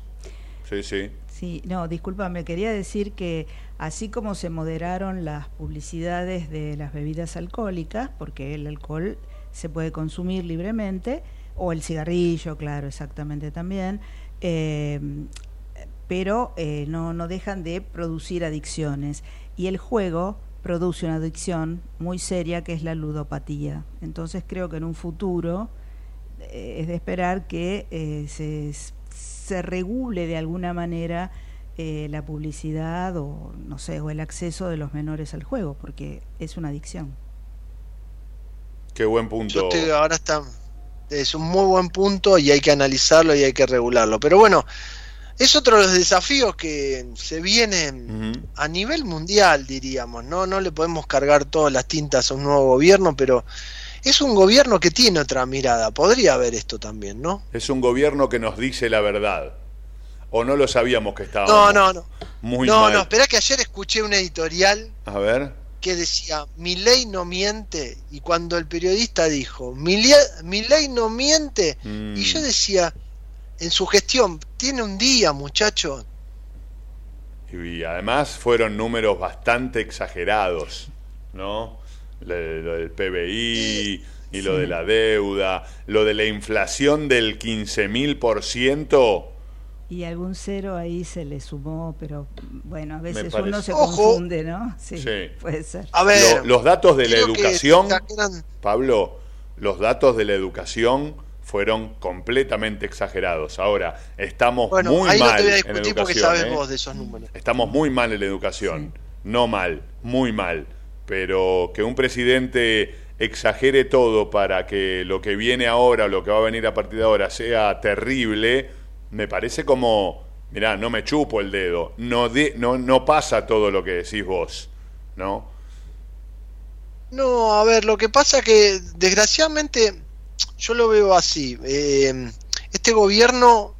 Sí, sí. Sí, no, discúlpame, quería decir que así como se moderaron las publicidades de las bebidas alcohólicas, porque el alcohol se puede consumir libremente, o el cigarrillo, claro, exactamente también, eh, pero eh, no, no dejan de producir adicciones. Y el juego produce una adicción muy seria que es la ludopatía. Entonces creo que en un futuro eh, es de esperar que eh, se, se regule de alguna manera eh, la publicidad o no sé o el acceso de los menores al juego porque es una adicción Qué buen punto. Te- ahora está, es un muy buen punto y hay que analizarlo y hay que regularlo. Pero bueno, es otro de los desafíos que se vienen a nivel mundial, diríamos. No, no le podemos cargar todas las tintas a un nuevo gobierno, pero es un gobierno que tiene otra mirada. Podría haber esto también, ¿no? Es un gobierno que nos dice la verdad. O no lo sabíamos que estábamos. No, no, no. Muy no, mal. no, espera que ayer escuché un editorial A ver. que decía, mi ley no miente, y cuando el periodista dijo, mi, ley no miente, Mm. y yo decía, en su gestión, tiene un día, muchacho. Y además fueron números bastante exagerados, ¿no? Lo, de- lo del PBI y lo de la deuda, lo de la inflación del 15.000%. y algún cero ahí se le sumó pero bueno a veces uno se Ojo. confunde no sí, Sí. puede ser A ver, Lo- los datos de la educación, exageran- Pablo, los datos de la educación fueron completamente exagerados. Ahora, estamos Bueno, muy ahí no mal te voy a en discutir porque educación. sabes ¿eh? vos de esos números. Estamos muy mal en la educación. No mal, muy mal. Pero que un presidente exagere todo para que lo que viene ahora o lo que va a venir a partir de ahora sea terrible, me parece como, mirá, no me chupo el dedo. No, de- no, no pasa todo lo que decís vos, ¿no? No, a ver, lo que pasa que desgraciadamente yo lo veo así. eh, este gobierno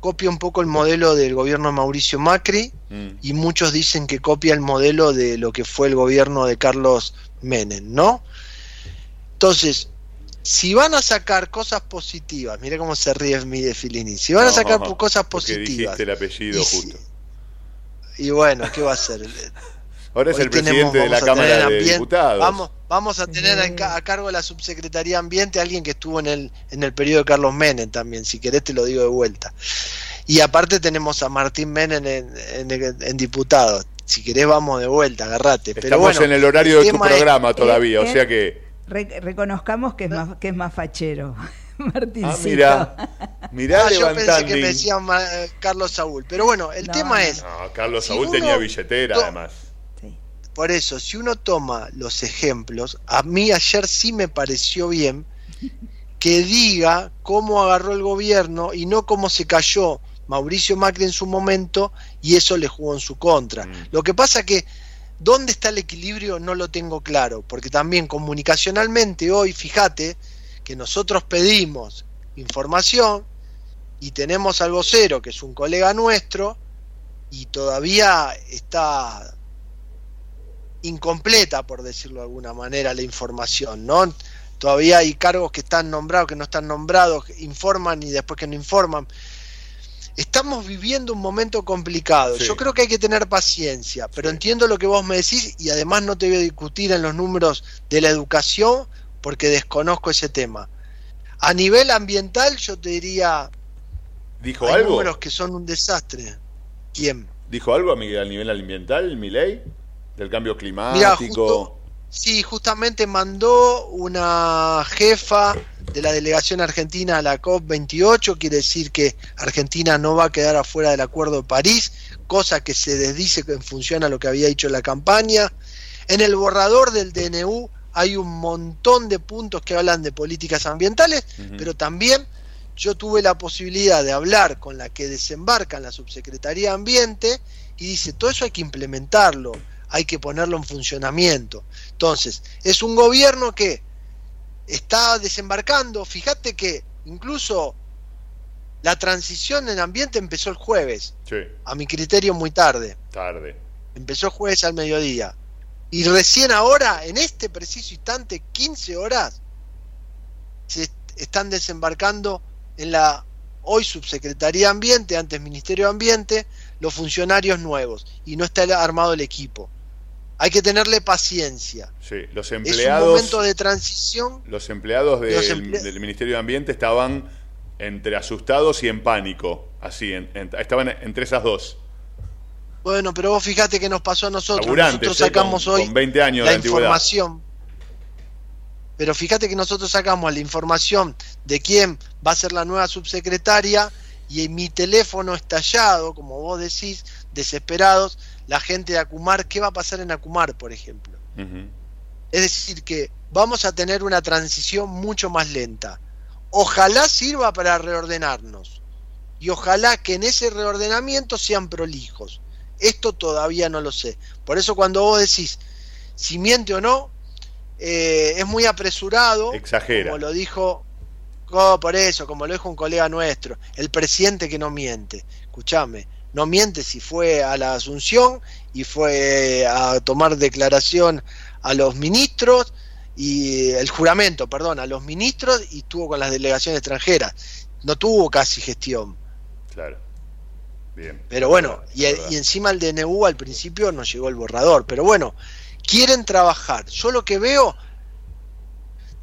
copia un poco el modelo del gobierno de Mauricio Macri Mm. y muchos dicen que copia el modelo de lo que fue el gobierno de Carlos Menem, ¿no? Entonces, si van a sacar cosas positivas, mira cómo se ríe mi de Filini, si van a sacar No, cosas positivas, dijiste el apellido Y si- justo. y bueno, ¿qué va a hacer? Ahora es Hoy el tenemos- presidente de la a Cámara de ambiente- Diputados. Vamos, vamos a tener a cargo de la subsecretaría de Ambiente alguien que estuvo en el, en el periodo de Carlos Menem también, si querés te lo digo de vuelta. Y aparte tenemos a Martín Menem en, en- en diputado. Si querés vamos de vuelta, agarrate. Pero Estamos bueno, en el horario de tu es- programa todavía, o sea que... Re- reconozcamos que es más, que es más fachero. Martincito. Ah, mira. Mirá Ah, yo pensé que me eh, Carlos Saúl. Pero bueno, el No, tema no. es, No, Carlos Si Saúl tenía billetera, además. por eso, si uno toma los ejemplos, a mí ayer sí me pareció bien que diga cómo agarró el gobierno y no cómo se cayó Mauricio Macri en su momento y eso le jugó en su contra. Mm. Lo que pasa que dónde está el equilibrio no lo tengo claro, porque también comunicacionalmente hoy, fíjate que nosotros pedimos información y tenemos al vocero, que es un colega nuestro, y todavía está incompleta, por decirlo de alguna manera, la información, ¿no? Todavía hay cargos que están nombrados, que no están nombrados, informan y después que no informan. Estamos viviendo un momento complicado. Sí. Yo creo que hay que tener paciencia, pero entiendo lo que vos me decís y además no te voy a discutir en los números de la educación porque desconozco ese tema. A nivel ambiental, yo te diría, ¿Dijo hay algo? números que son un desastre. ¿Quién? ¿Dijo algo a nivel ambiental, Milei? Del cambio Mirá, climático. justo- Sí, justamente mandó una jefa de la delegación argentina a la COP28, quiere decir que Argentina no va a quedar afuera del Acuerdo de París, cosa que se desdice en función a lo que había dicho en la campaña. En el borrador del DNU hay un montón de puntos que hablan de políticas ambientales, pero también yo tuve la posibilidad de hablar con la que desembarca en la Subsecretaría de Ambiente y dice, todo eso hay que implementarlo, hay que ponerlo en funcionamiento. Entonces, es un gobierno que está desembarcando, fíjate que incluso la transición en ambiente empezó el jueves, Sí, a mi criterio muy tarde, tarde. empezó el jueves al mediodía. Y recién ahora, en este preciso instante, 15 horas, se est- están desembarcando en la hoy Subsecretaría de Ambiente, antes Ministerio de Ambiente, los funcionarios nuevos y no está armado el equipo. Hay que tenerle paciencia. Sí, los Es un empleados, momento de transición. los empleados del, Los emple- del Ministerio de Ambiente estaban entre asustados y en pánico, así, en- en- estaban entre esas dos. Bueno, pero vos fíjate que nos pasó a nosotros. Laburantes, nosotros con- sacamos hoy con 20 años la de información. Pero fíjate que nosotros sacamos la información de quién va a ser la nueva subsecretaria y en mi teléfono estallado, como vos decís, desesperados, la gente de Acumar, ¿qué va a pasar en Acumar, por ejemplo? Es decir, que vamos a tener una transición mucho más lenta. Ojalá sirva para reordenarnos. Y ojalá que en ese reordenamiento sean prolijos. Esto todavía no lo sé. Por eso cuando vos decís si miente o no, eh, es muy apresurado. Exagera. Como lo dijo, oh, por eso, como lo dijo un colega nuestro, el presidente que no miente. Escúchame, no miente si fue a la Asunción y fue a tomar declaración a los ministros y el juramento, perdón, a los ministros y estuvo con las delegaciones extranjeras. No tuvo casi gestión. Claro. Bien. Pero bueno, y encima el DNU al principio nos llegó el borrador. Pero bueno, quieren trabajar. Yo lo que veo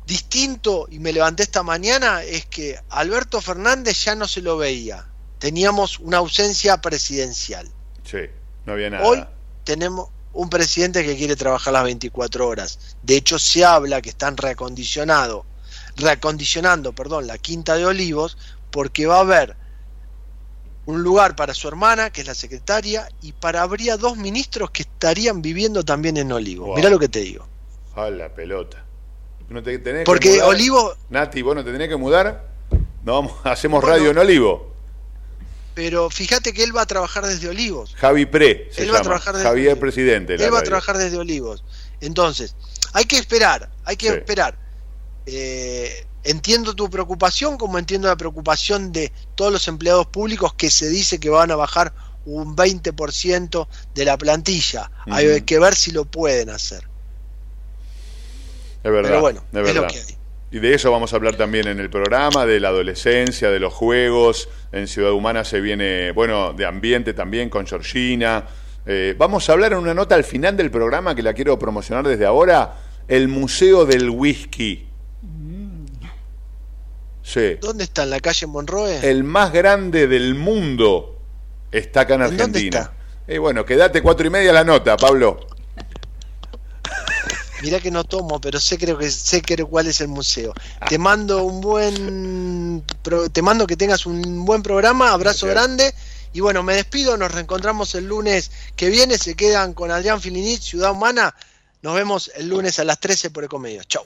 distinto, y me levanté esta mañana, es que Alberto Fernández ya no se lo veía. Teníamos una ausencia presidencial. Sí, no había nada. Hoy tenemos un presidente que quiere trabajar las 24 horas. De hecho, se habla que están reacondicionado, reacondicionando, perdón, la Quinta de Olivos, porque va a haber un lugar para su hermana, que es la secretaria, y para habría dos ministros que estarían viviendo también en Olivos. Wow. Mirá lo que te digo. A la pelota. ¿No te tenés que Porque mudar? Olivo, Nati, ¿vos no te tenés que mudar? No, hacemos Bueno. radio en Olivo. Pero fíjate que él va a trabajar desde Olivos. Javi Pre se Él va a trabajar desde Javier Olivos. Presidente. Él va a trabajar desde Olivos. Entonces, hay que esperar, hay que Sí. esperar. Eh, entiendo tu preocupación, como entiendo la preocupación de todos los empleados públicos que se dice que van a bajar un 20% de la plantilla. Hay que ver si lo pueden hacer. Es verdad. Pero bueno, es es lo verdad. que hay. Y de eso vamos a hablar también en el programa, de la adolescencia, de los juegos. En Ciudad Humana se viene, bueno, de ambiente también con Georgina. Eh, vamos a hablar en una nota al final del programa que la quiero promocionar desde ahora, el Museo del Whisky. Sí. ¿Dónde está? ¿En la calle Monroe? El más grande del mundo está acá en ¿En dónde Argentina. Y bueno, quédate cuatro y media la nota, Pablo. Mirá que no tomo, pero sé creo que sé que cuál es el museo. Te mando un buen pro- te mando que tengas un buen programa, abrazo grande y bueno, me despido, nos reencontramos el lunes que viene, se quedan con Adrián Filinit, Ciudad Humana. Nos vemos el lunes a las 13 por Ecomedios. Chau.